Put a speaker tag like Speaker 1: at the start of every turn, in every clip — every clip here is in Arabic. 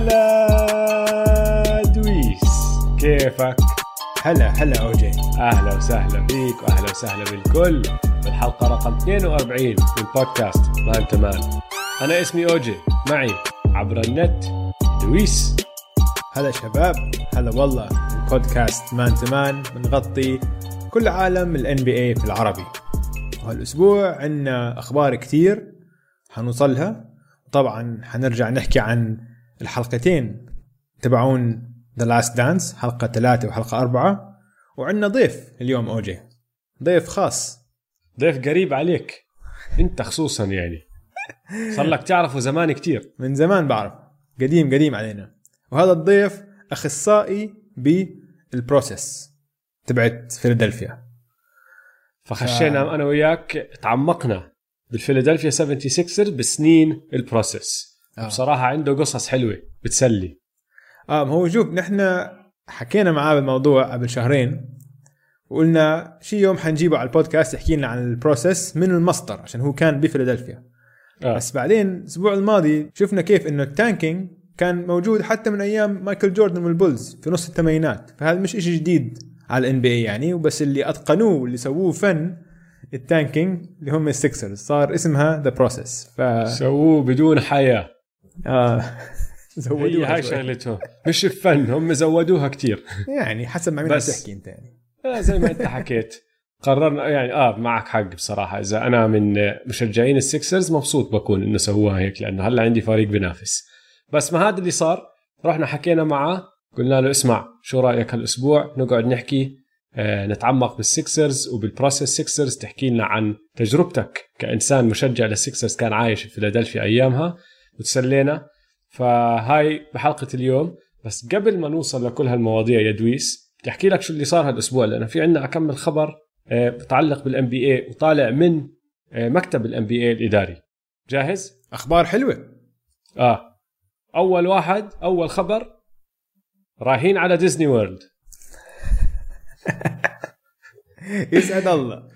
Speaker 1: هلا دويس. كيفك؟
Speaker 2: هلا هلا أوجي.
Speaker 1: أهلا وسهلا فيك وأهلا وسهلا بالكل. بالحلقة رقم 42 من بودكاست man to man أنا اسمي أوجي. معي عبر النت دويس.
Speaker 2: هلا شباب. هلا والله. البودكاست man to man بنغطي كل عالم ال NBA في العربي. وهالأسبوع عندنا أخبار كثير حنوصلها. طبعا حنرجع نحكي عن الحلقتين تبعون The Last Dance حلقة ثلاثة وحلقة أربعة. وعندنا ضيف اليوم اوجي ضيف خاص.
Speaker 1: ضيف قريب عليك. أنت خصوصا يعني. صار لك تعرفه زمان كتير.
Speaker 2: من زمان بعرف. قديم قديم علينا. وهذا الضيف أخصائي بال process تبعت فيلادلفيا
Speaker 1: فخشينا أنا وياك تعمقنا بالفيلادلفيا 76 بسنين ال process
Speaker 2: آه.
Speaker 1: بصراحة عنده قصص حلوة بتسلي.
Speaker 2: آه ما هو شوف نحن حكينا معاه بالموضوع قبل شهرين وقلنا شي يوم حنجيبه على البودكاست يحكي لنا عن ال process من المصدر عشان هو كان بفيلادلفيا.
Speaker 1: آه.
Speaker 2: بس بعدين الأسبوع الماضي شفنا كيف إنه ال tanking كان موجود حتى من أيام مايكل جوردن وال Bulls في نص الثمانينات. فهذا مش إشي جديد على ال NBA يعني وبس اللي أتقنوه واللي سووه فن ال tanking اللي هم ال Sixers صار اسمها the process ف
Speaker 1: سووه بدون حياة.
Speaker 2: آه.
Speaker 1: هي
Speaker 2: زودوها
Speaker 1: هاي. شغلتهم. مش الفن هم زودوها كتير.
Speaker 2: يعني حسب ما مين تحكي انت يعني
Speaker 1: آه زي ما انت حكيت. قررنا يعني آه معك حق بصراحة. إذا أنا من مشجعين ال Sixers مبسوط بكون إنه سووها هيك لأنه هلا عندي فريق بينافس بس ما هذا اللي صار. رحنا حكينا معه قلنا له اسمع شو رأيك هالأسبوع؟ نقعد نحكي آه نتعمق بال Sixers وبال process Sixers تحكي لنا عن تجربتك كإنسان مشجع لل Sixers كان عايش في فيلادلفيا أيامها. وتسلينا. فهاي بحلقة اليوم. بس قبل ما نوصل لكل هالمواضيع يا دويس بدي أحكي لك شو اللي صار هالأسبوع لأنه في عندنا أكمل خبر آه، بتعلق بال NBA وطالع من آه، مكتب ال NBA الإداري. جاهز؟
Speaker 2: أخبار حلوة.
Speaker 1: آه. أول واحد أول خبر رايحين على Disney World
Speaker 2: يسعد الله.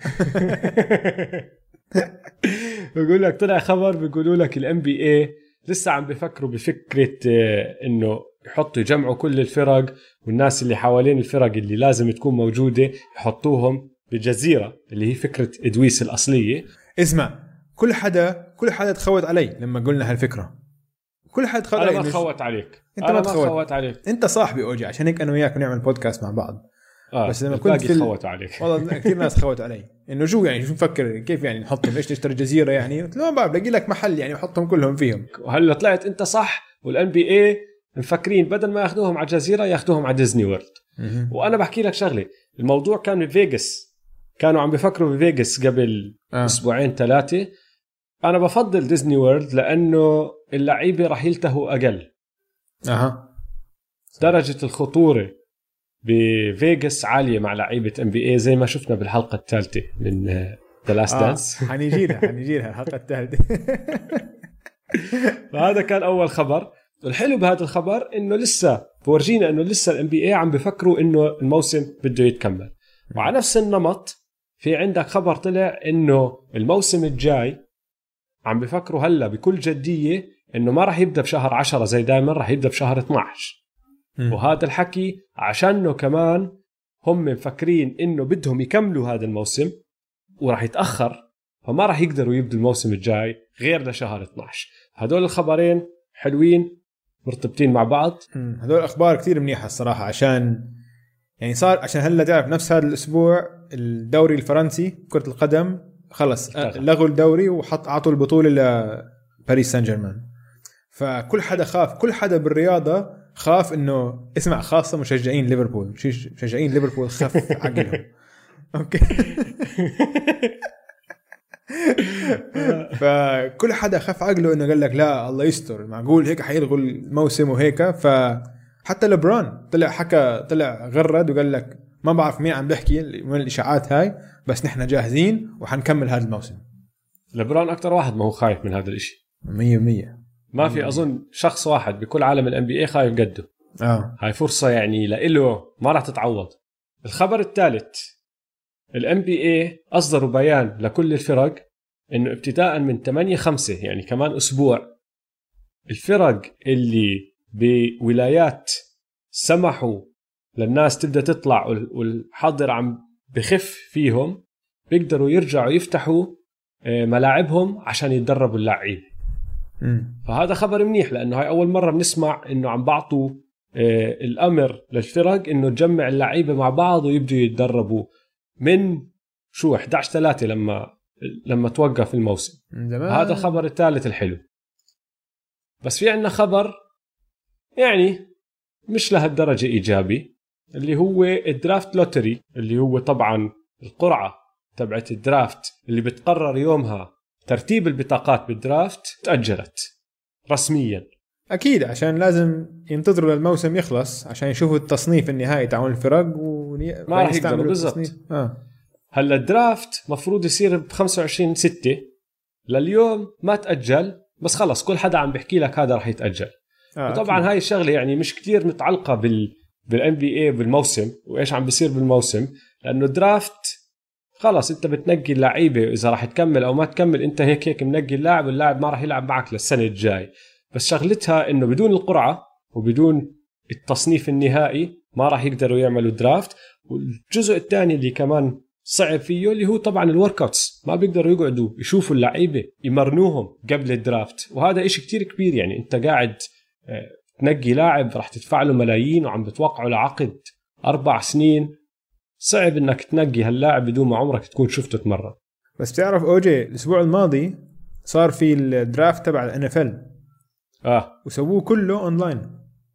Speaker 1: بقول لك طلع خبر بيقولوا لك ال NBA لسه عم بفكروا بفكرة آه، إنه يحطوا يجمعوا كل الفرق والناس اللي حوالين الفرق اللي لازم تكون موجودة يحطوهم بجزيره اللي هي فكرة إدويس الأصلية.
Speaker 2: اسمع كل حدا كل حدا تخوت علي لما قلنا هالفكرة. كل حدا تخوت
Speaker 1: أنا
Speaker 2: علي
Speaker 1: ما
Speaker 2: إنه-
Speaker 1: تخوت عليك. أنا
Speaker 2: ما
Speaker 1: ما
Speaker 2: تخوت.
Speaker 1: تخوت عليك.
Speaker 2: أنت صاحبي أوجي عشان هيك أنا وياك بنعمل بودكاست مع بعض.
Speaker 1: آه
Speaker 2: بس لما كنت في
Speaker 1: تخوتوا عليك.
Speaker 2: والله كثير ناس خوت علي. إنه شو يعني شو مفكر؟ كيف يعني نحطهم؟ ليش تشتري جزيرة يعني؟ قلت له ما بلاقي لك محل يعني وحطهم كلهم فيهم.
Speaker 1: وهلا طلعت أنت صح وال NBA مفكرين بدل ما ياخذوهم على الجزيره ياخذوهم على Disney World وأنا بحكي لك شغلة الموضوع كان بفيغاس كانوا عم بفكروا بفيغاس قبل
Speaker 2: آه.
Speaker 1: أسبوعين ثلاثة. أنا بفضل Disney World لأنه اللعيبة راح يلتهوا أقل.
Speaker 2: أها.
Speaker 1: درجة الخطورة. بفيغاس عالية مع لعيبة NBA زي ما شفنا بالحلقة الثالثة من The Last
Speaker 2: آه.
Speaker 1: Dance
Speaker 2: حنيجي لها حنيجي لها الحلقة الثالثة.
Speaker 1: فهذا كان أول خبر. الحلو بهذا الخبر إنه لسه بورجينا إنه لسه الام بي اي عم بفكروا إنه الموسم بده يتكمل. وعلى نفس النمط في عندك خبر طلع إنه الموسم الجاي عم بفكروا هلأ بكل جدية إنه ما راح يبدأ بشهر 10 زي دائما راح يبدأ بشهر 12 وهذا الحكي عشانه كمان هم مفكرين إنه بدهم يكملوا هذا الموسم وراح يتأخر فما راح يقدروا يبدوا الموسم الجاي غير لشهر 12 هدول الخبرين حلوين مرتبطين مع بعض
Speaker 2: مم. هذول أخبار كثير منيحة الصراحة عشان يعني صار عشان هلا تعرف نفس هذا الأسبوع الدوري الفرنسي كرة القدم خلص. لغوا الدوري وحط أعطوا البطولة لباريس سان جيرمان فكل حدا خاف كل حدا بالرياضة خاف إنه اسمع خاصة مشجعين ليفربول. مش- مشجعين ليفربول خف عقلهم. أوكي. فكل حدا خاف عقله إنه قال لك لا الله يستر. معقول هيك حيلغوا الموسم وهيك. فحتى لبران طلع حكى طلع غرد وقال لك ما بعرف مين عم بيحكي من الإشاعات هاي بس نحن جاهزين وحنكمل هذا الموسم.
Speaker 1: لبران أكثر واحد ما هو خايف من هذا الإشي.
Speaker 2: 100%
Speaker 1: ما في أظن شخص واحد بكل عالم الان بي اي خايف قده.
Speaker 2: آه.
Speaker 1: هاي فرصة يعني لإله ما راح تتعوض. الخبر الثالث الام بي اي أصدروا بيان لكل الفرق إنه ابتداء من 8 5 يعني كمان أسبوع الفرق اللي بولايات سمحوا للناس تبدأ تطلع والحظر عم بخف فيهم بيقدروا يرجعوا يفتحوا آه، ملاعبهم عشان يتدربوا اللعيبة. فهذا خبر منيح لأنه هاي أول مرة بنسمع إنه عم بعطوا آه، الأمر للفرق إنه تجمع اللعيبة مع بعض ويبدوا يتدربوا. من شو؟ 11 3 لما لما توقف الموسم.
Speaker 2: زمان.
Speaker 1: هذا الخبر الثالث الحلو. بس في عندنا خبر يعني مش لهالدرجة إيجابي اللي هو الدرافت لوتري اللي هو طبعا القرعة تبعت الدرافت اللي بتقرر يومها ترتيب البطاقات بالدرافت تاجلت رسميا.
Speaker 2: أكيد عشان لازم ينتظروا للموسم يخلص عشان يشوفوا التصنيف النهائي تاع الفرق وني...
Speaker 1: ما راح يقدروا بالضبط.
Speaker 2: آه.
Speaker 1: هلا ال draft مفروض يصير ب 25 6 لليوم ما تأجل بس خلص كل حدا عم بيحكي لك هذا راح يتأجل. آه وطبعا أكيد. هاي الشغلة يعني مش كتير متعلقة بال بال NBA بالموسم وإيش عم بيصير بالموسم لأنه ال draft خلص انت بتنقي اللعيبة إذا راح تكمل أو ما تكمل انت هيك هيك منقي اللاعب واللاعب ما راح يلعب معك للسنة الجاي. بس شغلتها إنه بدون القرعة وبدون التصنيف النهائي ما راح يقدروا يعملوا draft والجزء الثاني اللي كمان صعب فيه اللي هو طبعا ال work ما بيقدروا يقعدوا يشوفوا اللعيبة يمرنوهم قبل ال draft وهذا إشي كتير كبير يعني أنت قاعد آه، تنقي لاعب راح تدفع له ملايين وعم بتوقعه لعقد أربع سنين صعب إنك تنقي هاللاعب بدون ما عمرك تكون شفته تمرن.
Speaker 2: بس بتعرف أوجي الأسبوع الماضي صار في ال draft تبع ال
Speaker 1: NFL آه.
Speaker 2: وسووه كله اونلاين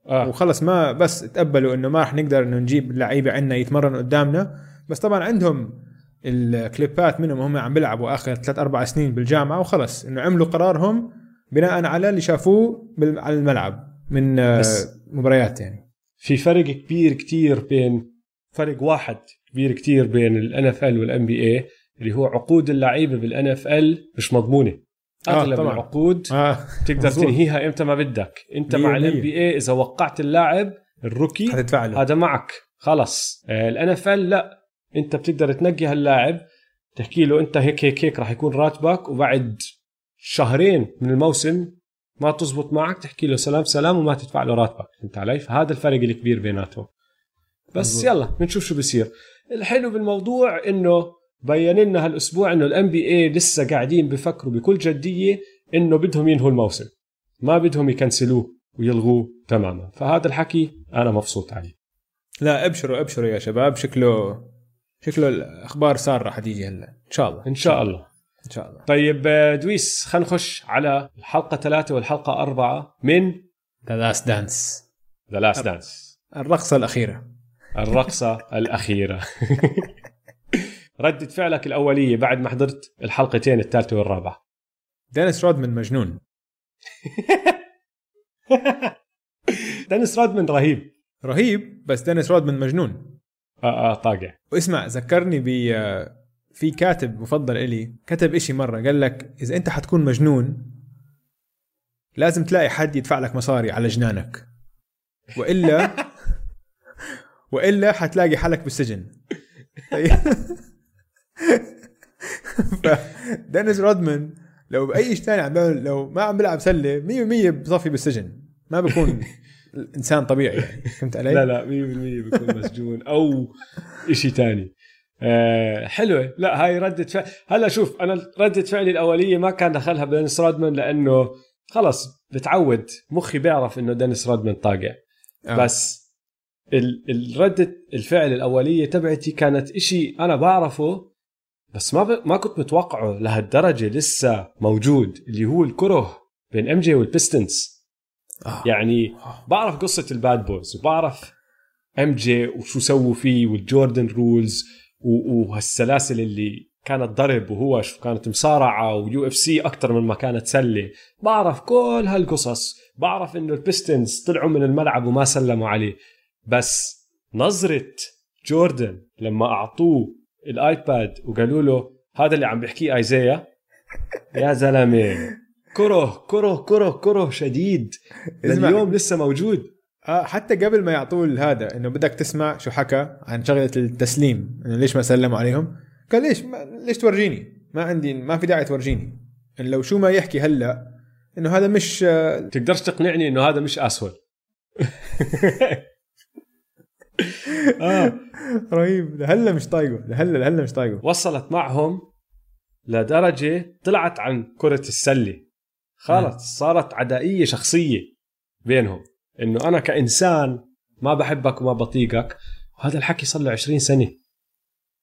Speaker 1: آه.
Speaker 2: وخلص ما بس تقبلوا إنه ما راح نقدر إنه نجيب لعيبة عندنا يتمرنوا قدامنا. بس طبعا عندهم الكليبات منهم هم عم بيلعبوا آخر ثلاث أربع سنين بالجامعة وخلص. إنه عملوا قرارهم بناء على اللي شافوه على الملعب من مباريات يعني.
Speaker 1: في فرق كبير كتير بين فرق واحد كبير كتير بين ال NFL وال NBA اللي هو عقود اللعيبة بال NFL مش مضمونة
Speaker 2: آه،
Speaker 1: أغلب
Speaker 2: طبعاً.
Speaker 1: العقود
Speaker 2: آه.
Speaker 1: تقدر. تنهيها إمتى ما بدك
Speaker 2: إنت
Speaker 1: مع ال NBA إذا وقعت اللاعب
Speaker 2: ال rookie
Speaker 1: هذا معك خلص ال NFL لا إنت بتقدر تنقي هاللاعب تحكي له إنت هيك هيك هيك راح يكون راتبك وبعد شهرين من الموسم ما تزبط معك تحكي له سلام سلام وما تدفع له راتبك فهمت علي فهذا الفرق الكبير بيناتهم بس. يلا بنشوف شو بصير الحلو بالموضوع إنه بين لنا هالأسبوع إنه ال NBA لسه قاعدين بفكروا بكل جدية إنه بدهم ينهوا الموسم. ما بدهم يكنسلوه ويلغوه تماما. فهذا الحكي أنا مبسوط عليه.
Speaker 2: لا أبشروا أبشروا يا شباب. شكله شكله الأخبار سارة حتيجي هلا. إن شاء الله.
Speaker 1: إن شاء الله.
Speaker 2: إن شاء الله.
Speaker 1: طيب آه، دويس خلينا نخش على الحلقة ثلاثة والحلقة أربعة من
Speaker 2: The Last Dance
Speaker 1: The Last Dance
Speaker 2: الرقصة الأخيرة.
Speaker 1: الرقصة الأخيرة. ردة فعلك الأولية بعد ما حضرت الحلقتين الثالثة والرابعة.
Speaker 2: دينيس رودمان مجنون.
Speaker 1: دينيس رودمان رهيب.
Speaker 2: رهيب بس دينيس رودمان مجنون.
Speaker 1: آه آه طاقع.
Speaker 2: واسمع ذكرني ب في كاتب مفضل إلي كتب إشي مرة قال لك إذا أنت حتكون مجنون لازم تلاقي حد يدفع لك مصاري على جنانك. وإلا وإلا حتلاقي حالك بالسجن. دينيس رودمان لو بأي شيء ثاني عم بيعمل لو ما عم بيلعب سلة 100% بصفي بالسجن. ما بكون إنسان طبيعي يعني. فهمت علي؟
Speaker 1: لا لا 100% بيكون مسجون. أو شيء ثاني آه حلوة. لا هاي ردة فعل. هلا شوف أنا ردة فعلي الأولية ما كان دخلها بدينيس رودمان لأنه خلص بتعود مخي بيعرف إنه دينيس رودمان طاقع.
Speaker 2: آه.
Speaker 1: بس الردة الفعل الأولية تبعتي كانت إشي أنا بعرفه بس ما ب... ما كنت متوقعه لهالدرجة لسه موجود اللي هو الكره بين MJ وال Pistons.
Speaker 2: آه.
Speaker 1: يعني بعرف قصة ال Bad Boys وبعرف MJ وشو سووا فيه وال Jordan Rules وهالسلاسل اللي كانت ضرب وهو شو كانت مصارعة و UFC أكثر من ما كانت سلة. بعرف كل هالقصص. بعرف إنه ال Pistons طلعوا من الملعب وما سلموا عليه. بس نظرة جوردن لما أعطوه الآيباد وقالوا له هذا اللي عم بيحكيه ايزايا يا زلمة كره كره كره كره شديد. اليوم لسه موجود.
Speaker 2: آه حتى قبل ما يعطوه هذا إنه بدك تسمع شو حكى عن شغلة التسليم إنه ليش ما سلموا عليهم؟ قال ليش ما ليش تورجيني؟ ما عندي ما في داعي تورجيني. إن لو شو ما يحكي هلا إنه هذا مش آه،
Speaker 1: تقدرش تقنعني إنه هذا مش أسود. آه.
Speaker 2: رهيب. لهلا مش طايقه. لهلا لهلا مش طايقه.
Speaker 1: وصلت معهم لدرجة طلعت عن كرة السلة. خلص صارت عدائية شخصية بينهم. إنه أنا كإنسان ما بحبك وما بطيقك وهذا الحكي صار له 20 سنة.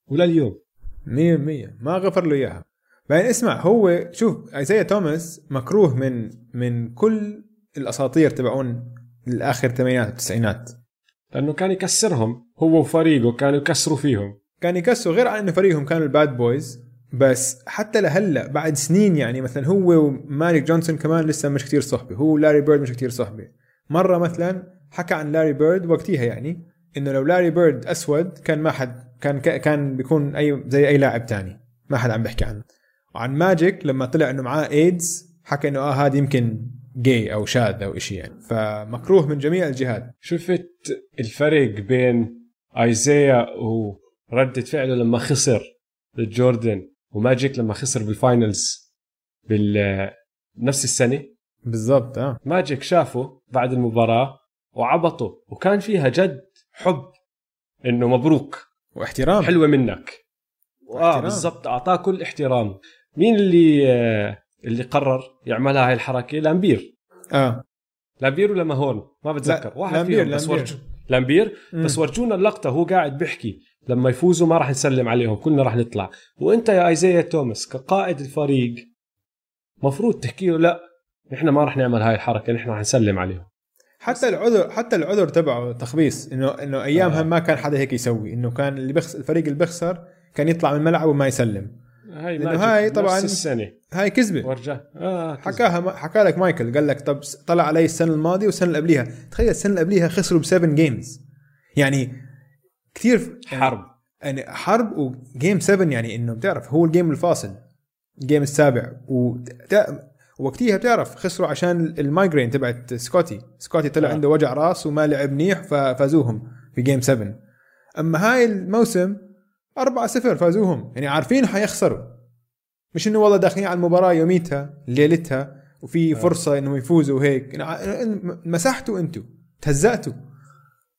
Speaker 1: ولليوم.
Speaker 2: 100% ما غفر له إياها. بعدين اسمع هو شوف ايزايا توماس مكروه من من كل الأساطير تبعون الآخر الثمانينات والتسعينات.
Speaker 1: لأنه كان يكسرهم هو وفريقه كانوا يكسروا فيهم.
Speaker 2: كان يكسروا غير عن إنه فريقهم كانوا ال Bad Boys بس حتى لهلأ بعد سنين يعني مثلا هو وماجيك جونسون كمان لسه مش كتير صحبه هو لاري بيرد مش كتير صحبه مرة مثلا حكى عن لاري بيرد وقتها يعني إنه لو لاري بيرد أسود كان ما حد كان كان بيكون أي زي أي لاعب تاني ما حد عم بيحكي عنه. وعن ماجيك لما طلع إنه معاه إيدز حكى إنه آه هذا يمكن جاي أو شاذ أو شيء يعني. فمكروه من جميع الجهات.
Speaker 1: شفت الفرق بين ايزيا وردة فعله لما خسر جوردن وماجيك لما خسر بال finals بنفس السنة؟
Speaker 2: بالضبط آه.
Speaker 1: ماجيك شافه بعد المباراة وعبطه وكان فيها جد حب إنه مبروك.
Speaker 2: واحترام.
Speaker 1: حلوة منك. آه بالضبط. أعطاه كل احترام. مين اللي آه اللي قرر يعملها هاي الحركة لامبير
Speaker 2: آه
Speaker 1: لامبير ولا ماهون ما بتذكر
Speaker 2: لا.
Speaker 1: واحد
Speaker 2: لامبير
Speaker 1: فيهم بس. ورجو لامبير
Speaker 2: مم.
Speaker 1: بس ورجونا اللقطة هو قاعد بيحكي لما يفوزوا ما راح نسلم عليهم كلنا راح نطلع وأنت يا إيزيا توماس كقائد الفريق مفروض تحكي له لا نحن ما راح نعمل هاي الحركة نحن راح نسلم عليهم
Speaker 2: حتى العذر حتى العذر تبعه تخبيص إنه إنه ايامها
Speaker 1: آه.
Speaker 2: ما كان حدا هيك يسوي إنه كان اللي بخس الفريق اللي بخسر كان يطلع من الملعب وما يسلم
Speaker 1: هاي ماجيك
Speaker 2: هاي
Speaker 1: نفس
Speaker 2: طبعاً
Speaker 1: السنة.
Speaker 2: هاي كذبة.
Speaker 1: ورجع. آه كذب.
Speaker 2: حكاها حكى لك مايكل قال لك طب طلع علي السنة الماضية والسنة اللي قبليها. تخيل السنة اللي قبليها خسروا ب seven games يعني كثير يعني
Speaker 1: حرب.
Speaker 2: يعني حرب و game 7 يعني إنه بتعرف هو ال game الفاصل ال game السابع. وت- وقتيها بتعرف خسروا عشان ال migraine تبعت سكوتي. سكوتي طلع
Speaker 1: آه.
Speaker 2: عنده وجع راس وما لعب منيح ففازوهم في game 7 أما هاي الموسم 4 0 فازوهم. يعني عارفين حيخسروا. مش إنه والله داخلين على المباراة يوميتها ليلتها وفي فرصة إنهم يفوزوا وهيك. يعني مسحتوا أنتوا تهزأتوا.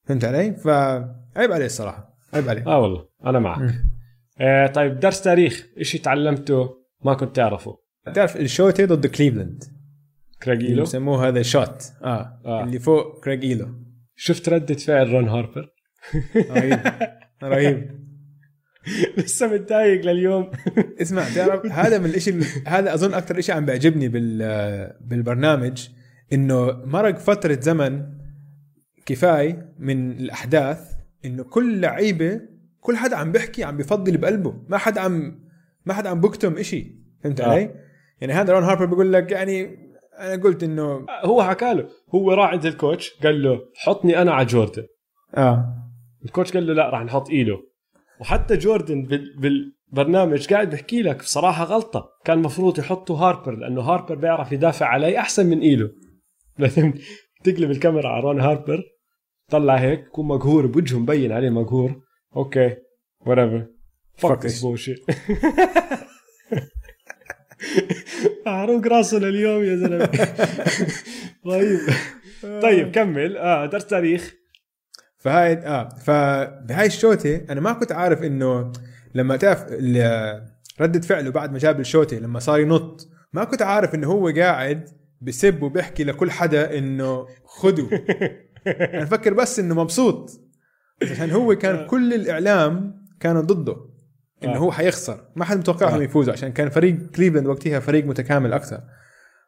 Speaker 2: فهمت علي؟ فعيب عليه الصراحة. عيب عليه.
Speaker 1: آه والله أنا معك. آه طيب درس تاريخ إشي تعلمته ما كنت تعرفه؟
Speaker 2: تعرف ال shot اللي ضد كليفلاند.
Speaker 1: كريج إيلو
Speaker 2: يسموه هذا shot آه,
Speaker 1: آه.
Speaker 2: اللي فوق كريج إيلو.
Speaker 1: شفت ردة فعل رون هاربر؟
Speaker 2: رهيب. رهيب.
Speaker 1: لسه متضايق لليوم.
Speaker 2: اسمع تعرف هذا من الإشي هذا أظن أكثر شيء عم بيعجبني بال بالبرنامج إنه مرق فترة زمن كفاية من الأحداث إنه كل لعيبة كل حدا عم بيحكي عم بفضل بقلبه. ما حدا عم ما حدا عم بكتم إشي. فهمت
Speaker 1: آه.
Speaker 2: علي؟ يعني هذا رون هاربر بيقول لك يعني أنا قلت إنه
Speaker 1: هو حكى له هو راح عند ال coach قال له حطني أنا على جوردن.
Speaker 2: آه.
Speaker 1: ال coach قال له لا راح نحط إيلو. وحتى جوردن بال... بالبرنامج قاعد بحكي لك بصراحة غلطة. كان المفروض يحطوا هاربر لأنه هاربر بيعرف يدافع علي أحسن من إيلو. لازم تقلب الكاميرا على رون هاربر طلع هيك يكون مقهور بوجهه مبين عليه مقهور.
Speaker 2: أوكي
Speaker 1: this
Speaker 2: this.
Speaker 1: bullshit. عروق راسه لليوم يا زلمة. رهيب طيب كمل. آه درس تاريخ.
Speaker 2: فهاي آه فبهاي ال shot ـة أنا ما كنت عارف إنه لما تعرف ردة فعله بعد ما جاب ال shot ـة لما صار ينط ما كنت عارف إنه هو قاعد بسب وبيحكي لكل حدا إنه خدوا أنا فكر بس إنه مبسوط عشان هو كان كل الإعلام كانوا ضده إنه
Speaker 1: آه.
Speaker 2: هو حيخسر. ما حد متوقعهم
Speaker 1: آه.
Speaker 2: يفوزوا عشان كان فريق كليفلاند وقتها فريق متكامل أكثر.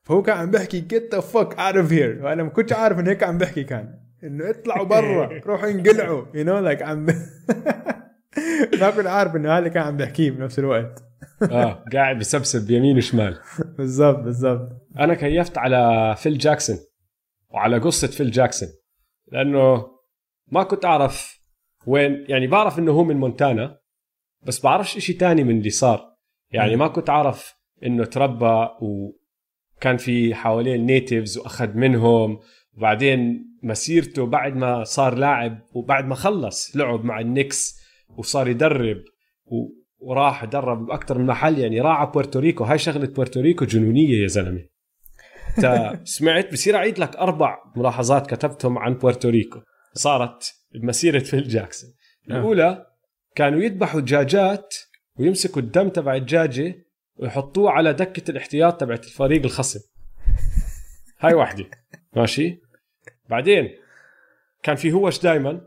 Speaker 2: فهو كان عم بيحكي get the fuck out of here وأنا ما كنتش عارف إنه هيك عم بيحكي كان. إنه اطلعوا برا روحوا انقلعوا. you know like عم ما كنت عارف إنه هذا كان عم بيحكيه بنفس الوقت.
Speaker 1: آه قاعد بسبسب يمين وشمال.
Speaker 2: بالضبط بالضبط.
Speaker 1: أنا كيفت على فيل جاكسون وعلى قصة فيل جاكسون لأنه ما كنت أعرف وين يعني بعرف إنه هو من مونتانا بس بعرفش إشي تاني من اللي صار. يعني. ما كنت أعرف إنه تربى وكان في حواليه ال natives وأخذ منهم. وبعدين مسيرته بعد ما صار لاعب وبعد ما خلص لعب مع النكس وصار يدرب و- وراح درب بأكثر من محل يعني راح على بورتوريكو هاي شغلة بورتوريكو جنونية يا زلمة. سمعت بصير أعيد لك أربع ملاحظات كتبتهم عن بورتوريكو صارت بمسيره فيل جاكسون. الأولى كانوا يذبحوا دجاجات ويمسكوا الدم تبع الدجاجة ويحطوه على دكة الاحتياط تبعت الفريق الخصم. هاي واحدة. ماشي؟ بعدين كان في هوش دائما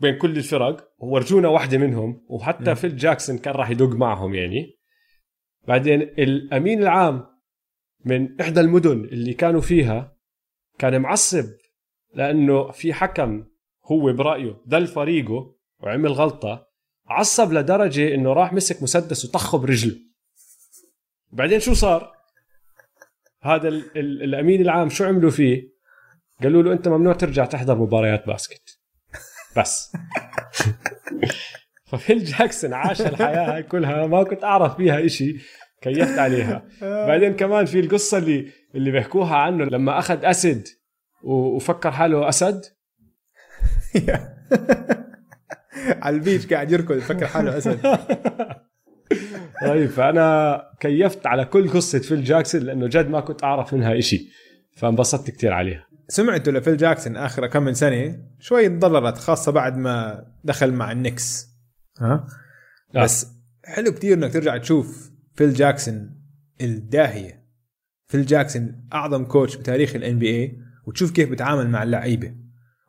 Speaker 1: بين كل الفرق وورجونا واحدة منهم وحتى فيل جاكسون كان راح يدق معهم يعني. بعدين الأمين العام من إحدى المدن اللي كانوا فيها كان معصب لأنه في حكم هو برأيه دل فريقه وعمل غلطة عصب لدرجة إنه راح مسك مسدس وطخه برجله. بعدين شو صار؟ هذا ال ال الأمين العام شو عملوا فيه؟ قالوا له أنت ممنوع ترجع تحضر مباريات basket. بس. ففيل جاكسون عاش الحياة هاي كلها. ما كنت أعرف فيها إشي. كيفت عليها. بعدين كمان في القصة اللي اللي بيحكوها عنه لما أخذ أسد وفكر حاله أسد.
Speaker 2: على ال beach قاعد يركض يفكر حاله أسد.
Speaker 1: طيب فأنا كيفت على كل قصة فيل جاكسون لأنه جد ما كنت أعرف منها إشي فانبسطت كتير عليها.
Speaker 2: سمعته لفيل جاكسون آخر كم من سنة شوي تضررت خاصة بعد ما دخل مع النكس ها؟ آه. بس حلو كتير إنك ترجع تشوف فيل جاكسون الداهية. فيل جاكسون أعظم coach بتاريخ ال NBA وتشوف كيف بيتعامل مع اللعيبة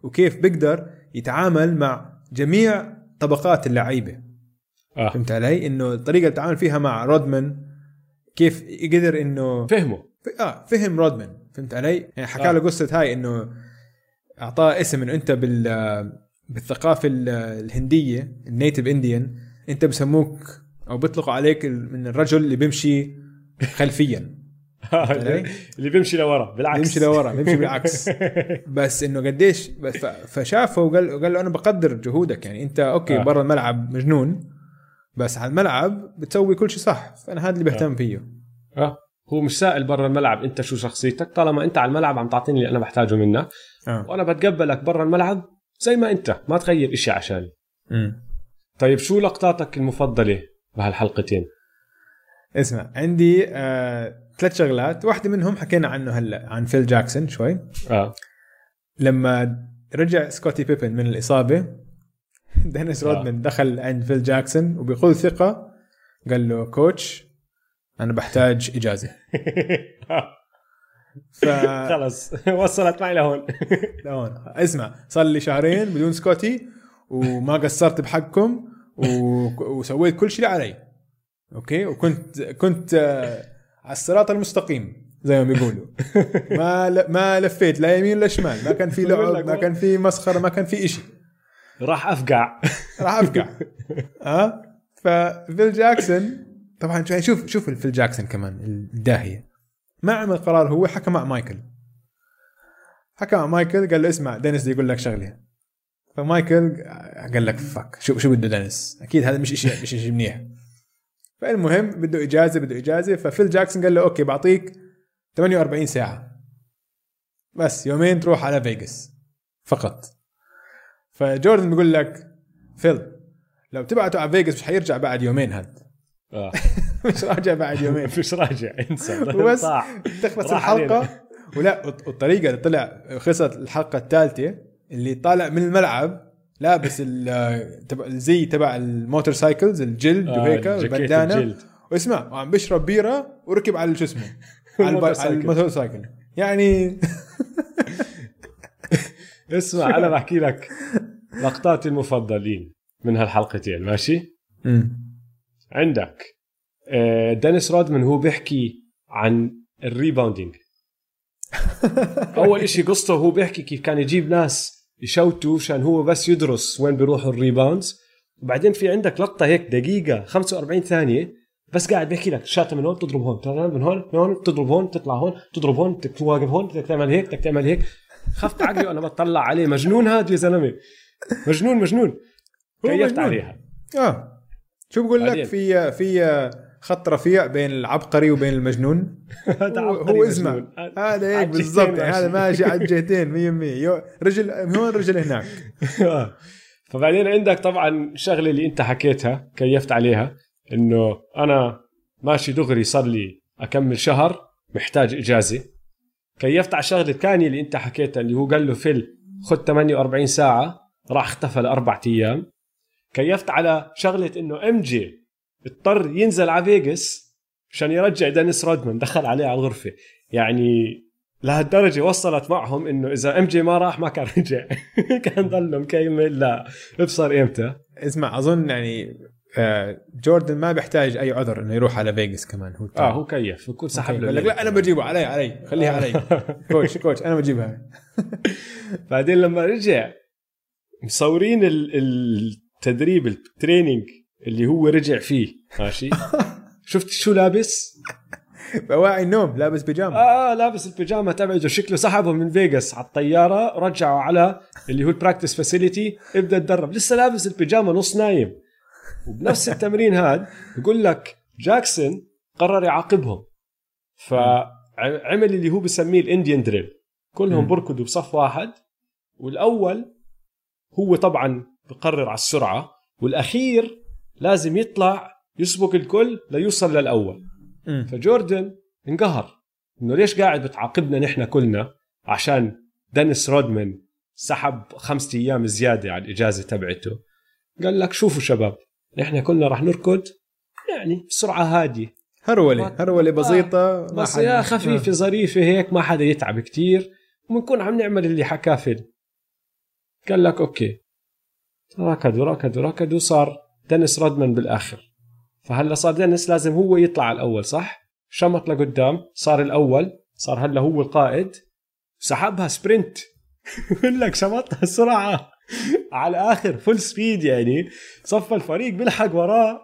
Speaker 2: وكيف بيقدر يتعامل مع جميع طبقات اللعيبة. آه. فهمت علي؟ إنه الطريقة اللي تعامل فيها مع رودمان كيف قدر إنه
Speaker 1: فهمه
Speaker 2: آه فهم رودمان فهمت علي؟ يعني حكى له آه. قصة هاي إنه أعطاه اسم إنه أنت بال بالثقافة الهندية النيتف إنديان أنت بسموك أو بيطلقوا عليك من الرجل اللي بيمشي خلفيا
Speaker 1: اللي بيمشي لورا بالعكس
Speaker 2: بيمشي لورا بيمشي بالعكس بس إنه قديش بس فشافه وقال قال له أنا بقدر جهودك يعني أنت okay آه. برا الملعب مجنون بس على الملعب بتسوي كل شيء صح. فأنا هذا اللي بهتم
Speaker 1: آه.
Speaker 2: فيه.
Speaker 1: آه. هو مش سائل برا الملعب أنت شو شخصيتك؟ طالما أنت على الملعب عم تعطيني اللي أنا بحتاجه منك. آه. وأنا بتقبلك برا الملعب زي ما أنت. ما تغير إشي عشاني طيب شو لقطاتك المفضلة بهالحلقتين؟
Speaker 2: اسمع عندي آه، ثلاث شغلات. واحدة منهم حكينا عنه هلأ عن فيل جاكسون شوي.
Speaker 1: آه.
Speaker 2: لما رجع سكوتي بيبن من الإصابة دينيس آه. رودمان دخل عند فيل جاكسون وبكل ثقة. قال له coach أنا بحتاج إجازة.
Speaker 1: ف... خلص. وصلت معي لهون.
Speaker 2: لهون. اسمع صار لي شهرين بدون سكوتي وما قصرت بحقكم و... وسويت كل شيء علي. okay؟ وكنت كنت آه، على الصراط المستقيم زي ما بيقولوا. ما ل... ما لفيت لا يمين ولا شمال. ما كان في لعب ما كان في مسخرة ما كان في إشي.
Speaker 1: راح أفقع.
Speaker 2: راح أفقع. ها أه؟ ففيل جاكسون طبعا شوف شوف فيل جاكسون كمان الداهية. ما عمل قرار هو حكى مع مايكل. حكى مع مايكل قال له اسمع دينيس يقول لك شغله فمايكل قال لك فك شو شو بده دينيس؟ أكيد هذا مش شيء مش شيء منيح. فالمهم بده إجازة بده إجازة. ففيل جاكسون قال له okay بعطيك 48 ساعة. بس يومين تروح على فيغاس. فقط. فجوردن بيقول لك فيل لو تبعته على فيغاس مش حيرجع بعد يومين هذا آه. مش راجع بعد يومين.
Speaker 1: مش راجع انسى.
Speaker 2: بس تخلص الحلقة. ولا والطريقة اللي طلع خلصت الحلقة الثالثة اللي طالع من الملعب لابس تبع الزي تبع ال motorcycles الجلد آه وهيك ال bandana واسمع وعم بيشرب بيرة وركب على شو اسمه على ال motorcycle. يعني
Speaker 1: اسمع أنا بحكي لك. لقطاتي المفضلين من هالحلقتين ماشي؟ عندك آه، دينيس رودمان هو بيحكي عن ال rebounding. أول إشي قصته هو بيحكي كيف كان يجيب ناس يشوتوا عشان هو بس يدرس وين بيروحوا ال rebounds. وبعدين في عندك لقطة هيك دقيقة 45 ثانية بس قاعد بيحكي لك شاطه من هون تضرب هون من هون من هون تضرب هون تطلع هون تضرب هون بدك هون بدك تعمل هيك بدك تعمل هيك. خفت عقلي وأنا بطلع عليه مجنون هذا يا زلمة. مجنون مجنون. كيفت عليها.
Speaker 2: آه. شو بقول لك؟ في في خط رفيع بين العبقري وبين المجنون. هو, اسمه. هذا هيك بالضبط. يعني هذا ماشي على الجهتين 100% رجل هون رجل هناك.
Speaker 1: فبعدين عندك طبعا الشغله اللي انت حكيتها كيفت عليها إنه أنا ماشي دغري صار لي أكم شهر محتاج إجازة. كيفت على الشغله الثانية اللي انت حكيتها اللي هو قال له فيل خذ 48 ساعة راح اختفى لاربع أيام. كيفت على شغلة إنه MJ اضطر ينزل على فيغاس عشان يرجع دينيس رودمان دخل عليه على الغرفة. يعني لهالدرجة وصلت معهم إنه إذا MJ ما راح ما كان رجع. كان ضل مكمل لا. ابصر إمتى؟
Speaker 2: اسمع أظن يعني آه، جوردن ما بيحتاج أي عذر إنه يروح على فيجاس كمان. هو
Speaker 1: آه هو كيف. بكون سحب له
Speaker 2: لك لا أنا بجيبه علي علي خليها علي. coach coach أنا بجيبها.
Speaker 1: بعدين لما رجع مصورين ال- التدريب ال training اللي هو رجع فيه ماشي؟ شفت شو لابس؟
Speaker 2: بأواعي النوم لابس بيجامة.
Speaker 1: آه لابس البيجامة تبعته شكله سحبه من فيغاس على الطيارة رجعه على اللي هو ال practice facility ابدأ تدرب. لسه لابس البيجامة نص نايم. وبنفس التمرين هذا بقول لك جاكسون قرر يعاقبهم. فعمل اللي هو بسميه ال Indian drill
Speaker 2: كلهم.
Speaker 1: بركضوا بصف واحد. والأول هو طبعا بقرر على السرعة والأخير لازم يطلع يسبق الكل ليوصل للأول.
Speaker 2: مم.
Speaker 1: فجوردن انقهر إنه ليش قاعد بتعاقبنا نحن كلنا عشان دينيس رودمان سحب خمسة أيام زيادة على الإجازة تبعته؟ قال لك شوفوا شباب نحن كلنا راح نركض يعني بسرعة هادية.
Speaker 2: هرولة هرولة بسيطة ما
Speaker 1: بس يا خفيفة ظريفة هيك ما حدا يتعب كتير وبنكون عم نعمل اللي حكاه فيل قال لك okay. ركضوا ركضوا ركضوا صار دينيس رودمان بالآخر. فهلا صار دينيس لازم هو يطلع الأول صح؟ شمط لقدام صار الأول صار هلا هو القائد. سحبها sprint. بقول لك شمطها سرعة. على الآخر full speed يعني. صف الفريق بيلحق وراه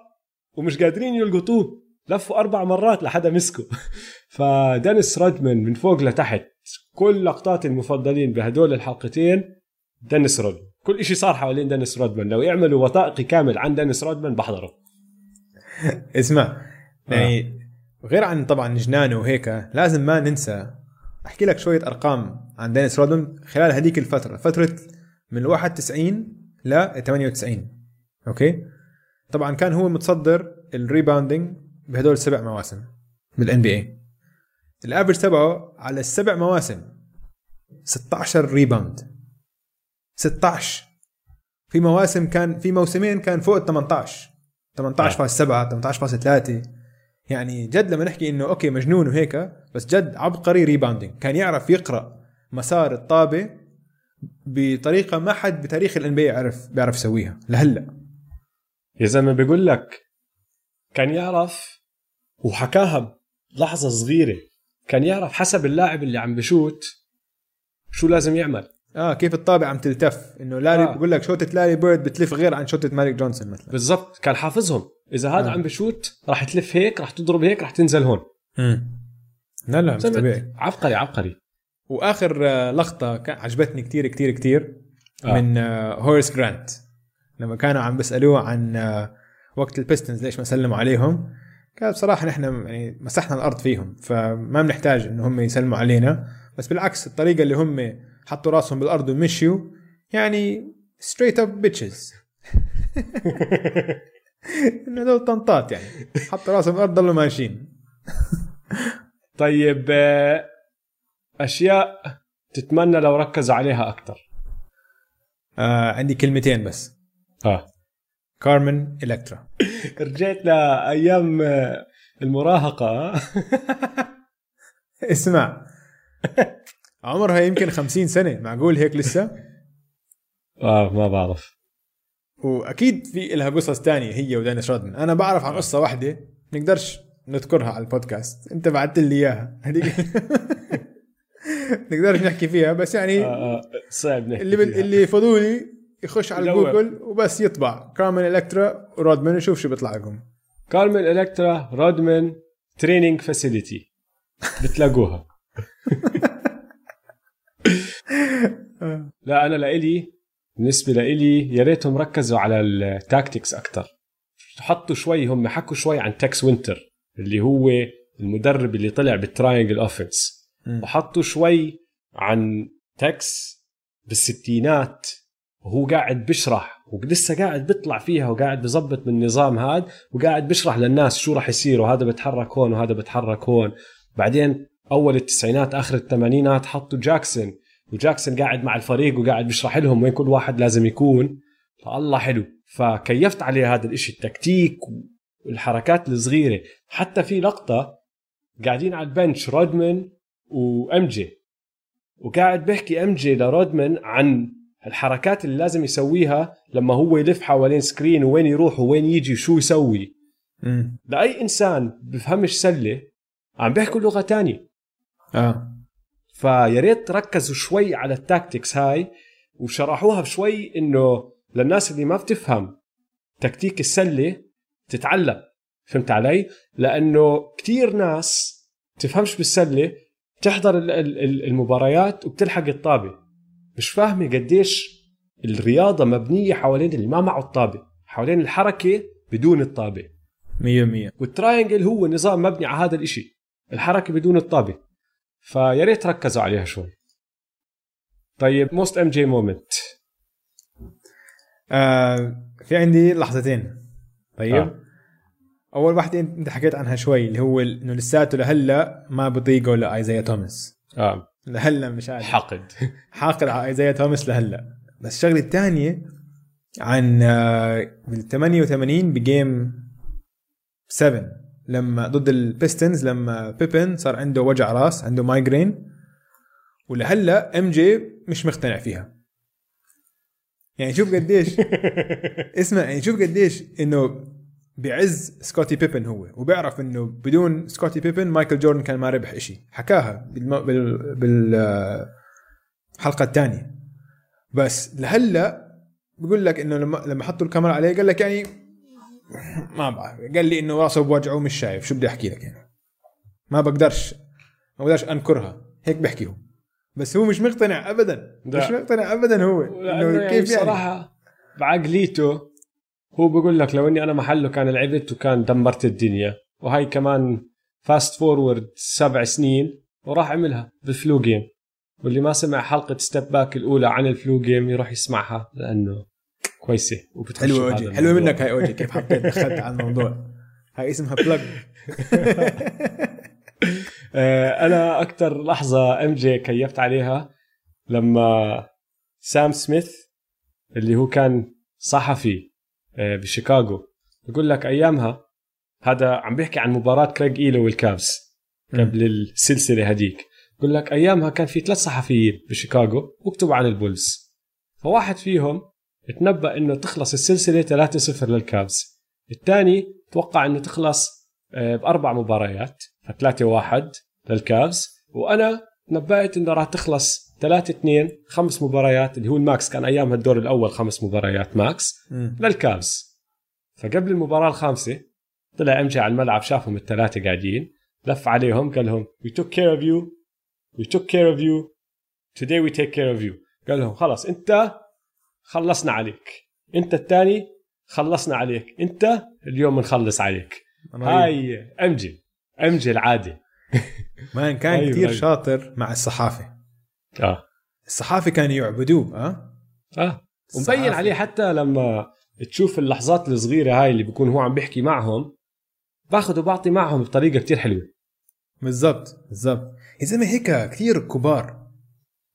Speaker 1: ومش قادرين يلقطوه. لفوا أربع مرات لحد ما مسكه. فدينيس رودمان من فوق لتحت. كل لقطات المفضلين بهدول الحلقتين. دينيس رودمان. كل شيء صار حوالين دينيس رودمان. لو يعملوا وثائقي كامل عن دينيس رودمان بحضره
Speaker 2: اسمع يعني غير عن طبعا جنانه وهيك لازم ما ننسى أحكي لك شوية أرقام عن دينيس رودمان خلال هذيك الفترة. فترة من ال 91 ل 98 okay؟ طبعا كان هو متصدر ال rebounding بهدول السبع مواسم بال NBA ال average تبعه على السبع مواسم 16 rebound. 16 في مواسم كان في موسمين كان فوق ال 18 18.7 18.3 يعني جد لما نحكي إنه okay مجنون وهيك بس جد عبقري rebounding كان يعرف يقرأ مسار الطابة بطريقة ما حد بتاريخ ال NBA يعرف بيعرف يسويها لهلأ.
Speaker 1: يا زلمة بيقول لك كان يعرف وحكاها لحظه صغيرة كان يعرف حسب اللاعب اللي عم بشوت شو لازم يعمل.
Speaker 2: آه كيف الطابه عم تلتف؟ إنه لاري
Speaker 1: آه.
Speaker 2: بقول لك شوطه لاري بيرد بتلف غير عن شوطه ماجيك جونسون مثلا.
Speaker 1: بالضبط. كان حافظهم. إذا هذا
Speaker 2: آه.
Speaker 1: عم بشوت راح تلف هيك راح تضرب هيك راح تنزل هون.
Speaker 2: لا لا مش طبيعي.
Speaker 1: عبقري عبقري.
Speaker 2: وآخر آه، لقطة عجبتني كتير كتير كتير
Speaker 1: آه.
Speaker 2: من آه، هوراس جرانت. لما كانوا عم بيسألوه عن آه، وقت البيستونز ليش ما سلموا عليهم قال بصراحة نحن يعني مسحنا الأرض فيهم فما بنحتاج إنه هم يسلموا علينا. بس بالعكس الطريقة اللي هم حطوا راسهم بالأرض ومشيوا. يعني straight up bitches إنه دول طنطات يعني. حطوا راسهم بالأرض ضلوا ماشيين.
Speaker 1: طيب آه، أشياء تتمنى لو ركزوا عليها أكثر
Speaker 2: آه عندي كلمتين بس.
Speaker 1: آه.
Speaker 2: كارمن الكترا
Speaker 1: رجعت لأيام آه، المراهقة آه.
Speaker 2: اسمع. عمرها يمكن خمسين سنة. معقول هيك لسه؟
Speaker 1: آه ما بعرف.
Speaker 2: وأكيد في لها قصص تانية هي ودينيس رودمان أنا بعرف عن قصة واحدة نقدرش نذكرها على البودكاست. أنت بعثت لي إياها. هذيك نقدرش نحكي فيها بس يعني
Speaker 1: آه آه صعب نحكي
Speaker 2: اللي بال... اللي فضولي يخش على. جوجل وبس يطبع. كارمن إلكترا ورودمان ويشوف شو بيطلع لكم.
Speaker 1: كارمن إلكترا رودمان training facility بتلاقوها. لا أنا لإلي بالنسبة لإلي يا ريتهم ركزوا على ال tactics أكثر حطوا شوي هم حكوا شوي عن تكس وينتر اللي هو المدرب اللي طلع بال triangle
Speaker 2: offense.
Speaker 1: وحطوا شوي عن تكس بالستينات وهو قاعد بشرح ولسه قاعد بيطلع فيها وقاعد بظبط من النظام هذا وقاعد بشرح للناس شو راح يصير وهذا بتحرك هون وهذا بتحرك هون. بعدين أول التسعينات آخر الثمانينات حطوا جاكسون وجاكسون قاعد مع الفريق وقاعد بيشرح لهم وين كل واحد لازم يكون. فالله حلو. فكيفت عليه هذا الإشي التكتيك والحركات الصغيرة. حتى في لقطة قاعدين على ال bench رودمان و MJ وقاعد بيحكي MJ لرودمان عن الحركات اللي لازم يسويها لما هو يلف حوالين screen وين يروح وين يجي وشو يسوي. لأي إنسان بفهمش سلة عم بيحكوا لغة تانية.
Speaker 2: آه.
Speaker 1: فيا ريت ركزوا شوي على التاكتكس هاي وشرحوها بشوي إنه للناس اللي ما بتفهم تكتيك السلة تتعلم. فهمت علي؟ لأنه كتير ناس تفهمش بالسلة تحضر ال- ال- ال- المباريات وبتلحق الطابة. مش فاهمة قديش الرياضة مبنية حوالين اللي ما معه الطابة حوالين الحركة بدون الطابة.
Speaker 2: مية مية.
Speaker 1: وال triangle هو نظام مبني على هذا الإشي الحركة بدون الطابة. فيا ريت ركزوا عليها شوي. طيب most MJ moment
Speaker 2: آه في عندي لحظتين. طيب.
Speaker 1: آه.
Speaker 2: أول واحدة أنت حكيت عنها شوي اللي هو إنه لساته لهلا ما بطيقه لإيزايا توماس.
Speaker 1: آه.
Speaker 2: لهلا مش عارف.
Speaker 1: حقد.
Speaker 2: حاقد على إيزايا توماس لهلا. بس الشغلة الثانية عن آه، بال 88 ب game 7 لما ضد ال Pistons لما بيبن صار عنده وجع راس عنده migraine ولهلأ MJ مش مقتنع فيها. يعني شوف قديش اسمع يعني شوف قديش إنه بعز سكوتي بيبن هو وبيعرف إنه بدون سكوتي بيبن مايكل جوردن كان ما ربح إشي. حكاها بالم... بال... بال... آه، الحلقة الثانية. بس لهلأ بقول لك إنه لما لما حطوا الكاميرا عليه قال لك يعني ما بعرف قال لي إنه راسه بوجعه مش شايف. شو بدي أحكي لك يعني؟ ما بقدرش. ما بقدرش أنكرها. هيك بحكي هو. بس هو مش مقتنع ابدا.
Speaker 1: لا.
Speaker 2: مش مقتنع ابدا هو. إنه
Speaker 1: يعني
Speaker 2: كيف يعني؟
Speaker 1: بصراحه بعقليته هو بقول لك لو إني أنا محله كان لعبت وكان دمرت الدنيا. وهي كمان fast forward سبع سنين وراح عملها بال flu game واللي ما سمع حلقة Step Back الأولى عن ال flu game يروح يسمعها لأنه كويسة. وبتخش حلوة
Speaker 2: اوجي
Speaker 1: حلوة.
Speaker 2: منك هاي اوجي كيف حطيت دخلت على الموضوع؟ هاي اسمها plug
Speaker 1: آه، أنا أكثر لحظة MJ كيفت عليها لما سام سميث اللي هو كان صحفي آه، بشيكاغو يقول لك أيامها هذا عم بيحكي عن مباراة كريج إيلو وال Cavs قبل السلسلة هديك. يقول لك أيامها كان في ثلاث صحفيين بشيكاغو بكتبوا عن ال Bulls. فواحد فيهم تنبأ إنه تخلص السلسلة 3-0 لل Cavs الثاني توقع إنه تخلص آه، بأربع مباريات فثلاثة واحد لل Cavs وأنا تنبأت إنه راح تخلص 3 2 خمس مباريات اللي هو ال max كان ايامها الدور الأول خمس مباريات max.
Speaker 2: لل
Speaker 1: Cavs فقبل المباراة الخامسة طلع امجي على الملعب شافهم الثلاثة قاعدين لف عليهم قال لهم we took care of you. We took care of you. Today we take care of you. قال لهم خلاص أنت خلصنا عليك. انت الثاني خلصنا عليك. انت اليوم بنخلص عليك. هاي امجي امجي العاده
Speaker 2: مان كان
Speaker 1: أيوة،
Speaker 2: كثير
Speaker 1: أيوة.
Speaker 2: شاطر مع الصحافة.
Speaker 1: آه.
Speaker 2: الصحافة كانوا يعبدوه ها
Speaker 1: آه. ومبين. عليه حتى لما تشوف اللحظات الصغيرة هاي اللي بيكون هو عم بيحكي معهم باخذ وبعطي معهم بطريقة كتير حلوة.
Speaker 2: بالضبط بالضبط. يا زلمة هيك كثير كبار.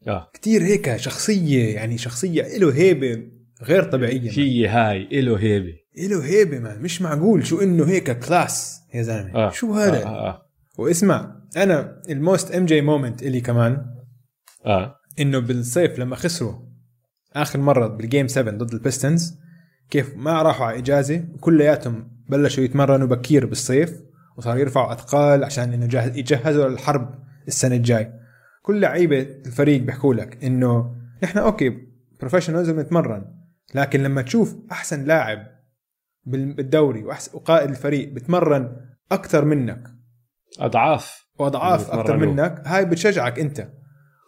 Speaker 1: آه.
Speaker 2: كثير هيك شخصية يعني شخصية له هيبة غير طبيعية.
Speaker 1: في هاي إله هيبة.
Speaker 2: له هيبة man مش معقول شو إنه هيك class يا زلمة.
Speaker 1: آه.
Speaker 2: شو هذا؟
Speaker 1: آه, آه, آه,
Speaker 2: واسمع أنا ال most MJ moment إلي كمان.
Speaker 1: آه.
Speaker 2: إنه بالصيف لما خسروا آخر مرة بال game 7 ضد ال Pistons كيف ما راحوا على إجازة كلياتهم بلشوا يتمرنوا بكير بالصيف وصاروا يرفعوا أثقال عشان إنه يجهزوا للحرب السنة الجاي. كل لعيبة الفريق بيحكوا لك إنه نحن okay professionals بنتمرن لكن لما تشوف أحسن لاعب بال- بالدوري وأحس- وقائد الفريق بتمرن أكثر منك. أضعاف.
Speaker 1: وأضعاف.
Speaker 2: أكثر منك هاي بتشجعك أنت.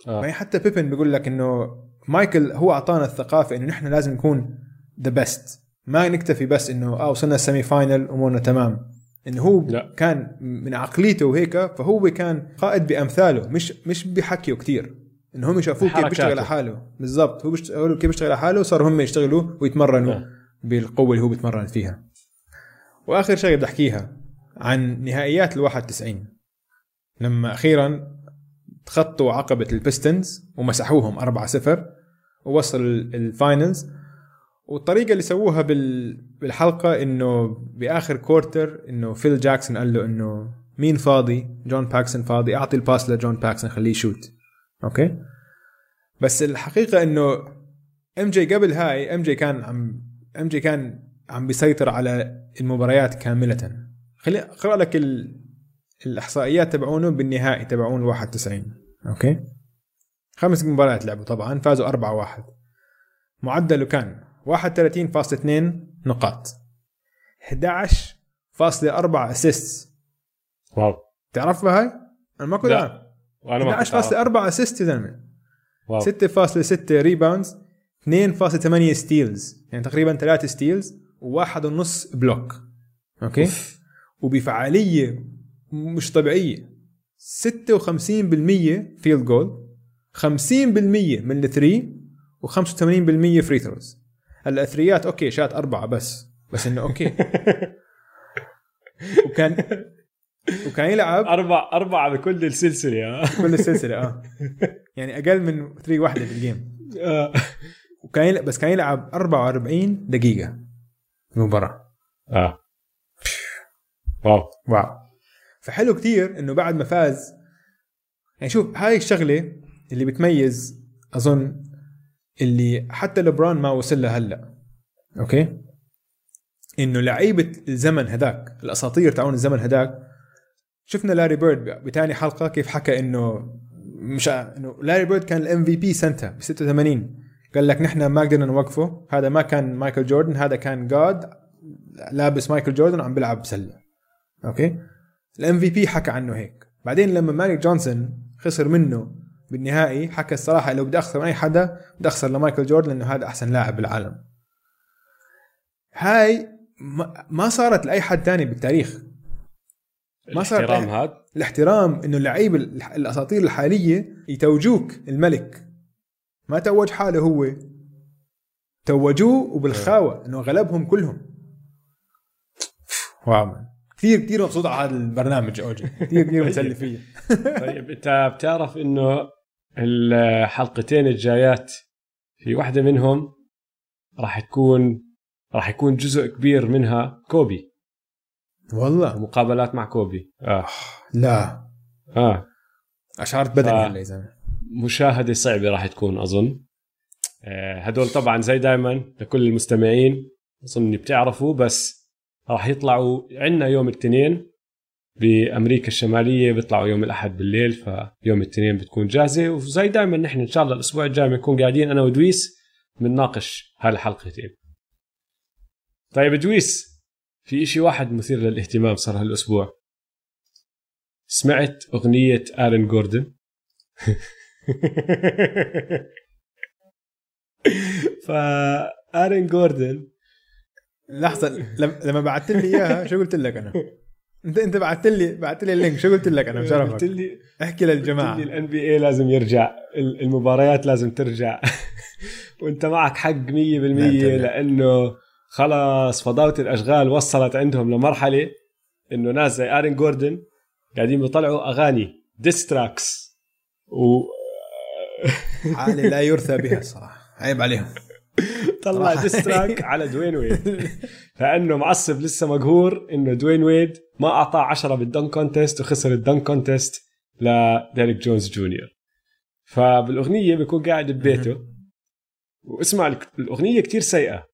Speaker 1: آه.
Speaker 2: يعني حتى بيبن بيقول لك إنه مايكل هو أعطانا الثقافة إنه نحن لازم نكون the best ما نكتفي بس إنه آه وصلنا ال semi final أمورنا تمام. انه هو
Speaker 1: لا.
Speaker 2: كان من عقليته وهيك فهو كان قائد بأفعاله مش مش بحكيه كثير انه هم شافوه كيف. بيشتغل على حاله بالضبط هو بيشتغل كيف بيشتغل على حاله وصاروا هم يشتغلوا ويتمرنوا
Speaker 1: نعم.
Speaker 2: بالقوة اللي هو بيتمرن فيها وآخر شيء بدي أحكيها عن نهائيات ال 91 لما أخيرا تخطوا عقبة ال Pistons ومسحوهم 4-0 ووصلوا ال finals والطريقة اللي سووها بال... بالحلقة إنه بآخر quarter إنه فيل جاكسون قال له إنه مين فاضي؟ جون باكسون فاضي أعطي ال pass لجون باكسون خليه يشوت okay؟ بس الحقيقة إنه MJ قبل هاي MJ كان عم MJ كان عم بيسيطر على المباريات كاملة. خلي اقرأ لك ال... الإحصائيات تبعونه بالنهائي تبعون 91 okay؟ خمس مباريات لعبوا طبعا فازوا 4 1 معدله كان 31.2 نقاط. 11.4 assist
Speaker 1: wow.
Speaker 2: تعرفها هاي؟ أنا ما كنت. اعرف
Speaker 1: وأنا ما كنت أعرف.
Speaker 2: 11.4 assist يا زلمة.
Speaker 1: wow.
Speaker 2: 6.6 rebounds 2.8 steals يعني تقريبا 3 steals وواحد ونص block okay؟
Speaker 1: أوف.
Speaker 2: وبفعالية مش طبيعية. 56% field goal 50% من ال three. و85% free throws هلا الثريات okay شات أربعة بس. بس إنه okay. وكان وكان يلعب.
Speaker 1: أربع أربعة بكل السلسلة ها
Speaker 2: كل السلسلة آه. يعني أقل من three واحدة في ال game
Speaker 1: آه.
Speaker 2: وكان يلعب بس كان يلعب 44 دقيقة المباراه
Speaker 1: آه. wow.
Speaker 2: wow. فحلو كتير إنه بعد ما فاز يعني شوف هاي الشغلة اللي بتميز أظن اللي حتى لبران ما وصل لها هلا. okay؟ إنه لعيبة الزمن هذاك الأساطير تاعون الزمن هذاك شفنا لاري بيرد بتاني حلقة كيف حكى إنه مش إنه لاري بيرد كان ال MVP سنتها ب 86 قال لك نحن ما قدرنا نوقفه هذا ما كان مايكل جوردن هذا كان جاد لابس مايكل جوردن وعم بيلعب سله okay؟ ال MVP حكى عنه هيك. بعدين لما ماجيك جونسون خسر منه بالنهائي حكى الصراحة لو بدي أخسر من أي حدا بدي أخسر لمايكل جوردن لأنه هذا أحسن لاعب بالعالم. هاي ما- صارت لأي حد تاني بالتاريخ. ما صار
Speaker 1: الاحترام هذا
Speaker 2: الاحترام إنه اللعيبه الأساطير الحالية يتوجوك الملك. ما توج حاله هو. توجوه وبالخاوة إنه غلبهم كلهم. واو. كثير كثير مبسوط على هذا البرنامج أوجي. كثير كثير مسلي فيه
Speaker 1: طيب أنت بتعرف إنه الحلقتين الجايات في واحدة منهم راح تكون راح يكون جزء كبير منها كوبي.
Speaker 2: والله.
Speaker 1: مقابلات مع كوبي. آه.
Speaker 2: لا.
Speaker 1: آه.
Speaker 2: أشعرت بدني
Speaker 1: آه.
Speaker 2: هلا يا زلمه
Speaker 1: مشاهدة صعبة راح تكون أظن. آه، هدول طبعا زي دائما لكل المستمعين إني بتعرفوا بس راح يطلعوا عندنا يوم الاثنين. بأمريكا الشمالية بيطلعوا يوم الأحد بالليل فيوم الاثنين بتكون جاهزة. وزي دائما نحن إن شاء الله الأسبوع الجاي بنكون قاعدين أنا ودويس بنناقش هالحلقتين طيب دويس في إشي واحد مثير للاهتمام صار هالأسبوع. سمعت أغنية آرن جوردن؟ آرن جوردن
Speaker 2: لحظة لم- لما بعثت لي إياها شو قلت لك أنا؟ انت انت بعثت لي بعثت لي ال link. شو قلت لك؟ أنا
Speaker 1: قلت
Speaker 2: بشرفك
Speaker 1: لي
Speaker 2: احكي
Speaker 1: قلت
Speaker 2: للجماعه
Speaker 1: لي ال NBA لازم يرجع. ال- المباريات لازم ترجع. وانت معك حق 100% لأنه خلاص فضاوة الأشغال وصلت عندهم لمرحلة إنه ناس زي آرن جوردن قاعدين بيطلعوا أغاني diss tracks و
Speaker 2: حالة لا يرثى بها الصراحه عيب عليهم.
Speaker 1: طلع.
Speaker 2: diss
Speaker 1: track على دوين ويد لأنه معصب لسه مقهور إنه دوين ويد ما اعطاه 10 بال dunk contest وخسر ال dunk contest لديريك جونز جونيور فبالأغنية بيكون قاعد ببيته. واسمع الأغنية كتير سيئة.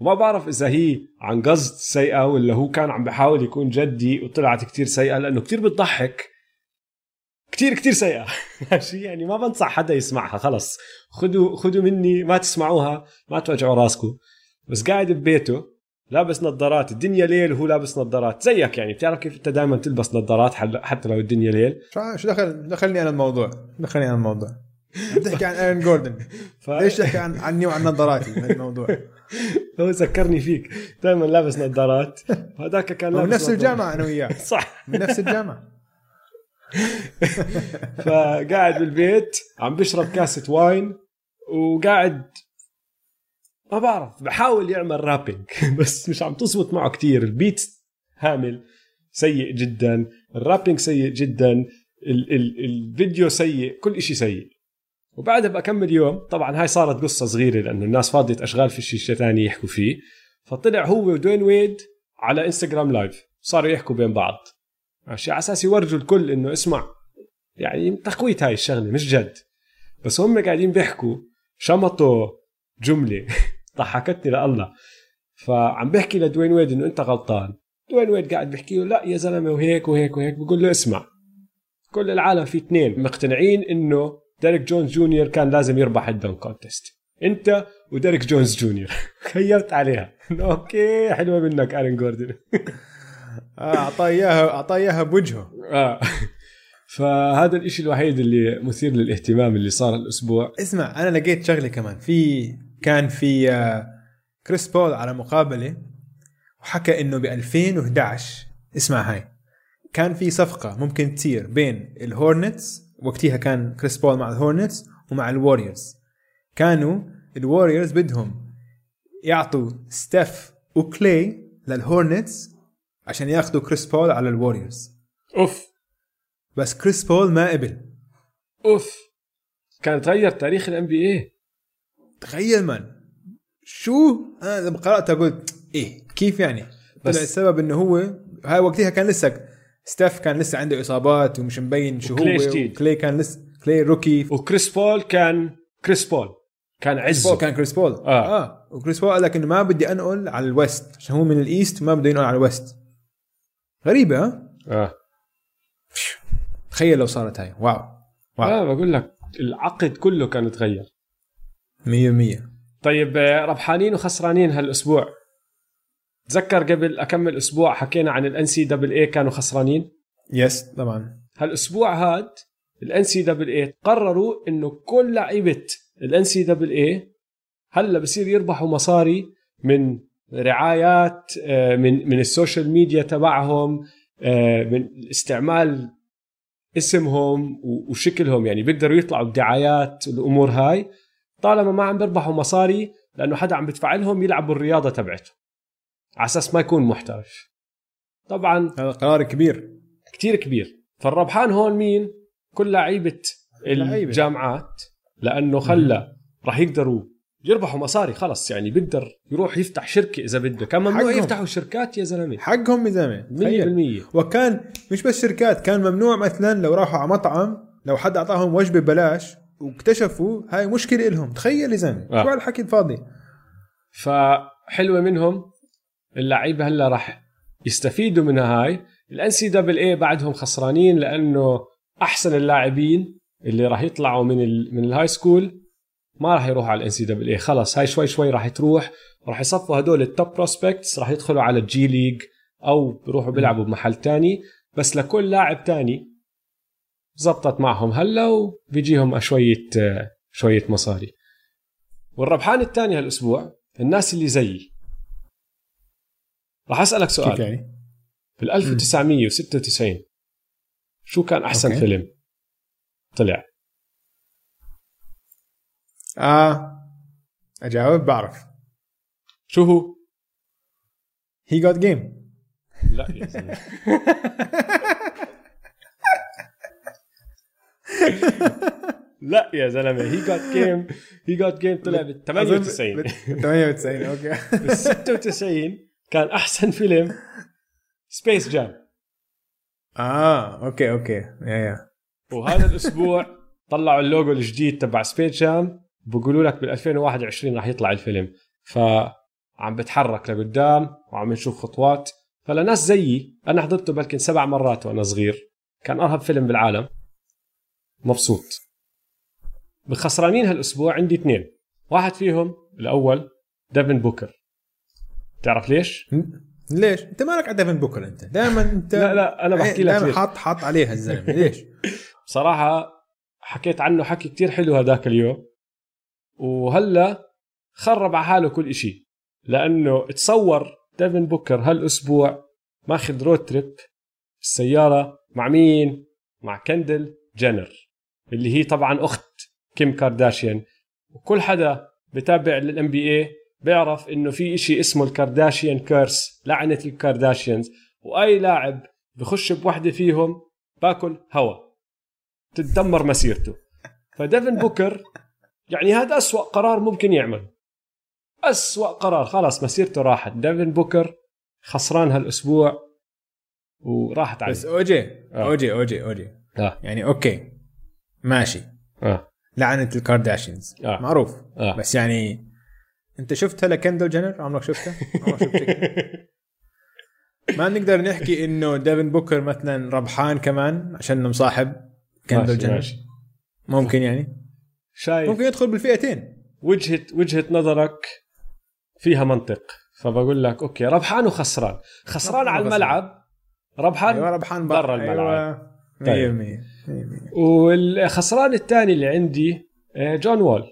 Speaker 1: وما بعرف إذا هي عن قصد سيئة ولا هو كان عم بحاول يكون جدي وطلعت كتير سيئة لأنه كتير بتضحك. كتير كتير سيئة. ماشي يعني ما بنصح حدا يسمعها خلص. خذوا خذوا مني ما تسمعوها ما توجعوا راسكم. بس قاعد ببيته لابس نظارات. الدنيا ليل وهو لابس نظارات. زيك يعني. بتعرف كيف أنت دائما تلبس نظارات حتى لو الدنيا ليل؟
Speaker 2: شو دخل دخلني أنا الموضوع. دخلني أنا الموضوع. عم تحكي عن ايرن جوردن
Speaker 1: ف...
Speaker 2: ليش تحكي عن عني وعن نظاراتي بهذا الموضوع؟
Speaker 1: هو ذكرني فيك. دائما لابس نظارات. هذاك كان
Speaker 2: من
Speaker 1: لابس
Speaker 2: نفس
Speaker 1: نظارات.
Speaker 2: الجامعة أنا وياه.
Speaker 1: صح.
Speaker 2: من نفس الجامعة.
Speaker 1: فقاعد بالبيت عم بشرب كاسة wine وقاعد ما بعرف بحاول يعمل rapping بس مش عم تزبط معه كتير. ال beat هامل سيء جدا. ال rapping سيء جدا. ال ال الفيديو سيء كل إشي سيء. وبعدها بكمل يوم طبعا هاي صارت قصة صغيرة لأنه الناس فاضية أشغال في شيء ثاني يحكوا فيه. فطلع هو ودوين ويد على انستغرام live صاروا يحكوا بين بعض. ماشي على أساس يورجوا الكل إنه اسمع يعني تقويت هاي الشغلة مش جد. بس هم قاعدين بيحكوا شمطوا جملة ضحكتني لله. فعم بحكي لدوين ويد إنه أنت غلطان. دوين ويد قاعد بيحكي له لا يا زلمة وهيك وهيك وهيك. بقول له اسمع كل العالم في اثنين مقتنعين إنه ديريك جونز جونيور كان لازم يربح ال dunk contest. أنت وديريك جونز جونيور. خيرت عليها. okay حلوة منك ارن جوردن.
Speaker 2: أعطاه اياها أعطاه إياها بوجهه.
Speaker 1: آه. فهذا الإشي الوحيد اللي مثير للاهتمام اللي صار الأسبوع.
Speaker 2: اسمع أنا لقيت شغله كمان. في كان في آه، كريس بول على مقابله وحكى إنه ب 2011 اسمع هاي. كان في صفقة ممكن تصير بين الهورنتس وقتها كان كريس بول مع الهورنتس ومع الوريورز كانوا الوريورز بدهم يعطوا ستيف وكلي للهورنتس عشان ياخذوا كريس بول على الوريورز.
Speaker 1: أوف.
Speaker 2: بس كريس بول ما قبل.
Speaker 1: أوف. كان تغير تاريخ ال NBA
Speaker 2: تخيل من. شو؟ أنا لما قراتها قلت إيه كيف يعني؟
Speaker 1: بس-
Speaker 2: بس السبب إنه هو هاي وقتها كان لسه ستيف كان لسه عنده إصابات ومش مبين شو هو
Speaker 1: جديد.
Speaker 2: كلي كان لسه كلي rookie.
Speaker 1: وكريس بول كان كريس بول كان عزه.
Speaker 2: بول كان كريس بول.
Speaker 1: آه.
Speaker 2: آه. وكريس بول قال لك إنه ما بدي أنقل على ال West عشان هو من ال East ما بده ينقل على ال West. غريبة ها؟
Speaker 1: آه.
Speaker 2: تخيل لو صارت هاي. wow. wow.
Speaker 1: آه بقول لك العقد كله كان تغير
Speaker 2: 100%
Speaker 1: طيب آه، ربحانين وخسرانين هالأسبوع. تذكر قبل أكمل أسبوع حكينا عن ال NCAA كانوا خسرانين؟
Speaker 2: yes طبعا.
Speaker 1: هالأسبوع هاد ال NCAA قرروا إنه كل لعيبة ال NCAA هلأ بصير يربحوا مصاري من رعايات آه، من من ال social media تبعهم آه، من استعمال اسمهم وشكلهم. يعني بيقدروا يطلعوا بدعايات والامور هاي. طالما ما عم بيربحوا مصاري لأنه حدا عم بدفع لهم يلعبوا الرياضة تبعته. على أساس ما يكون محترف. طبعا
Speaker 2: هذا قرار كبير.
Speaker 1: كتير كبير. فالربحان هون مين؟ كل
Speaker 2: لعيبة.
Speaker 1: الجامعات. لأنه خلى راح يقدروا يربحوا مصاري خلص يعني بيقدر يروح يفتح شركة إذا بده. كان ممنوع. يفتحوا شركات يا زلمة.
Speaker 2: حقهم يا زلمة. تخيل.
Speaker 1: 100%
Speaker 2: وكان مش بس شركات كان ممنوع مثلا لو راحوا على مطعم لو حد أعطاهم وجبة ببلاش واكتشفوا هاي مشكلة لهم تخيل يا زلمة.
Speaker 1: آه.
Speaker 2: شو هالحكي الفاضي.
Speaker 1: فحلوة منهم اللعيبة هلأ راح يستفيدوا من هاي. ال NCAA بعدهم خسرانين لأنه أحسن اللاعبين اللي راح يطلعوا من ال من ال high school ما راح يروحوا على ال NCAA خلص هاي شوي شوي راح تروح. راح يصفوا هدول ال top prospects راح يدخلوا على الجي ليج أو بيروحوا بيلعبوا بمحل تاني. بس لكل لاعب تاني زبطت معهم هلا وبيجيهم شوية شوية مصاري. والربحان الثاني هالأسبوع الناس اللي زيي. راح
Speaker 2: أسألك
Speaker 1: سؤال.
Speaker 2: يعني؟
Speaker 1: بال 1996 شو كان أحسن
Speaker 2: أوكي.
Speaker 1: فيلم؟ طلع.
Speaker 2: آه أجاوب بعرف.
Speaker 1: شو هو؟
Speaker 2: He Got Game
Speaker 1: لا يا زلمه لا يا زلمة He Got Game He Got Game طلع بال 98
Speaker 2: 98 Okay.
Speaker 1: بال 96 كان أحسن فيلم. Space Jam
Speaker 2: آه okay okay. Yeah yeah
Speaker 1: وهذا الأسبوع طلعوا اللوجو الجديد تبع Space Jam بقولوا لك بال 2021 راح يطلع الفيلم. فعم بتحرك لقدام وعم نشوف خطوات. فلناس زيي أنا حضرته بلكن سبع مرات وأنا صغير. كان أرهب فيلم بالعالم. مبسوط. بخسرانين هالأسبوع عندي اثنين. واحد فيهم الأول ديفن بوكر. تعرف ليش؟
Speaker 2: ليش؟ أنت مالك على ديفن بوكر أنت؟ دائما أنت
Speaker 1: لا لا أنا بحكي لك
Speaker 2: دائما. حاط حاط عليها الزلمة. ليش؟
Speaker 1: بصراحة حكيت عنه حكي كتير حلو هذاك اليوم. وهلا خرب على حاله كل إشي. لأنه تصور ديفن بوكر هالأسبوع ماخذ road trip السيارة مع مين؟ مع كندل جينر اللي هي طبعا أخت كيم كارداشيان. وكل حدا بتابع لل NBA بيعرف إنه في إشي اسمه ال Kardashian curse لعنة الكارداشيانز. وأي لاعب بخش بوحدة فيهم باكل هوا. تتدمر مسيرته. فديفن بوكر يعني هذا أسوأ قرار ممكن يعمل. أسوأ قرار. خلاص مسيرته راحت. ديفن بوكر خسران هالأسبوع وراحت عليه.
Speaker 2: بس أوجي
Speaker 1: آه.
Speaker 2: أوجي أوجي أوجي.
Speaker 1: آه.
Speaker 2: يعني okay ماشي.
Speaker 1: آه.
Speaker 2: لعنة الكارداشيانز
Speaker 1: آه.
Speaker 2: معروف.
Speaker 1: آه.
Speaker 2: بس يعني أنت شفت هلا كندل جينر؟ عمرك شفتها؟ عمرك؟ ما نقدر نحكي إنه ديفن بوكر مثلا ربحان كمان عشان مصاحب كندل
Speaker 1: ماشي.
Speaker 2: ممكن يعني.
Speaker 1: شايف.
Speaker 2: ممكن يدخل بالفئتين.
Speaker 1: وجهه وجهة نظرك فيها منطق. فبقول لك okay ربحان وخسران. خسران على. الملعب. ربحان
Speaker 2: أيوه ربحان
Speaker 1: برا الملعب.
Speaker 2: أيوه. 100% 100%
Speaker 1: والخسران الثاني اللي عندي آه، جون وول.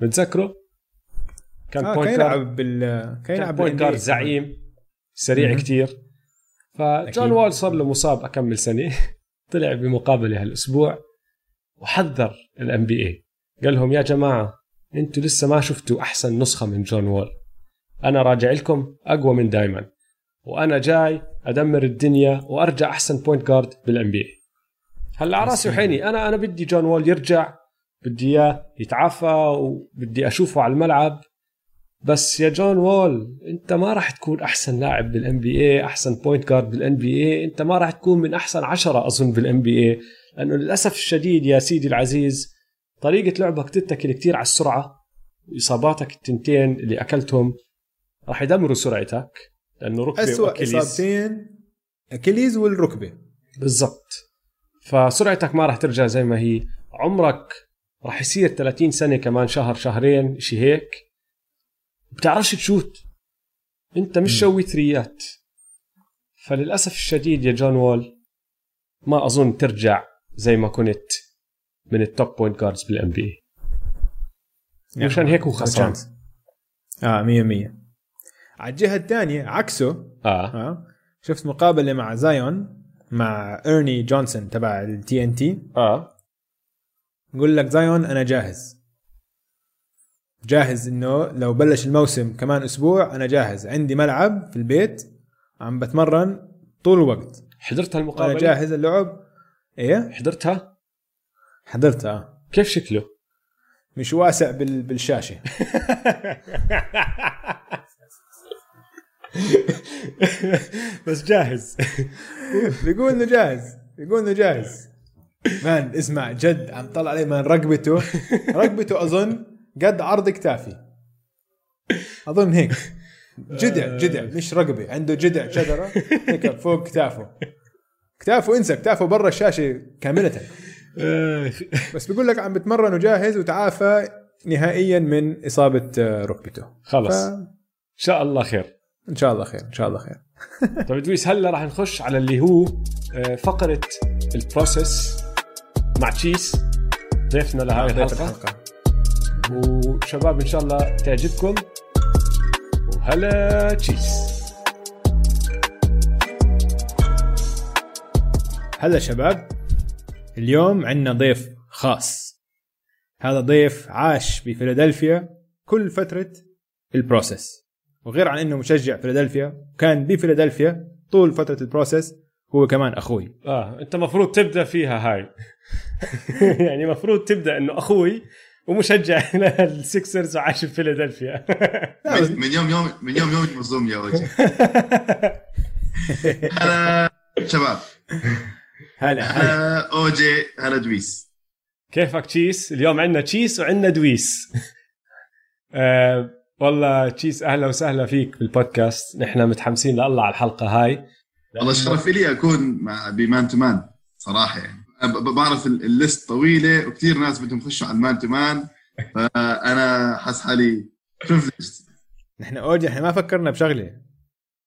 Speaker 1: متذكره؟ كان
Speaker 2: آه
Speaker 1: point
Speaker 2: كان يلعب بال كان يلعب
Speaker 1: point
Speaker 2: guard.
Speaker 1: زعيم سريع
Speaker 2: مهم.
Speaker 1: كتير. فجون. وول صار له مصاب أكمل سنة. طلع بمقابلة هالأسبوع وحذر ال NBA قال لهم يا جماعة أنتوا لسه ما شفتوا أحسن نسخة من جون وول. أنا راجع لكم أقوى من دايما. وأنا جاي أدمر الدنيا وأرجع أحسن point guard بال NBA هلا على راسي وعيني. أنا أنا بدي جون وول يرجع. بدي إياه يتعافى وبدي أشوفه على الملعب. بس يا جون وول أنت ما راح تكون أحسن لاعب بال NBA أحسن point guard بال NBA أنت ما راح تكون من أحسن عشرة أظن بال NBA لأنه للأسف الشديد يا سيدي العزيز طريقة لعبك تتكل كتير على السرعة واصاباتك التنتين اللي أكلتهم راح يدمروا سرعتك لأنه ركبة
Speaker 2: اسوء
Speaker 1: وأكيليز.
Speaker 2: إصابتين أكيليز والركبة.
Speaker 1: بالضبط. فسرعتك ما راح ترجع زي ما هي. عمرك راح يصير 30 سنة كمان شهر شهرين شي هيك. بتعرفش تشوت. أنت مش. شوي ثريات. فللأسف الشديد يا جون وول ما أظن ترجع زي ما كنت. من ال top point guards بال NBA مشان هيك هو خسران.
Speaker 2: آه 100% على الجهة الثانية عكسه
Speaker 1: آه.
Speaker 2: آه شفت مقابلة مع زايون مع ايرني جونسون تبع ال TNT
Speaker 1: آه.
Speaker 2: يقول لك زايون أنا جاهز. جاهز إنه لو بلش الموسم كمان أسبوع أنا جاهز. عندي ملعب في البيت عم بتمرن طول الوقت.
Speaker 1: حضرت هالمقابلة؟
Speaker 2: جاهز اللعب. إيه؟
Speaker 1: حضرتها؟
Speaker 2: حضرتها
Speaker 1: كيف شكله؟
Speaker 2: مش واسع بال... بالشاشة.
Speaker 1: بس جاهز.
Speaker 2: بيقول إنه جاهز بيقول إنه جاهز. مان اسمع جد عم طلع عليه مان رقبته رقبته أظن قد عرض كتافي. أظن هيك. جدع جدع مش رقبة عنده جدع شجرة هيك فوق كتافه. كتافه انسى كتافه برا الشاشة كاملة. بس بيقول لك عم بتمرن وجاهز وتعافى نهائيا من إصابة آه، ركبته
Speaker 1: خلص
Speaker 2: ف-
Speaker 1: إن شاء الله خير.
Speaker 2: إن شاء الله خير إن شاء الله خير.
Speaker 1: طيب ادويس هلا راح نخش على اللي هو آه، فقرة ال process مع تشيس ضيفنا لهاي
Speaker 2: ضيف
Speaker 1: الحلقة. وشباب إن شاء الله تعجبكم. وهلا تشيس
Speaker 2: هلا شباب. اليوم عندنا ضيف خاص. هذا ضيف عاش بفيلادلفيا كل فترة ال process. وغير عن إنه مشجع فيلادلفيا كان بفيلادلفيا طول فترة ال process هو كمان أخوي.
Speaker 1: آه أنت مفروض تبدأ فيها هاي. يعني مفروض تبدأ إنه أخوي ومشجع لل Sixers وعايش في فيلادلفيا.
Speaker 2: لا بس
Speaker 3: من من يوم يوم من يوم يوم مظلوم يا وجه. هلا شباب.
Speaker 2: هلا هلا.
Speaker 3: هلا أوجي هلا دويس.
Speaker 1: كيفك تشيس؟ اليوم عندنا تشيس وعندنا دويس. آه والله تشيس أهلا وسهلا فيك بالبودكاست. نحن متحمسين لله على الحلقة هاي.
Speaker 3: والله شرف لي أكون مع ب man to man صراحة يعني. بعرف ال- ال list طويلة وكثير ناس بدهم يخشوا على ال man to man فأنا حاس حالي
Speaker 2: نحن أوجي إحنا ما فكرنا بشغلة.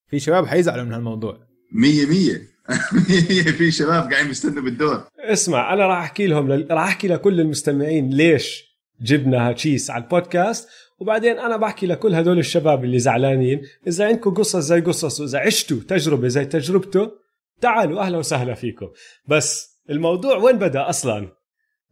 Speaker 2: في شباب حيزعلوا من هالموضوع.
Speaker 3: مية مية. في شباب قاعدين بيستنوا بالدور.
Speaker 1: اسمع أنا راح أحكي لهم راح أحكي لكل المستمعين ليش جبنا تشيس على البودكاست وبعدين أنا بحكي لكل هدول الشباب اللي زعلانين إذا عندكم قصص زي قصصه وإذا عشتوا تجربة زي تجربته تعالوا أهلا وسهلا فيكم. بس الموضوع وين بدأ أصلا؟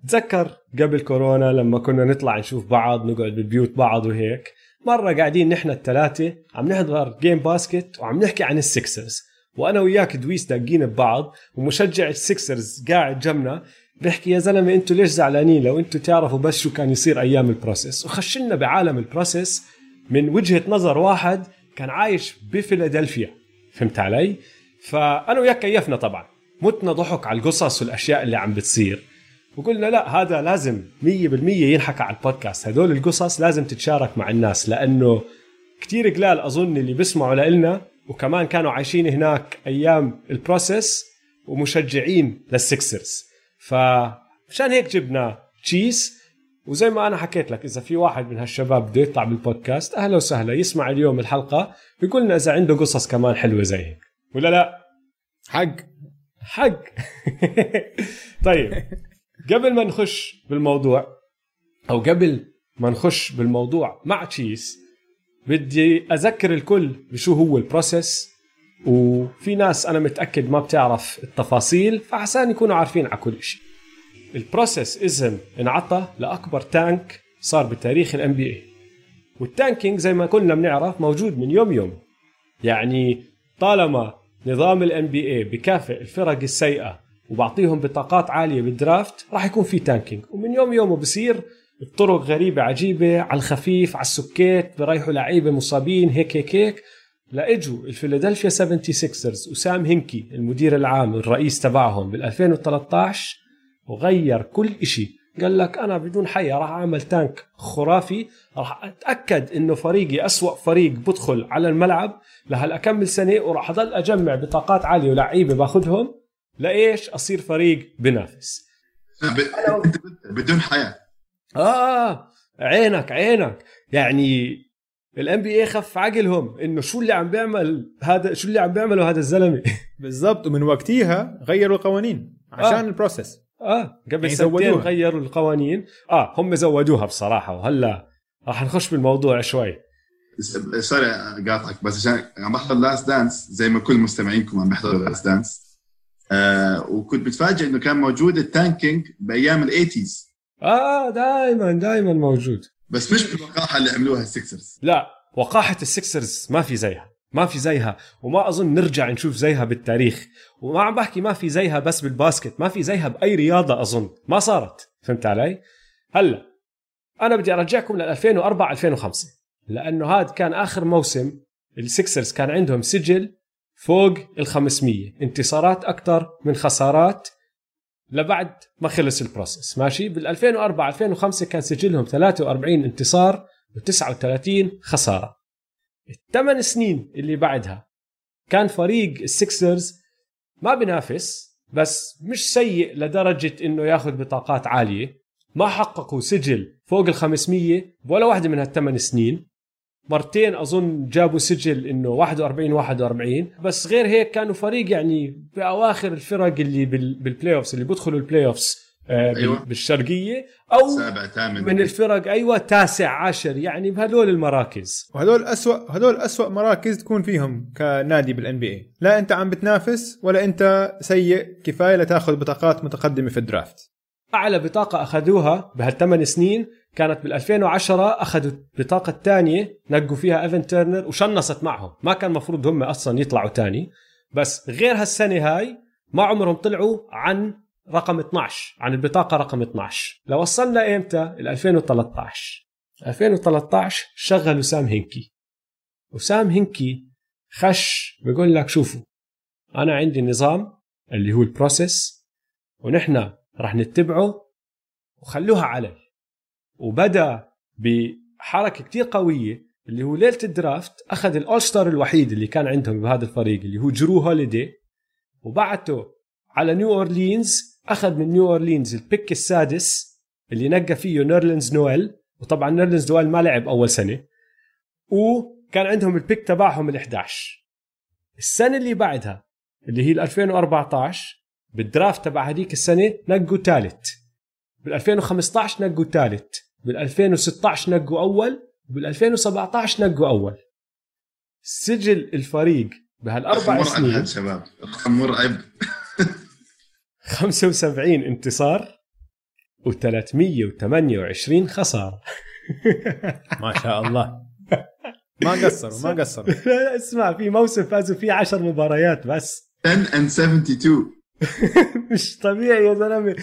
Speaker 1: تذكر قبل كورونا لما كنا نطلع نشوف بعض نقعد ببيوت بعض وهيك مرة قاعدين نحن الثلاثة عم نحضر game basket وعم نحكي عن ال Sixers وأنا وياك دويس داقين ببعض ومشجع ال Sixers قاعد جنبنا بيحكي يا زلمة أنتوا ليش زعلانين؟ لو أنتوا تعرفوا بس شو كان يصير أيام ال process وخش لنا بعالم ال process من وجهة نظر واحد كان عايش بفيلادلفيا. فهمت علي؟ فأنا وياك كيفنا طبعا. متنا ضحك على القصص والأشياء اللي عم بتصير. وقلنا لا هذا لازم 100% ينحكى على البودكاست هدول القصص لازم تتشارك مع الناس لأنه كتير قلال أظن اللي بيسمعوا لنا وكمان كانوا عايشين هناك أيام ال process ومشجعين لل Sixers فمشان هيك جبنا تشيس وزي ما أنا حكيت لك إذا في واحد من هالشباب بده يطلع بالبودكاست أهلا وسهلا يسمع اليوم الحلقة بيقول لنا إذا عنده قصص كمان حلوة زي هيك. ولا لا؟
Speaker 2: حق.
Speaker 1: حق. طيب قبل ما نخش بالموضوع أو قبل ما نخش بالموضوع مع تشيس بدي أذكر الكل بشو هو ال process وفي ناس أنا متأكد ما بتعرف التفاصيل فعشان يكونوا عارفين على كل شيء. ال process اسم انعطى لأكبر tank صار بتاريخ ال NBA وال tanking زي ما كلنا بنعرف موجود من يوم يومه. يعني طالما نظام ال NBA بكافئ الفرق السيئة وبعطيهم بطاقات عالية بال draft راح يكون في tanking ومن يوم يومه بصير بطرق غريبة عجيبة على الخفيف على السكيت بريحوا لعيبة مصابين هيك هيك هيك. لاجوا الفيلادلفيا 76رز وسام هينكي المدير العام الرئيس تبعهم بال 2013 وغير كل إشي. قال لك أنا بدون حيا راح أعمل tank خرافي. راح أتأكد إنه فريقي أسوأ فريق بدخل على الملعب لها الكم سنة وراح أضل أجمع بطاقات عالية ولعيبة باخذهم. لإيش؟ أصير فريق بنافس.
Speaker 3: بدون حيا.
Speaker 1: آه عينك عينك. يعني ال NBA خف عقلهم إنه شو اللي عم بيعمل هذا شو اللي عم بيعمله هذا الزلمة؟
Speaker 2: بالضبط. ومن وقتها غيروا القوانين عشان آه. ال
Speaker 1: process آه قبل يعني سنتين غيروا القوانين. آه هم زودوها بصراحة. وهلا راح نخش بالموضوع شوي.
Speaker 3: sorry قاطعك بس عشان عم بحضر Last Dance زي ما كل مستمعينكم عم بيحضروا Last Dance آه وكنت بتفاجئ إنه كان موجود ال tanking بأيام
Speaker 1: ال eighties آه دائما دائما موجود.
Speaker 3: بس مش بالوقاحة اللي عملوها ال Sixers
Speaker 1: لا وقاحة ال Sixers ما في زيها ما في زيها وما أظن نرجع نشوف زيها بالتاريخ. وما عم بحكي ما في زيها بس بال basket ما في زيها بأي رياضة أظن. ما صارت. فهمت علي؟ هلأ أنا بدي أرجعكم ل 2004 2005 لأنه هذا كان آخر موسم ال Sixers كان عندهم سجل فوق ال 500 انتصارات أكثر من خسارات لبعد ما خلص ال process ماشي؟ بال 2004 2005 كان سجلهم 43 انتصار و39 خسارة. الثمان سنين اللي بعدها كان فريق ال Sixers ما بينافس بس مش سيء لدرجة إنه ياخذ بطاقات عالية. ما حققوا سجل فوق ال 500 ولا واحدة من هالثمان سنين. مرتين أظن جابوا سجل إنه 41 41 بس غير هيك كانوا فريق يعني بأواخر الفرق اللي بال playoffs اللي بيدخلوا ال playoffs آه، أيوة. بالشرقية أو
Speaker 3: سابع ثامن.
Speaker 1: من الفرق أيوه تاسع عاشر. يعني بهدول المراكز.
Speaker 2: وهدول اسوء هدول اسوء مراكز تكون فيهم كنادي بال NBA لا أنت عم بتنافس ولا أنت سيء كفاية لتأخذ بطاقات متقدمة في ال
Speaker 1: draft. أعلى بطاقة أخذوها بهالثمان سنين كانت بال 2010 أخذوا البطاقه الثانية نقوا فيها إيفن تيرنر وشنصت معهم. ما كان المفروض هم أصلا يطلعوا ثاني بس غير هالسنة هاي ما عمرهم طلعوا عن رقم 12 عن البطاقة رقم 12 لوصلنا إمتى؟ ال 2013 2013 شغلوا سام هينكي. وسام هينكي خش بيقول لك شوفوا أنا عندي نظام اللي هو ال process ونحن رح نتبعه وخلوها علي. وبدا بحركة كتير قوية اللي هو ليلة ال draft أخذ ال all star الوحيد اللي كان عندهم بهذا الفريق اللي هو جرو هوليدي وبعته على نيو أورلينز أخذ من نيو أورلينز ال pick السادس اللي نقى فيه نيرلينز نويل وطبعا نيرلينز نويل ما لعب أول سنة وكان عندهم ال pick تبعهم ال11 السنة اللي بعدها اللي هي 2014 بال draft تبع هذيك السنة نقوا ثالث. بال 2015 نقوا ثالث بال 2016 نقوا أول بال 2017 نقوا أول. سجل الفريق بهالأربع سنين.
Speaker 3: شباب رقم مرعب
Speaker 1: 75 انتصار و328 خسارة.
Speaker 2: ما شاء الله. ما قصروا ما قصروا.
Speaker 1: اسمع في موسم فازوا فيه 10 مباريات بس.
Speaker 3: 10 and 72
Speaker 1: مش طبيعي يا زلمة.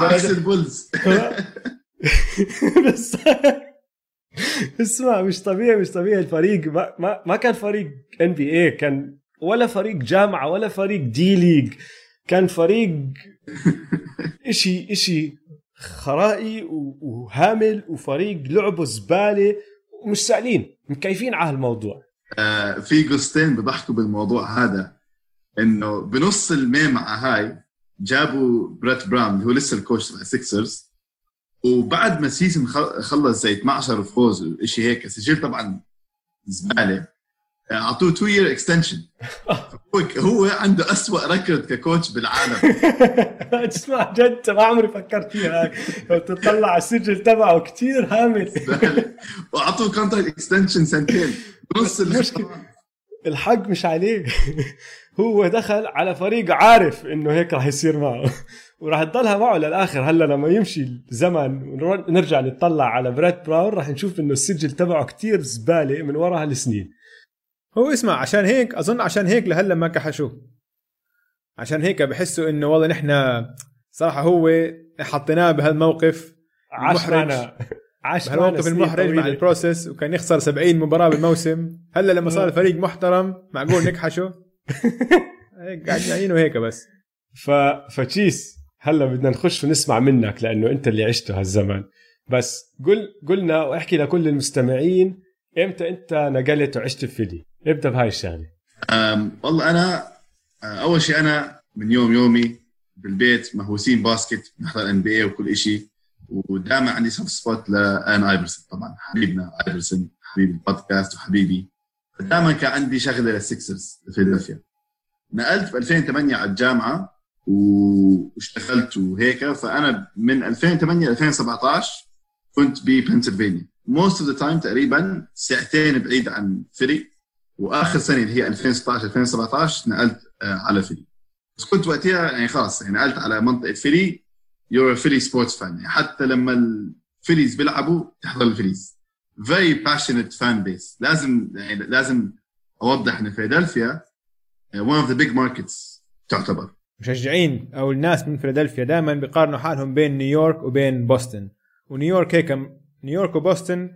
Speaker 3: عكس البولز.
Speaker 1: بس اسمع مش طبيعي مش طبيعي. الفريق ما, ما, ما كان فريق NBA كان ولا فريق جامعة ولا فريق D League كان فريق اشي إشي خرائي وهامل وفريق لعبه زبالة. ومش سائلين مكيفين على هالموضوع.
Speaker 3: آه، في قصتين بضحكوا بالموضوع هذا. إنه بنص المعمعة هاي جابوا بريت براون اللي هو لسه ال coach تبع السكسرز وبعد ما ال season خل- خلص زي 12 فوز شيء هيك سجل طبعا زبالة. أعطوه 2 year extension هو عنده أسوأ record ك coach بالعالم.
Speaker 1: اسمع جد. ما عمري فكرت فيها. هاي لو تطلع على السجل تبعه كتير هامل.
Speaker 3: وأعطوه contract extension سنتين. بنص
Speaker 1: الحق مش عليه. هو دخل على فريق عارف إنه هيك راح يصير معه. وراح تضلها معه للآخر. هلا لما يمشي الزمن ونرجع نطلع على بريت براون راح نشوف إنه السجل تبعه كتير زبالة من وراء هالسنين
Speaker 2: هو اسمع عشان هيك أظن عشان هيك لهلا ما كحشوه عشان هيك بحسوا إنه والله نحن صراحة هو حطيناه بهالموقف بهالموقف
Speaker 1: سنين
Speaker 2: المحرج مع.
Speaker 1: ال
Speaker 2: process وكان يخسر 70 مباراة بالموسم. هلا لما صار الفريق محترم معقول نكحشه؟ قاعد جايينه هيك بس.
Speaker 1: ف... فتشيس هلا بدنا نخش ونسمع منك لأنه أنت اللي عشته هالزمن. بس قل قلنا وأحكي لكل المستمعين إمتى أنت نقلت وعشت في فيلي؟ ابدأ بهاي
Speaker 3: الشغلة. والله أنا آه، أول شيء أنا من يوم يومي بالبيت مهووسين basket نحضر NBA وكل شيء ودائما عندي soft spot لأن ايفرسون طبعا حبيبنا ايفرسون حبيب البودكاست وحبيبي. دائما كان عندي شغلة للسكسرز فيلادلفيا. نقلت ب 2008 على الجامعة واشتغلت وهيك فأنا من 2008 ل 2017 كنت ببنسلفانيا most of the time تقريبا ساعتين بعيد عن فيلي وآخر سنة اللي هي 2016 2017 نقلت آه، على فيلي. بس كنت وقتها يعني خلاص يعني نقلت على منطقة فيلي you're Philly sports fan يعني حتى لما الفيليز بيلعبوا تحضر الفيليز. very passionate fan base لازم يعني لازم أوضح إن فيلادلفيا one of the big markets تعتبر.
Speaker 2: مشجعين أو الناس من فيلادلفيا دائما بيقارنوا حالهم بين نيويورك وبين بوسطن ونيويورك هيك نيويورك وبوسطن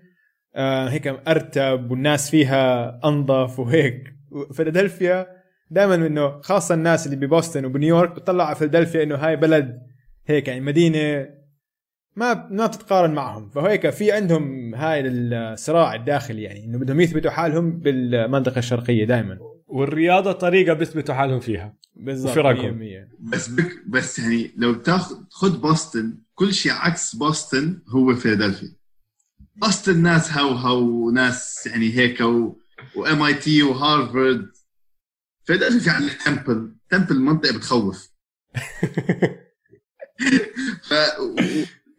Speaker 2: آه هيك أرتب والناس فيها أنظف وهيك. فيلادلفيا دائما إنه خاصة الناس اللي ببوسطن وبنيويورك بتطلع على فيلادلفيا إنه هاي بلد هيك يعني مدينة ما ما بتتقارن معهم. فهيك في عندهم هاي الصراع الداخلي يعني إنه بدهم يثبتوا حالهم بالمنطقة الشرقية دائما
Speaker 1: والرياضة طريقة بيثبتوا حالهم فيها.
Speaker 2: بالضبط
Speaker 1: وفرقهم.
Speaker 2: 100%
Speaker 3: بس بك بس يعني لو بتاخذ خد بوسطن كل شيء عكس بوسطن هو فيلادلفيا. بوسطن ناس هوهو وناس يعني هيك و MIT وهارفرد. فيلادلفيا عندك تمبل تمبل منطقة بتخوف. ف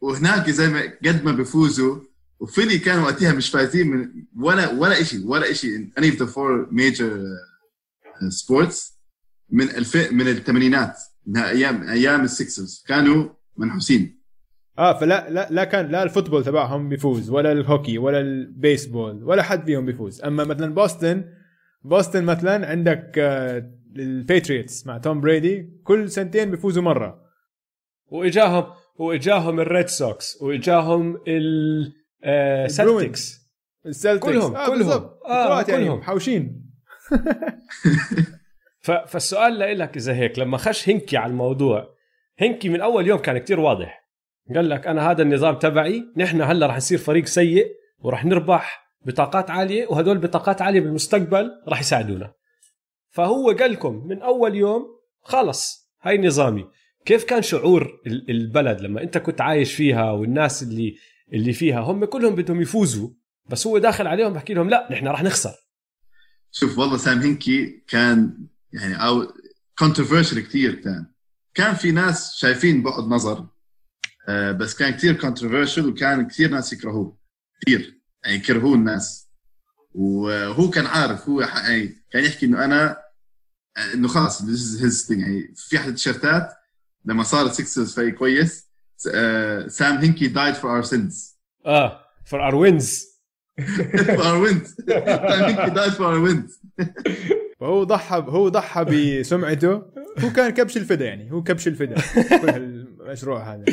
Speaker 3: وهناك زي ما قد ما بيفوزوا وفيلي كانوا وقتها مش فايزين من ولا ولا شيء ولا شيء of the four major uh, sports من 2000 من الثمانينات من أيام أيام السكسرز كانوا منحوسين.
Speaker 2: آه فلا لا لا كان لا ال football تبعهم بيفوز ولا الهوكي ولا البيسبول ولا حد فيهم بيفوز. أما مثلا بوسطن بوسطن مثلا عندك آه، الباتريوتس مع توم بريدي كل سنتين بيفوزوا مرة.
Speaker 1: وإجاهم وإجاهم الريد سوكس وإجاهم السلتكس.
Speaker 2: السلتكس
Speaker 1: كلهم-
Speaker 2: آه
Speaker 1: كلهم. آه،
Speaker 2: يعني
Speaker 1: كلهم.
Speaker 2: محوشين
Speaker 1: ف- فالسؤال لك إذا هيك لما خش هنكي على الموضوع هنكي من أول يوم كان كتير واضح. قال لك أنا هذا النظام تبعي نحن هلأ رح نصير فريق سيء ورح نربح بطاقات عالية وهدول بطاقات عالية بالمستقبل رح يساعدونا. فهو قال لكم من أول يوم خلص هاي نظامي. كيف كان شعور ال- البلد لما انت كنت عايش فيها والناس اللي اللي فيها؟ هم كلهم بدهم يفوزوا بس هو داخل عليهم بحكي لهم لا نحن رح نخسر.
Speaker 3: شوف والله سام هنكي كان يعني أو controversial كثير كان. كان في ناس شايفين بعد نظر آه، بس كان كثير controversial وكان كثير ناس يكرهوه. كثير يعني يكرهوه الناس. وهو كان عارف هو يعني كان يحكي إنه أنا إنه خلاص thing. يعني في أحد التيشيرتات لما صار السكسرز فريق كويس سام هنكي died for our sins.
Speaker 1: آه for our wins
Speaker 3: for our wins. سام هنكي died for our wins.
Speaker 2: فهو ضحى هو ضحى بسمعته. هو كان كبش الفدا يعني هو كبش الفدا. كل هالمشروع هذا.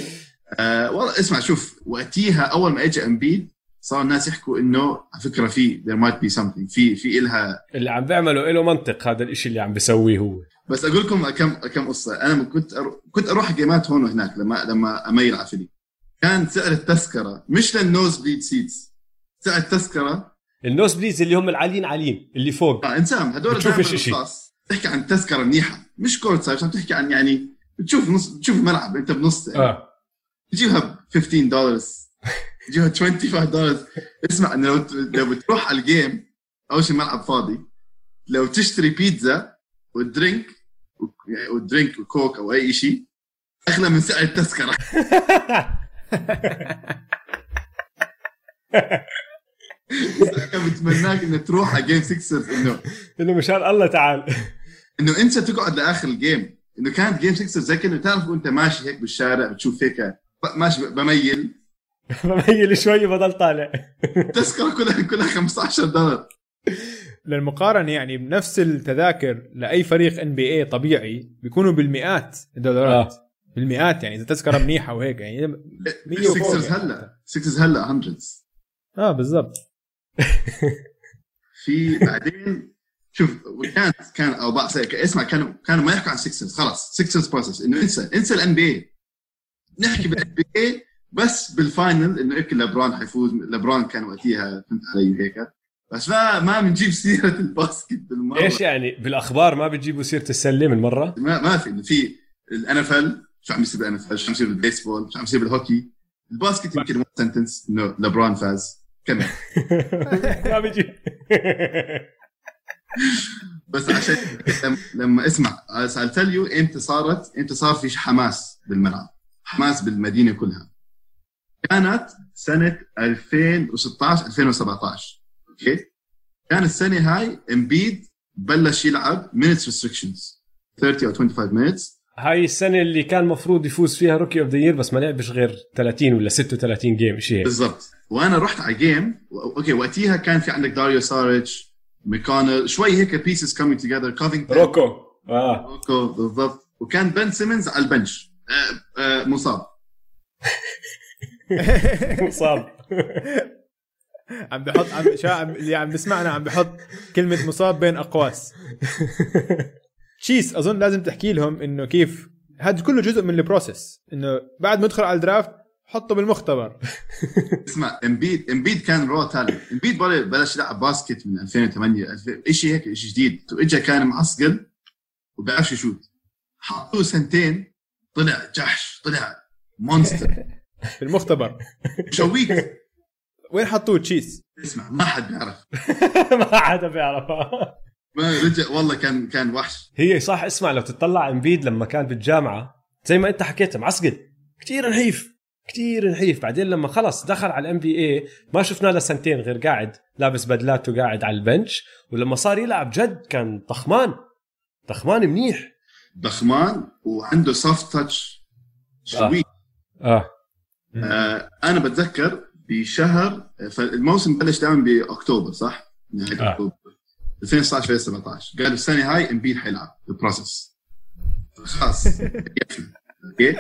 Speaker 3: آه والله اسمع شوف وقتيها أول ما اجى امبيد صار الناس يحكوا إنه على فكرة في there might be something في في إلها
Speaker 1: اللي عم بيعمله له منطق هذا الإشي اللي عم بيسويه هو.
Speaker 3: بس أقول لكم كم كم قصة. أنا كنت أرو... كنت أروح game ات هون وهناك لما لما أميل على فيلي كان سعر التذكرة مش لل nosebleed seats. سعر التذكرة
Speaker 1: ال nosebleeds اللي هم العاليين عاليين اللي فوق.
Speaker 3: آه انسان هدول
Speaker 1: بتشوفش.
Speaker 3: رخاص. تحكي عن تذكرة منيحة. مش courtside عم تحكي عن يعني بتشوف نص بتشوف الملعب أنت بنص يعني.
Speaker 1: آه.
Speaker 3: تجيبها ب 15 دولار تجيبها 25 دولار اسمع إنه لو لو بتروح على ال game أول شيء الملعب فاضي. لو تشتري بيتزا و drink يعني و drink و Coke أو أي شيء. اغلى من سعر التذكرة. كان بتمناك انه تروح على game 6 انه
Speaker 1: إنه مشان الله تعال.
Speaker 3: إنه أنت تقعد لآخر ال game. إنه كانت game 6 زي كأنه تعرف وأنت ماشي هيك بالشارع بتشوف هيك ماشي بميل.
Speaker 1: بميل شوي بضل طالع.
Speaker 3: التذكره كلها كلها 15 دولار.
Speaker 2: للمقارنة يعني بنفس التذاكر لأي فريق NBA طبيعي بيكونوا بالمئات الدولارات.
Speaker 1: آه.
Speaker 2: بالمئات يعني إذا تذكرة منيحة وهيك يعني. 100 وفوق
Speaker 3: Sixers
Speaker 2: يعني.
Speaker 3: هلا. Sixers هلا hundreds
Speaker 2: آه بالضبط.
Speaker 3: في بعدين شوف كانت كان أو بعض اسمع كانوا كانوا ما يحكوا عن Sixers خلاص Sixers process إنه انسى إنسى ال NBA نحكي بال NBA بس بال final إنه هيك لبران حيفوز. لبران كان وقتها فهمت علي هيك بس ما ما بنجيب سيرة ال basket
Speaker 1: بالمرة. إيش يعني؟ بالأخبار ما بتجيبوا سيرة السلة من مرة؟
Speaker 3: ما, ما في. في ال NFL شو عم يصير بال NFL شو عم يصير بالبيسبول شو عم يصير بالهوكي ال basket يمكن one sentence إنه لبران فاز. كمل.
Speaker 1: ما بيجي.
Speaker 3: بس عشان لما- اسمع you إمتى صارت إمتى صار في حماس بالملعب حماس بالمدينة كلها. كانت سنة 2016 2017 أوكي؟ كان السنة هاي امبيد بلش يلعب minutes restrictions 30 أو 25 minutes.
Speaker 1: هاي السنة اللي كان مفروض يفوز فيها rookie of the year بس ما لعبش غير 30 ولا 36 game شيء هيك.
Speaker 3: بالضبط. وأنا رحت على game أوكي وقتيها كان في عندك داريو ساريتش ميكونل شوي هيك pieces coming together كوفينغتون
Speaker 1: روكو آه.
Speaker 3: روكو بالضبط. وكان بن سيمنز على ال bench آه آه مصاب.
Speaker 1: مصاب.
Speaker 2: عم بحط عم شا عم اللي عم بسمعنا عم بحط كلمة مصاب بين أقواس. تشيس أظن لازم تحكي لهم إنه كيف هذا كله جزء من ال process إنه بعد ما يدخل على ال draft حطه بالمختبر.
Speaker 3: اسمع امبيد إمبيد كان raw talent إمبيد بل- بلش يلعب basket من 2008 2000 شيء هيك شيء جديد. وإجا كان معسقل وبيعرفش يشوت. حطوه سنتين طلع جحش طلع monster
Speaker 2: في المختبر
Speaker 3: شويت.
Speaker 2: وين حطوه؟ تشيس
Speaker 3: اسمع ما حد بيعرف.
Speaker 1: ما حدا بيعرفها
Speaker 3: ما رجع والله كان كان وحش.
Speaker 1: هي صح اسمع لو تطلع امبيد لما كان بالجامعة زي ما انت حكيت معسقل كثير نحيف. كثير نحيف. بعدين لما خلص دخل على ال NBA ما شفناه لسنتين غير قاعد لابس بدلاته قاعد على ال bench. ولما صار يلعب جد كان ضخمان. ضخمان منيح.
Speaker 3: ضخمان وعنده soft touch شوي.
Speaker 1: آه.
Speaker 3: آه أنا بتذكر بشهر فالموسم بلش دائما بأكتوبر صح؟ نهاية
Speaker 1: آه.
Speaker 3: أكتوبر. 2016 2017 قالوا السنة هاي امبيد حيلعب. ال process خلاص. أوكي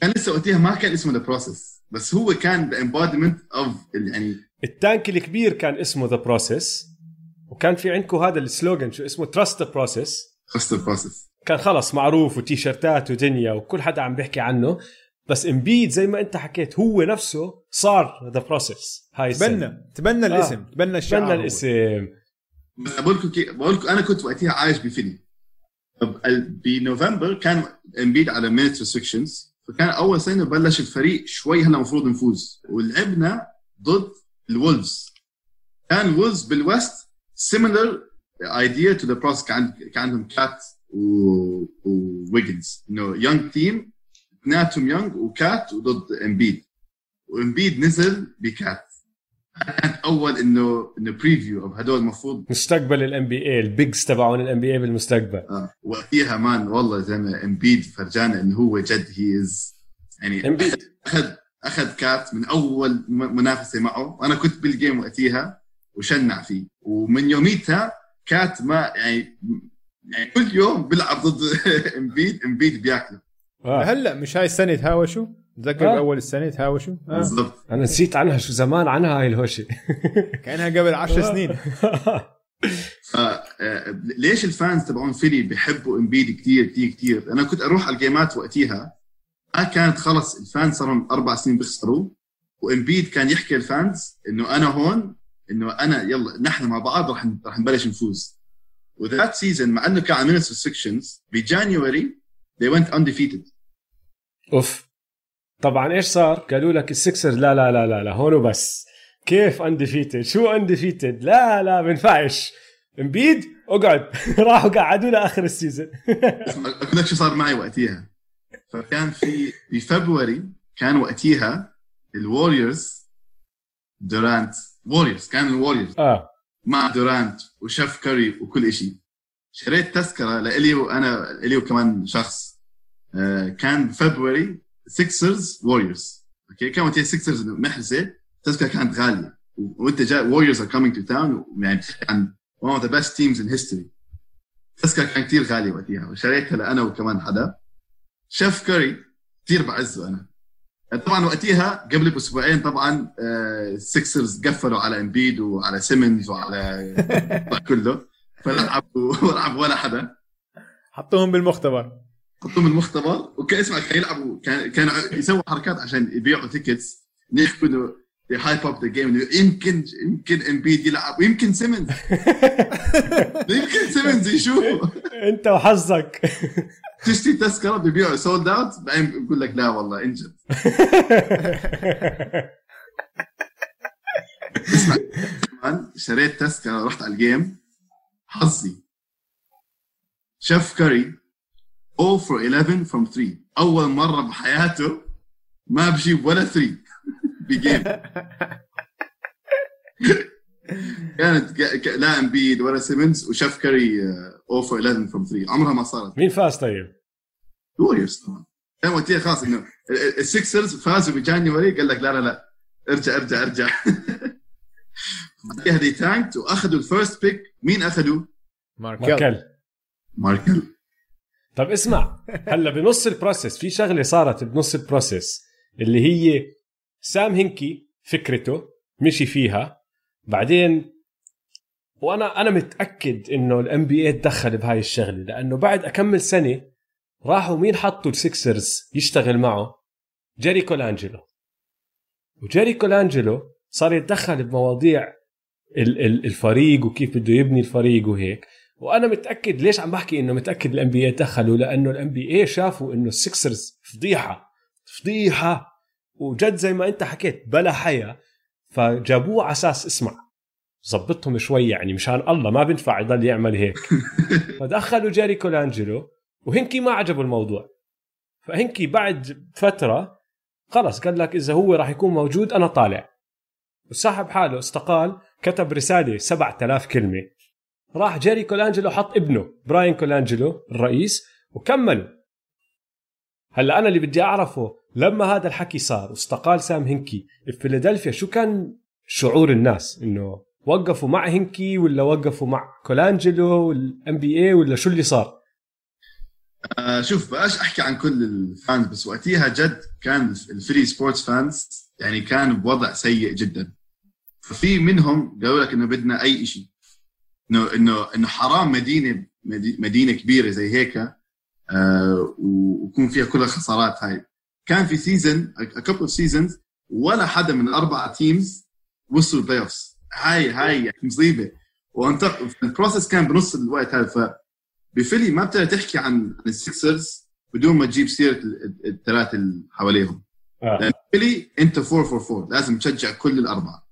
Speaker 3: كان لسه وقتها ما كان اسمه the process بس هو كان the embodiment of يعني
Speaker 1: ال tank الكبير كان اسمه the process وكان في عندكم هذا ال slogan شو اسمه؟ trust the process
Speaker 3: خلص ال process
Speaker 1: كان خلص معروف وتيشرتات ودنيا وكل حدا عم بيحكي عنه. بس امبيد زي ما انت حكيت هو نفسه صار the process هاي السنة.
Speaker 2: تبنى تبنى الاسم تبنى الشعار
Speaker 1: تبنى. الاسم.
Speaker 3: بقول لكم كي- بقول لكم أنا كنت وقتها عايش ال- بنوفمبر كان امبيد على minute restrictions فكان أول سنة بلش الفريق شوي هلا المفروض نفوز. ولعبنا ضد ال Wolves. كان ال Wolves بال West similar idea to the process كان كان عندهم كات وويجنز إنه young team اثنيناتهم young وكات وضد إمبيد. وإمبيد نزل بكات. كانت أول إنه إنه preview of هدول المفروض
Speaker 1: مستقبل ال NBA ال bigs تبعون ال NBA بالمستقبل.
Speaker 3: آه. وقتها man والله زي ما إمبيد فرجانا إنه هو جد he is يعني
Speaker 1: امبيد
Speaker 3: أخذ أخذ كات من أول منافسة معه. وأنا كنت بال game وقتها وشنع فيه. ومن يوميتها كات ما يعني يعني كل يوم بيلعب ضد إمبيد. إمبيد بياكله.
Speaker 1: آه.
Speaker 2: هلا مش هاي السنة تهاوشوا تذكر
Speaker 1: آه.
Speaker 2: بأول السنة تهاوشوا آه.
Speaker 3: بالضبط
Speaker 1: أنا نسيت عنها شو زمان عنها هاي الهوشة
Speaker 2: كأنها قبل عشر
Speaker 1: آه.
Speaker 2: سنين
Speaker 3: ف- آه، ليش ال fans تبعون فيلي بيحبوا امبيد كثير كثير كثير أنا كنت أروح على الجيمات وقتها ما كانت خلص ال fans صاروا أربع سنين بيخسروا وامبيد كان يحكي ال fans إنه أنا هون إنه أنا يلا نحن مع بعض رح رح نبلش نفوز و that season مع إنه كان على minutes restrictions ب January they went undefeated.
Speaker 1: أوف. طبعا إيش صار؟ قالوا لك ال Sixers لا لا لا لا لا هون وبس. كيف undefeated؟ شو undefeated؟ لا لا بنفعش إمبيد أقعد. راحوا قعدوا لآخر ال
Speaker 3: season أقول لك شو صار معي وقتها فكان في بفبراير كان وقتها ال Warriors دورانت و Warriors كان ال
Speaker 1: Warriors آه.
Speaker 3: مع دورانت وستيف كاري وكل شيء شريت تذكرة لإلي وأنا إلي وكمان شخص. كان فبراير Sixers و Warriors أوكي كان وقتها Sixers محرزة. التذكره كانت غالية. وانت جاي و Warriors are coming to town يعني عن one of the best teams in history. التذكره كان كثير غالية وقتها. وشريتها لأنا وكمان حدا. ستيف كاري كثير بعزه أنا. طبعا وقتها قبل بأسبوعين طبعا آه، ال Sixers قفلوا على امبيد وعلى سيمنز وعلى كله. فلعبوا ولعب ولا حدا.
Speaker 2: حطوهم بالمختبر.
Speaker 3: حطوهم المختبر وكان اسمع كان يلعبوا كان كانوا يسووا حركات عشان يبيعوا tickets يحكوا انه hype up the game يمكن يمكن امبيد يلعب ويمكن سيمنز يمكن سيمنز يشوفوا
Speaker 1: أنت وحظك.
Speaker 3: تشتري تذكرة بيبيعوا sold out بعدين بقول لك لا والله انجد اسمع شريت تذكرة رحت على ال game حظي. Steph Curry. 0 for 11 from 3 أول مرة بحياته ما بجيب ولا 3 ب game كانت لا امبيد ولا سيمنز و Steph Curry آه، 0 for 11 from 3 عمرها ما صارت.
Speaker 1: مين فاز طيب؟
Speaker 3: ووريرز طبعا. كان وقتها خلاص إنه ال- ال- ال Sixers فازوا ب January قال لك لا لا لا. ارجع ارجع ارجع. بعدها they tanked وأخذوا ال first pick مين
Speaker 2: أخذوا؟
Speaker 1: Markelle.
Speaker 3: Markelle.
Speaker 1: طب اسمع هلا بنص ال process في شغلة صارت بنص ال process اللي هي سام هنكي فكرته مشي فيها. بعدين وأنا أنا متأكد إنه ال NBA تدخل بهاي الشغلة لأنه بعد أكمل سنة راحوا مين حطوا ال Sixers يشتغل معه؟ جيري كولانجلو وجيري كولانجلو صار يتدخل بمواضيع ال- ال- الفريق وكيف بده يبني الفريق وهيك. وأنا متأكد ليش عم بحكي إنه متأكد ال NBA دخلوا؟ لأنه ال NBA شافوا إنه ال Sixers فضيحة فضيحة. وجد زي ما أنت حكيت بلا حياة. فجابوه على أساس اسمع زبطهم شوي يعني مشان الله ما بينفع يضل يعمل هيك. فدخلوا جيري كولانجلو وهنكي ما عجبه الموضوع. فهنكي بعد فترة خلص قال لك إذا هو راح يكون موجود أنا طالع. وسحب حاله استقال كتب رسالة 7000 كلمة. راح جيري كولانجلو حط ابنه براين كولانجلو الرئيس وكملوا. هلأ أنا اللي بدي أعرفه لما هذا الحكي صار واستقال سام هنكي بفيلادلفيا شو كان شعور الناس؟ إنه وقفوا مع هنكي ولا وقفوا مع كولانجلو وال NBA ولا شو اللي صار؟
Speaker 3: آه شوف بقاش أحكي عن كل ال fans بس وقتها جد كان ال Philly sports fans يعني كان بوضع سيء جدا. ففي منهم قالوا لك إنه بدنا أي شيء إنه إنه إنه حرام مدينة مدي- مدينة كبيرة زي هيك آه ويكون فيها كل الخسارات هاي. كان في season couple of seasons ولا حدا من الأربعة teams وصلوا ال playoffs هاي هاي يعني مصيبة. وانت ال process كان بنص الوقت هذا. ف ب Philly ما بتقدر تحكي عن ال Sixers بدون ما تجيب سيرة ال- ال- الثلاثة اللي حواليهم.
Speaker 1: آه.
Speaker 3: لأن Philly أنت 4 4 4 لازم تشجع كل الأربعة.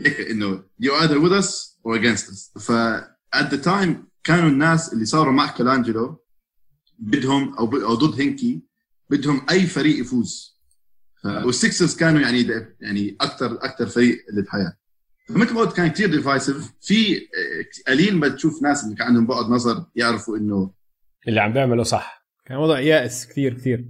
Speaker 3: هيك إنه you either with us or against us. ف at the time كانوا الناس اللي صاروا مع كولانجلو بدهم أو أو ضد هنكي بدهم أي فريق يفوز. ف- وال Sixers كانوا يعني يعني أكثر أكثر فريق اللي بحياه فمثل ما قلت كان كثير divisive في آه، قليل ما تشوف ناس اللي كان عندهم بعد نظر يعرفوا إنه
Speaker 1: اللي عم بيعمله صح.
Speaker 2: كان وضع يائس كثير كثير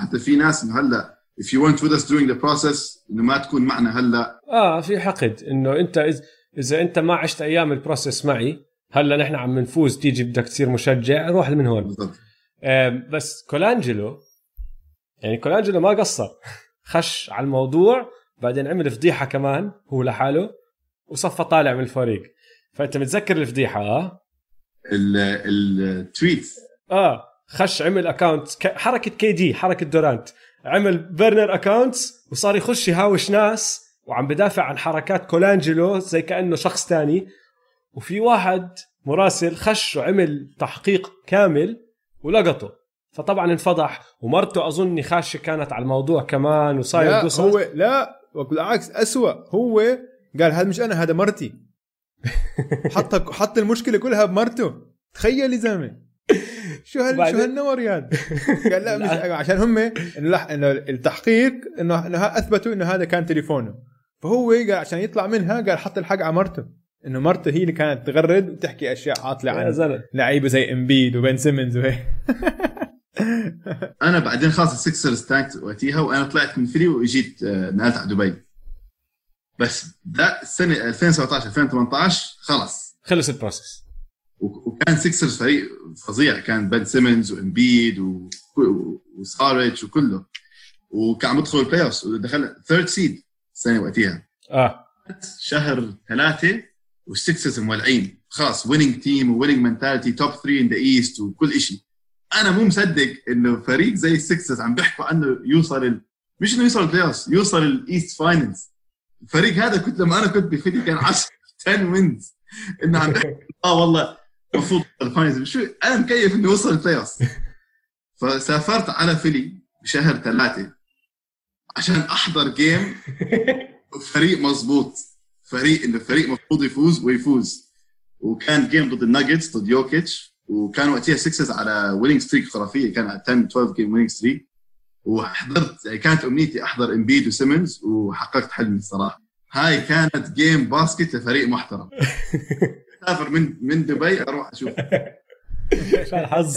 Speaker 3: حتى في ناس إنه هلأ if you weren't with us during the process إنه ما تكون معنا هلأ.
Speaker 1: آه في حقد إنه أنت إذ- إذا أنت ما عشت أيام ال process معي هلأ نحن عم نفوز تيجي بدك تصير مشجع روح من هون.
Speaker 3: بالضبط.
Speaker 1: بس كولانجلو يعني كولانجلو ما قصر خش على الموضوع بعدين عمل فضيحة كمان هو لحاله وصفى طالع من الفريق. فأنت متذكر الفضيحة آه؟
Speaker 3: ال- ال
Speaker 1: tweet آه خش عمل account حركة KD حركة دورانت عمل burner account وصار يخش يهاوش ناس وعم بدافع عن حركات كولانجلو زي كأنه شخص تاني. وفي واحد مراسل خش وعمل تحقيق كامل ولقطه. فطبعا انفضح. ومرته اظني خاشة كانت على الموضوع كمان وصاير
Speaker 2: لا
Speaker 1: قصص.
Speaker 2: هو لا بالعكس أسوأ. هو قال هذا مش أنا هذا مرتي. حط حط المشكلة كلها بمرته. تخيل يا زلمة. شو هال شو هالنور يا قال لا مش عشان هم إنه التحقيق إنه أثبتوا إنه هذا كان تليفونه. فهو قال عشان يطلع منها قال حط الحق على مرته. إنه مرته هي اللي كانت تغرد وتحكي أشياء
Speaker 1: عاطلة
Speaker 2: عن لعيبة زي إمبيد وبن سيمنز وهيك
Speaker 3: أنا بعدين خلاص ال Sixers tanked وقتها وأنا طلعت من Philly واجيت آه، نقلت على دبي. بس ده السنة 2017 2018 خلص
Speaker 1: خلص ال process.
Speaker 3: و- وكان Sixers فريق فظيع كان بن سيمنز وإمبيد و- و- وساريتش وكله. وكان عم يدخل ال playoff ودخل third seed السنة وقتها
Speaker 1: آه.
Speaker 3: شهر ثلاثة وال Sixers مولعين. خلاص winning team و winning mentality top 3 in the East وكل شيء أنا مو مصدق إنه فريق زي ال Sixers عم بيحكوا عنه يوصل ال... مش إنه يوصل ال play يوصل ال East finals الفريق هذا كنت لما أنا كنت ب Philly كان 10 10 wins إنه عم بيحكوا آه والله المفروض ال finals شو أنا مكيف إنه يوصل ال play فسافرت على Philly بشهر ثلاثة. عشان أحضر game فريق مظبوط. فريق انه الفريق المفروض يفوز ويفوز. وكان game ضد الناجتس ضد يوكيتش وكان وقتها Sixers على winning streak خرافية. كان على 10 12 game winning streak وحضرت يعني كانت أمنيتي أحضر امبيد وسيمنز وحققت حلمي الصراحة. هاي كانت game basket لفريق محترم. سافر من من دبي أروح أشوف.
Speaker 1: شو الحظ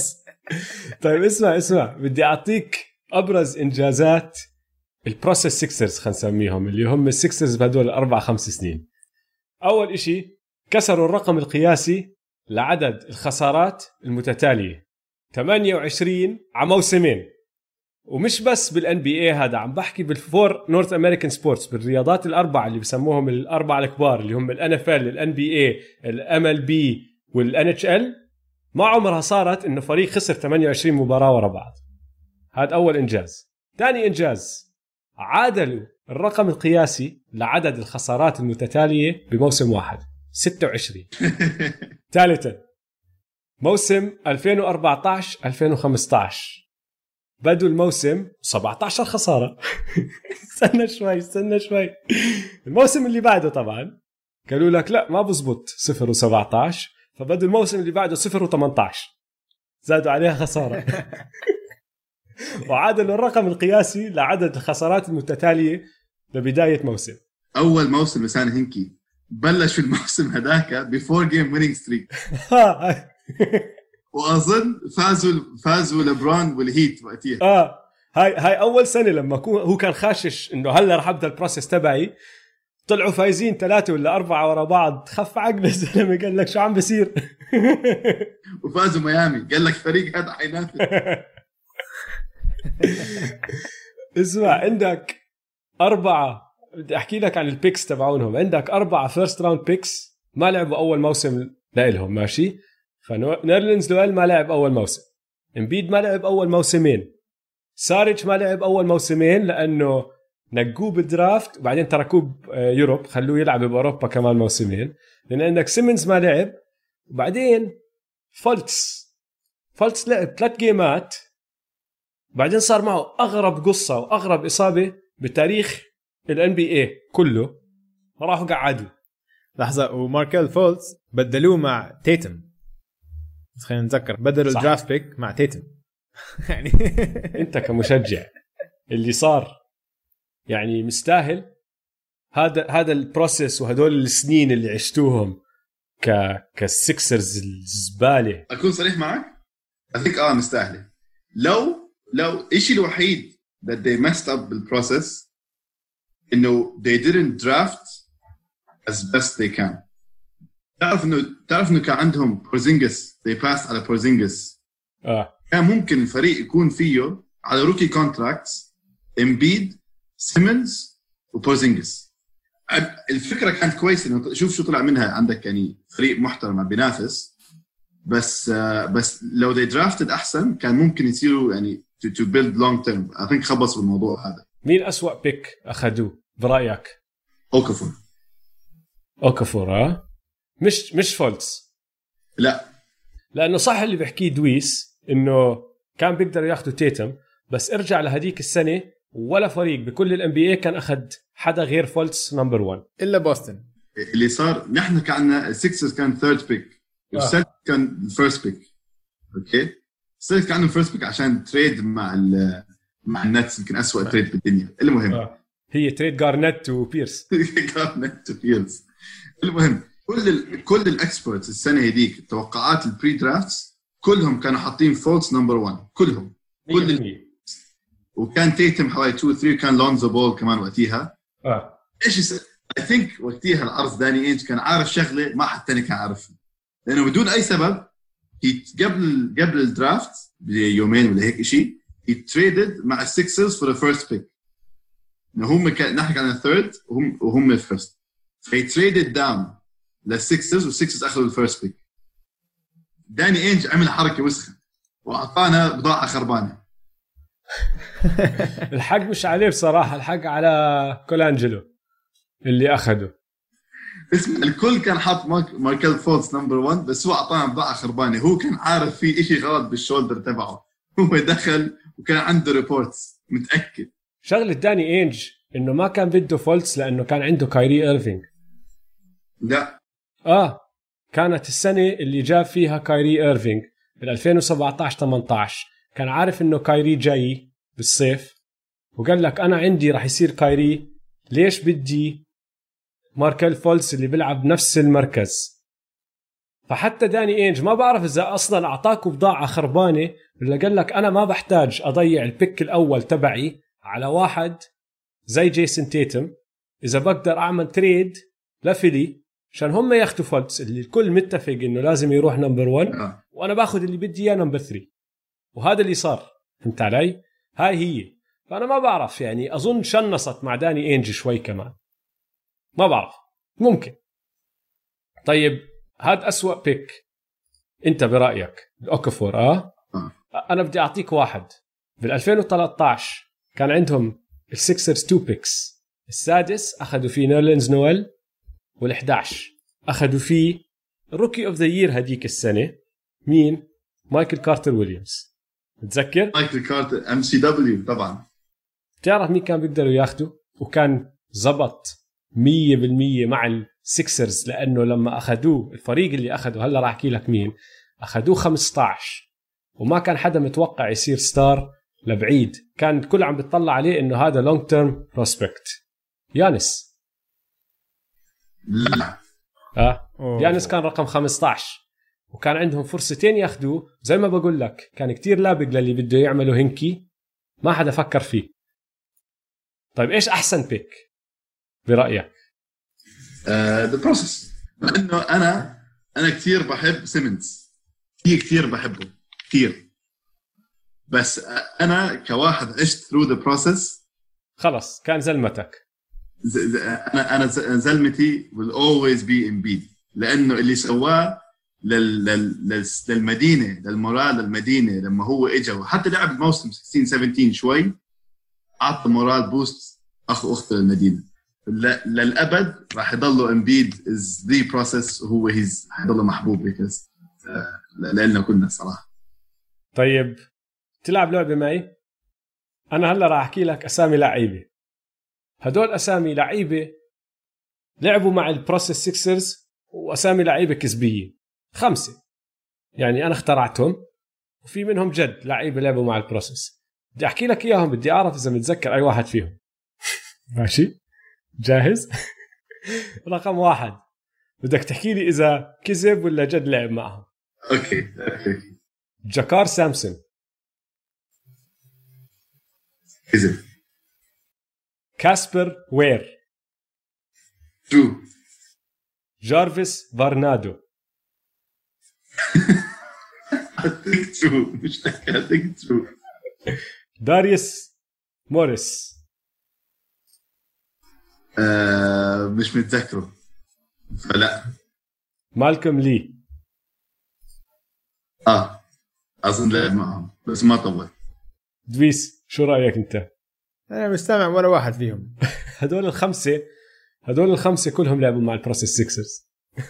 Speaker 1: طيب اسمع اسمع. بدي أعطيك أبرز إنجازات ال process Sixers خلينا نسميهم اللي هم ال Sixers بهدول أربع خمس سنين. أول إشي كسروا الرقم القياسي لعدد الخسارات المتتالية. 28 على موسمين. ومش بس بال NBA هذا عم بحكي بال four North American sports بالرياضات الأربعة اللي بسموهم الأربعة الكبار اللي هم ال NFL ال NBA ال MLB وال NHL ما عمرها صارت إنه فريق خسر 28 مباراة ورا بعض. هذا أول إنجاز. ثاني إنجاز عادلوا الرقم القياسي لعدد الخسارات المتتالية بموسم واحد 26 ثالثا موسم 2014 2015 بدوا الموسم 17 خسارة. استنى شوي استنى شوي. الموسم اللي بعده طبعا قالوا لك لا ما بزبط 0 و17 فبدوا الموسم اللي بعده 0 و18 زادوا عليها خسارة. وعادلوا الرقم القياسي لعدد الخسارات المتتالية لبدايه موسم.
Speaker 3: أول موسم لسام هينكي بلش الموسم هذاك ب four game winning streak وأظن فازوا فازوا لبران والهيت وقتها
Speaker 1: آه هاي هاي أول سنة لما هو كان خاشش إنه هلا رح أبدأ ال process تبعي. طلعوا فايزين ثلاثة ولا أربعة ورا بعض. خف عقل الزلمه قال لك شو عم بصير
Speaker 3: وفازوا ميامي. قال لك فريق هذا حينافس
Speaker 1: اسمع عندك أربعة بدي أحكي لك عن ال picks تبعونهم. عندك أربعة first round picks ما لعبوا أول موسم لإلهم ماشي؟ فنيرلينز نويل ما لعب أول موسم. إمبيد ما لعب أول موسمين. ساريتش ما لعب أول موسمين لأنه نقوه بال draft وبعدين تركوه ب Europe خلوه يلعب بأوروبا كمان موسمين. لأن عندك سيمنز ما لعب وبعدين فولتس. فولتس لعب ثلاث جيمات بعدين صار معه أغرب قصة وأغرب إصابة بتاريخ ال NBA كله. راحوا قعدوا.
Speaker 2: لحظة وماركل فولتس بدلوه مع تيتم. خلينا نتذكر بدلوا.
Speaker 1: ال
Speaker 2: draft pick مع تيتم. يعني
Speaker 1: أنت كمشجع اللي صار يعني مستاهل هذا هذا ال process وهدول السنين اللي عشتوهم ك كسكسرز الزبالة.
Speaker 3: أكون صريح معك؟ Think آه مستاهلة. لو لو الشيء الوحيد that they messed up بال process إنه they didn't draft as best they can. تعرف انه تعرف إنه كان عندهم بورزينجس they passed على بورزينجس
Speaker 1: آه.
Speaker 3: كان ممكن الفريق يكون فيه على rookie contracts امبيد سيمنز وبورزينجس الفكرة كانت كويسة إنه شوف شو طلع منها. عندك يعني فريق محترم بينافس. بس آه، بس لو they drafted أحسن كان ممكن يصيروا يعني to, to build long term. I think خبصوا الموضوع هذا.
Speaker 1: مين أسوأ pick أخذوه؟ برأيك.
Speaker 3: أوكافور.
Speaker 1: أوكافور آه؟ مش مش فولتس.
Speaker 3: لا.
Speaker 1: لأنه صح اللي بيحكيه دويس إنه كان بيقدروا ياخذوا تيتم بس ارجع لهديك السنة ولا فريق بكل ال NBA كان أخذ حدا غير فولتس number 1
Speaker 2: إلا بوسطن
Speaker 3: اللي صار نحن كان عندنا السكسرز كان third pick والسلتكس كان ال first pick okay السلتكس كان عندهم first pick عشان trade مع ال مع النتس يمكن اسوء trade بالدنيا. المهم.
Speaker 1: آه. هي trade جارنيت وبيرس
Speaker 3: كارنت فيلز المهم كل ال كل ال experts السنة هذيك التوقعات ال pre drafts كلهم كانوا حاطين فولتس number 1 كلهم. كل
Speaker 1: 100%
Speaker 3: وكان تيتم حوالي 2 3 كان لونزو بول كمان وقتها
Speaker 1: آه.
Speaker 3: إيش يصير؟ I think وقتها العرض داني اينج كان عارف شغلة ما حد ثاني كان عارفها. لأنه بدون أي سبب قبل قبل ال draft بيومين ولا هيك شيء traded مع السكسرز for the first pick هم كان نحن كان ال third وهم وهم ال first فهي traded down للسكسرز والسكسرز أخذوا ال first pick داني إينج عمل حركة وسخة. وأعطانا بضاعة خربانة.
Speaker 1: الحق مش عليه بصراحة الحق على كولانجلو اللي اخذه
Speaker 3: اسمع الكل كان حاط ماركل فولتس number 1 بس هو أعطانا بضاعه خربانه هو كان عارف في شيء غلط بال shoulder تبعه. هو دخل وكان عنده reports متأكد.
Speaker 1: شغلة داني إينج إنه ما كان بده فولتس لأنه كان عنده كايري ايرفينج
Speaker 3: لا.
Speaker 1: آه كانت السنة اللي جاب فيها كايري ايرفينج بال 2017 18 كان عارف إنه كايري جاي بالصيف وقال لك أنا عندي راح يصير كايري. ليش بدي ماركل فولتس اللي بيلعب نفس المركز. فحتى داني إينج ما بعرف إذا أصلا أعطاكوا بضاعة خربانة ولا قال لك أنا ما بحتاج أضيع ال pick الأول تبعي على واحد زي جيسون تيتم. إذا بقدر أعمل trade لفيلي عشان هم ياخذوا فولتس اللي الكل متفق إنه لازم يروح number 1
Speaker 3: آه.
Speaker 1: وأنا باخذ اللي بدي إياه number 3 وهذا اللي صار. فهمت علي؟ هاي هي. فأنا ما بعرف يعني أظن شنصت مع داني إينج شوي كمان. ما بعرف. ممكن. طيب هذا أسوأ pick أنت برأيك. اوكافور آه؟
Speaker 3: آه.
Speaker 1: أنا بدي أعطيك واحد. بال 2013 كان عندهم السكسرز 2 picks السادس أخذوا فيه نيرلينز نويل وال11 أخذوا فيه rookie of the year هديك السنة. مين؟ مايكل كارتر ويليامز. متذكر؟
Speaker 3: مايكل كارتر MCW طبعا.
Speaker 1: بتعرف مين كان بيقدروا ياخذوا وكان زبط. 100% مع السكسرز لأنه لما أخذوه الفريق اللي أخذه هلا راح أحكي لك مين. أخذوه 15 وما كان حدا متوقع يصير star لبعيد. كان الكل عم بتطلع عليه إنه هذا long-term prospect يانس.
Speaker 3: لا.
Speaker 2: آه.
Speaker 1: يانس كان رقم 15 وكان عندهم فرصتين ياخذوه زي ما بقول لك كان كتير لابق للي بده يعمله هنكي ما حدا فكر فيه. طيب إيش أحسن بيك برأيك؟
Speaker 3: the process لأنه أنا أنا كثير بحب سيمنز كثير كثير بحبه. كثير. بس أنا كواحد عشت through the process
Speaker 1: خلص كان زلمتك.
Speaker 3: أنا أنا ز- زلمتي will always be Embiid لأنه اللي سواه لل... لل... لل... للمدينة لل morale للمدينة لما هو اجى وحتى لعب الموسم 16 17 شوي أعطى morale boost أخ أخته للمدينة. للأبد راح يضلوا إمبيد is the process وهو he's حيضل محبوب because لنا كلنا صراحة.
Speaker 1: طيب تلعب لعبة معي؟ أنا هلأ راح أحكي لك أسامي لعيبة. هدول أسامي لعيبة لعبوا مع ال process سيكسرز وأسامي لعيبة كسبيه خمسة. يعني أنا اخترعتهم وفي منهم جد لعيبة لعبوا مع ال process بدي أحكي لك إياهم بدي أعرف إذا متذكر أي واحد فيهم. ماشي. جاهز؟ رقم واحد. بدك تحكي لي إذا كذب ولا جد لعب معهم.
Speaker 3: okay. okay
Speaker 1: جاكار سامسون.
Speaker 3: كذب.
Speaker 1: كاسبر وير.
Speaker 3: true
Speaker 1: جارفيس فارنادو
Speaker 3: think true مش think true
Speaker 1: داريس موريس.
Speaker 3: آه مش متذكره. فلا.
Speaker 1: مالكم لي.
Speaker 3: آه أظن لعب معهم بس ما طول
Speaker 1: دويس شو رأيك أنت؟
Speaker 2: أنا مستمع ولا واحد فيهم.
Speaker 1: هدول الخمسة هدول الخمسة كلهم لعبوا مع البروسيس سيكسرز.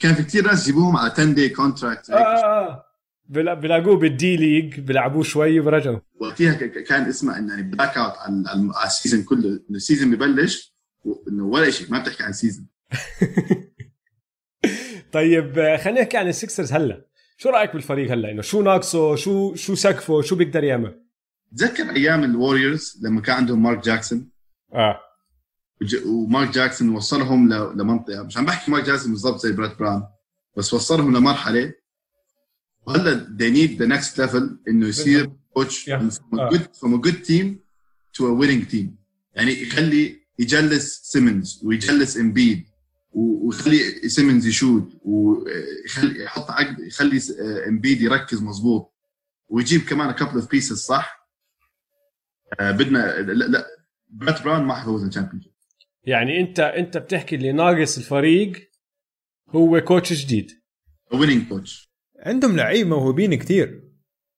Speaker 3: كان في كثير ناس يجيبوهم على 10 day contract
Speaker 1: آه آه آه. بلاقوه بال D League بيلعبوه شوي وبرجعوا
Speaker 3: وقتها كان اسمه إنه يعني blackout على ال season كله ال season ببلش انه ولا شيء ما بتحكي عن season
Speaker 1: طيب خلينا نحكي عن السكسرز هلا. شو رأيك بالفريق هلا؟ إنه شو ناقصه؟ شو شو سقفه؟ شو بيقدر يعمل؟
Speaker 3: تذكر أيام الوريورز لما كان عندهم مارك جاكسون؟ آه. ومارك جاكسون وصلهم لمنطقة مش عم بحكي مارك جاكسون بالضبط زي براد براون بس وصلهم لمرحلة وهلا they need the next level انه يصير
Speaker 1: coach
Speaker 3: from
Speaker 1: آه.
Speaker 3: a good from a good team to a winning team. يعني يخلي يجلس سيمنز ويجلس امبيد ويخلي سيمنز يشوت ويخلي يحط عقد يخلي امبيد يركز مزبوط ويجيب كمان couple of pieces صح؟ آه، بدنا لا لا برات براون ما حيفوز ال champion
Speaker 1: يعني انت انت بتحكي اللي ناقص الفريق هو coach جديد.
Speaker 3: winning coach
Speaker 2: عندهم لعيب موهوبين كتير.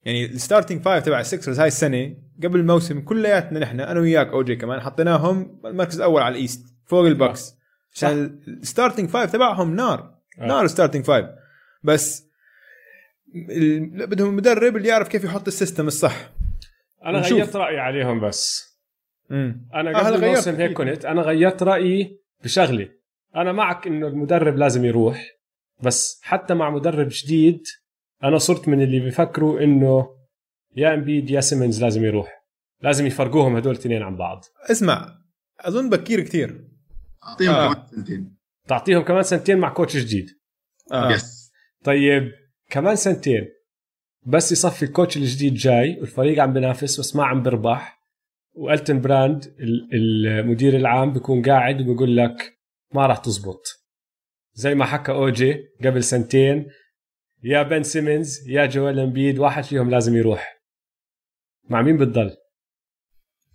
Speaker 2: يعني ال starting five تبع السكسرز هاي السنة قبل الموسم كلياتنا نحن أنا وياك أو جي كمان حطيناهم المركز الأول على ال East فوق البوكس. عشان ال starting five تبعهم نار.
Speaker 1: آه.
Speaker 2: نار ال starting five بس ال- بدهم مدرب اللي يعرف كيف يحط ال system الصح.
Speaker 1: أنا
Speaker 2: نشوف.
Speaker 1: غيرت رأيي عليهم بس.
Speaker 2: امم
Speaker 1: أنا
Speaker 2: آه،
Speaker 1: قبل الموسم هيك. كنت أنا غيرت رأيي بشغلة. أنا معك إنه المدرب لازم يروح. بس حتى مع مدرب جديد أنا صرت من اللي بيفكروا إنه يا إمبيد يا سيمنز لازم يروح. لازم يفرقوهم هدول الاثنين عن بعض.
Speaker 2: اسمع أظن بكير كتير.
Speaker 3: أعطيهم
Speaker 2: آه.
Speaker 3: كمان سنتين.
Speaker 1: تعطيهم كمان سنتين مع coach جديد.
Speaker 2: آه.
Speaker 3: yes
Speaker 1: طيب كمان سنتين. بس يصفي ال coach الجديد جاي والفريق عم بينافس بس ما عم بربح وألتن براند ال- المدير العام بيكون قاعد وبيقول لك ما راح تزبط. زي ما حكى اوجي قبل سنتين يا بن سيمنز يا جوال إمبيد واحد فيهم لازم يروح. مع مين بتضل؟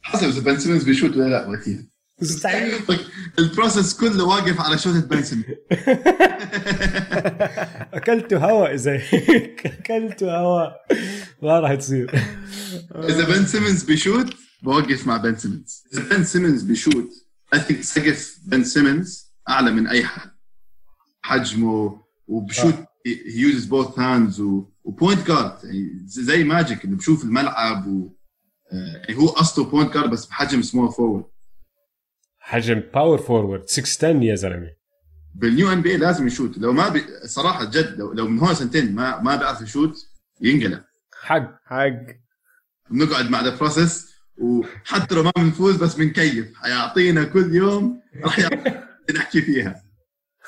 Speaker 3: حسب إذا بن سيمنز بيشوت ولا لا
Speaker 1: مستحيل.
Speaker 3: ال process كله واقف على شوطة بن سيمنز.
Speaker 1: اكلته هوا اذا هيك اكلته هوا. ما راح تصير.
Speaker 3: إذا بن سيمنز بيشوت بوقف مع بن سيمنز. إذا بن سيمنز بيشوت I think سقف بن سيمنز أعلى من أي حد. حجمه وبشوت he uses both hands و point guard يعني زي ماجيك إنه بشوف الملعب و آه، يعني هو أصله point guard بس بحجم small forward
Speaker 1: حجم power forward 610 يا زلمة.
Speaker 3: بال new NBA لازم يشوت. لو ما بي صراحة جد لو, لو من هون سنتين ما ما بيعرف يشوت ينقلب
Speaker 1: حق.
Speaker 2: حق.
Speaker 3: بنقعد مع the process وحتى لو ما بنفوز بس بنكيف. حيعطينا كل يوم راح نحكي فيها.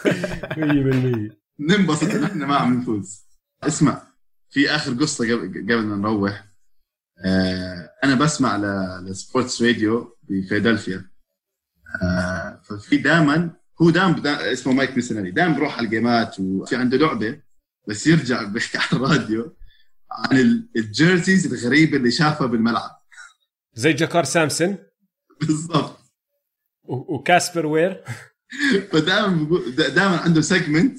Speaker 1: 100%
Speaker 3: ننبسط ان إحنا ما عم نفوز. اسمع في آخر قصة قبل قبل ما نروح. آه أنا بسمع ل sports radio بفيلادلفيا آه ففي دائما هو دائما دا اسمه مايك ميسنيلي دائما بروح على الجيمات وفي عنده لعبة بس يرجع بيحكي على الراديو عن ال- ال jerseys الغريبة اللي شافها بالملعب.
Speaker 1: زي جاكار سامبسون؟
Speaker 3: بالضبط.
Speaker 1: وكاسبر وير؟
Speaker 3: فدائما بقول دائما عنده segment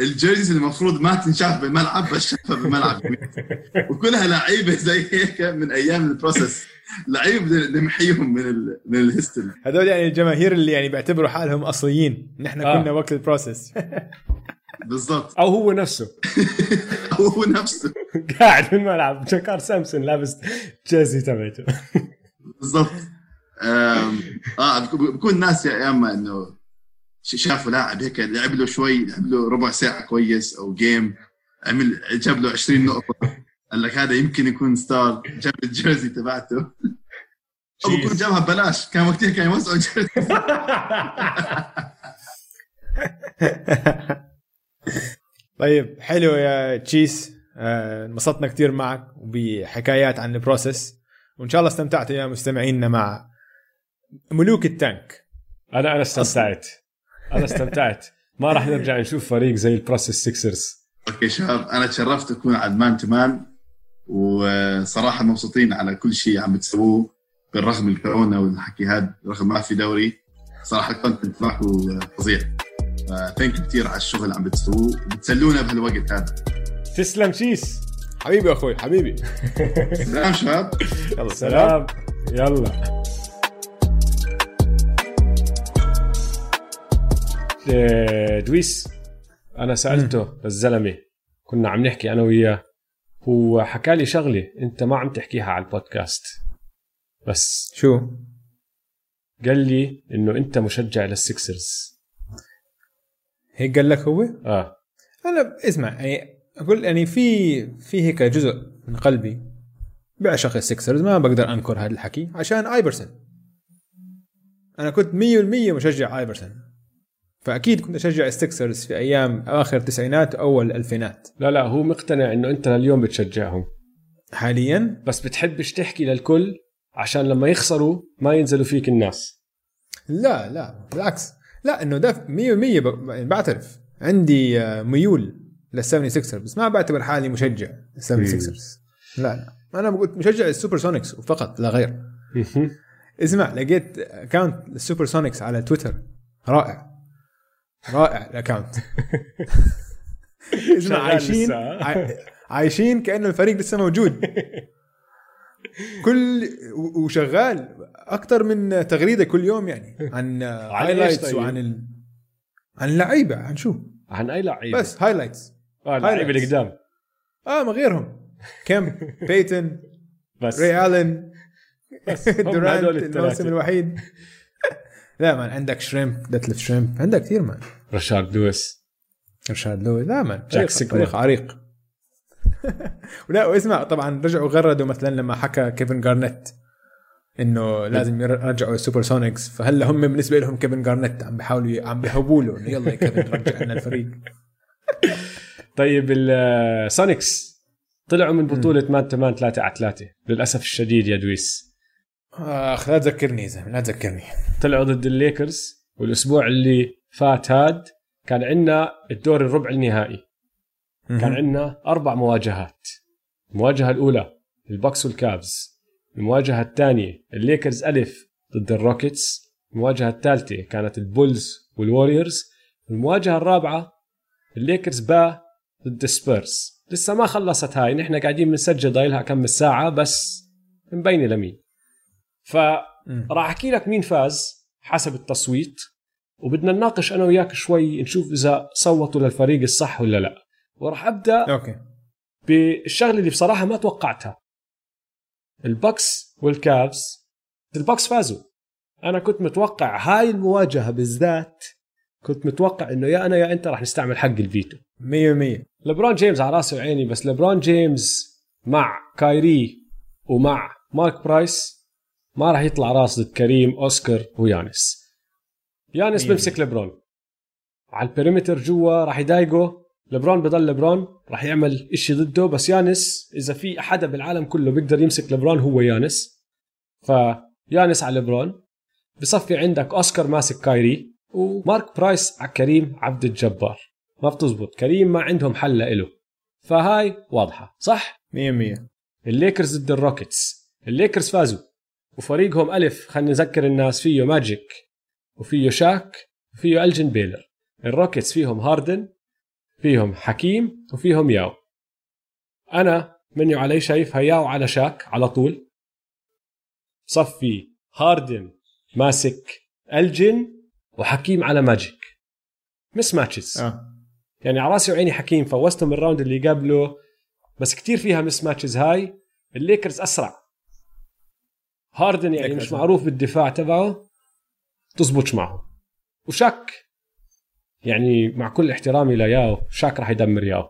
Speaker 3: ال jerseys اللي المفروض ما تنشاف بالملعب بس شافها بالملعب. وكلها لعيبة زي هيك من أيام ال process بدنا نمحيهم من ال من ال history
Speaker 2: هذول يعني الجماهير اللي يعني بيعتبروا حالهم أصليين. نحن
Speaker 1: آه.
Speaker 2: كنا وقت ال process
Speaker 3: بالضبط.
Speaker 1: أو هو نفسه.
Speaker 3: هو نفسه.
Speaker 1: قاعد في الملعب جاكار سامبسون لابس jersey تبعته.
Speaker 3: بالضبط. آه بكون- ناس يا اما إنه شافوا لاعب هيك لعب له شوي لعب له ربع ساعة كويس أو game عمل جاب له 20 نقطة. قال لك هذا يمكن يكون star جاب ال jersey تبعته. أو بكون جابها ببلاش. كان وقتها كان يوزعوا jersey.
Speaker 2: طيب حلو يا تشيس آه، انبسطنا كثير معك وبحكايات عن ال process وإن شاء الله استمتعتوا يا مستمعينا مع ملوك ال
Speaker 1: tank. أنا أنا استمتعت. أنا استمتعت. ما راح نرجع نشوف فريق زي ال process سيكسرز.
Speaker 3: okay شباب أنا تشرفت أكون على man to man وصراحة مبسوطين على كل شيء عم بتسووه بالرغم من الكورونا والحكي هذا بالرغم ما في دوري. صراحة كنت معكم فظيع thanks كثير على الشغل اللي عم بتسووه. وبتسلونا بهالوقت هذا.
Speaker 1: تسلم شيس.
Speaker 2: حبيبي أخوي حبيبي.
Speaker 3: سلام شباب.
Speaker 2: يلا
Speaker 1: سلام
Speaker 2: سلام.
Speaker 1: يلا. دويس أنا سألته للزلمه كنا عم نحكي أنا وياه هو حكى لي شغلة أنت ما عم تحكيها على البودكاست. بس
Speaker 2: شو؟
Speaker 1: قال لي إنه أنت مشجع للسكسرز
Speaker 2: هيك قال لك هو؟
Speaker 1: آه.
Speaker 2: أنا اسمع يعني أقول يعني في في هيك جزء من قلبي بعشق السكسرز ما بقدر أنكر هذا الحكي عشان آيبرسون. أنا كنت 100% مشجع آيبرسون. فأكيد كنت أشجع السكسرز في أيام آخر التسعينات واول الالفينات
Speaker 1: لا لا هو مقتنع إنه أنت لليوم بتشجعهم.
Speaker 2: حاليا؟
Speaker 1: بس بتحبش تحكي للكل عشان لما يخسروا ما ينزلوا فيك الناس.
Speaker 2: لا لا بالعكس. لا إنه ده 100% ب- يعني بعترف. عندي آه، ميول للسفنتي سكسرز بس ما بعتبر حالي مشجع للسفنتي
Speaker 1: مم.
Speaker 2: سكسرز لا لا. أنا قلت مشجع السوبر سونيكس فقط لا غير. اسمع لقيت account السوبر سونيكس على تويتر رائع. رائع ال account
Speaker 1: اسمع
Speaker 2: عايشين عايشين كانه الفريق لسه موجود. كل وشغال أكثر من تغريدة كل يوم يعني. عن هايلايتس
Speaker 1: طيب؟
Speaker 2: وعن ال... عن لعيبة عن شو؟
Speaker 1: عن أي لعيبة؟
Speaker 2: بس هايلايتس
Speaker 1: آه اللعيبه اللي. قدام.
Speaker 2: آه ما غيرهم. كم؟ بيتن
Speaker 1: بس.
Speaker 2: ري الن
Speaker 1: بس هدول
Speaker 2: الموسم الوحيد. لا مان عندك شريمب ديتلف شريمب عندك كثير مان.
Speaker 1: رشاد لويس.
Speaker 2: ارشاد لوي لا مان
Speaker 1: جاك
Speaker 2: فريق, عريق. ولا واسمع طبعا رجعوا غردوا مثلا لما حكى كيفن جارنيت إنه لازم يرجعوا السوبر سونيكس فهلا هم بالنسبة لهم كيفن جارنيت عم بيحاولوا عم بيهبوا له إنه يلا يا كيفن رجع لنا الفريق.
Speaker 1: طيب السونيكس طلعوا من بطولة man to man 3 على 3 للأسف الشديد يا دويس.
Speaker 2: اخ لا تذكرني زلمه لا تذكرني.
Speaker 1: طلعوا ضد الليكرز والأسبوع اللي فات هاد كان عندنا الدور الربع النهائي. كان عندنا أربع مواجهات. المواجهة الأولى البوكس والكابز المواجهة الثانية الليكرز ألف ضد الروكيتس المواجهة الثالثة كانت البولز والوريورز المواجهة الرابعة الليكرز با ضد السبيرز لسه ما خلصت هاي نحن قاعدين بنسجل ضايلها كم ساعة بس مبينة لمين فراح أحكي لك مين فاز حسب التصويت وبدنا نناقش أنا وياك شوي نشوف إذا صوتوا للفريق الصح ولا لا. وراح أبدأ
Speaker 2: okay.
Speaker 1: بالشغلة اللي بصراحة ما توقعتها. البكس والكابز البكس فازوا. أنا كنت متوقع هاي المواجهة بالذات كنت متوقع إنه يا أنا يا أنت راح نستعمل حق الفيتو.
Speaker 2: 100%
Speaker 1: لبرون جيمس على راسي وعيني بس لبرون جيمس مع كايري ومع مارك برايس ما راح يطلع راس ضد كريم أوسكار ويانس. يانس بيمسك لبرون على ال perimeter جوا راح يضايقه. لبرون بضل لبرون راح يعمل إشي ضده. بس يانس إذا في حدا بالعالم كله بيقدر يمسك لبرون هو يانس. فيانس على لبرون بصفي عندك أوسكار ماسك كايري ومارك برايس على كريم عبد الجبار. ما بتزبط. كريم ما عندهم حل له. فهاي واضحة صح؟
Speaker 2: 100%
Speaker 1: الليكرز ضد الروكيتس. الليكرز فازوا. وفريقهم ألف خلينا نذكر الناس فيه ماجيك وفيه شاك وفيه إلجن بيلور. الروكيتس فيهم هاردن فيهم حكيم وفيهم ياو. أنا مني علي شايف ياو على شاك على طول. صفي هاردن ماسك ألجن وحكيم على ماجيك. mismatches.
Speaker 2: آه.
Speaker 1: يعني على راسي وعيني حكيم فوزتهم ال round اللي قبله بس كتير فيها mismatches هاي. الليكرز أسرع. هاردن يعني. مش معروف بالدفاع تبعه تزبطش معه. وشاك يعني مع كل احترامي لياو شاك راح يدمر ياو.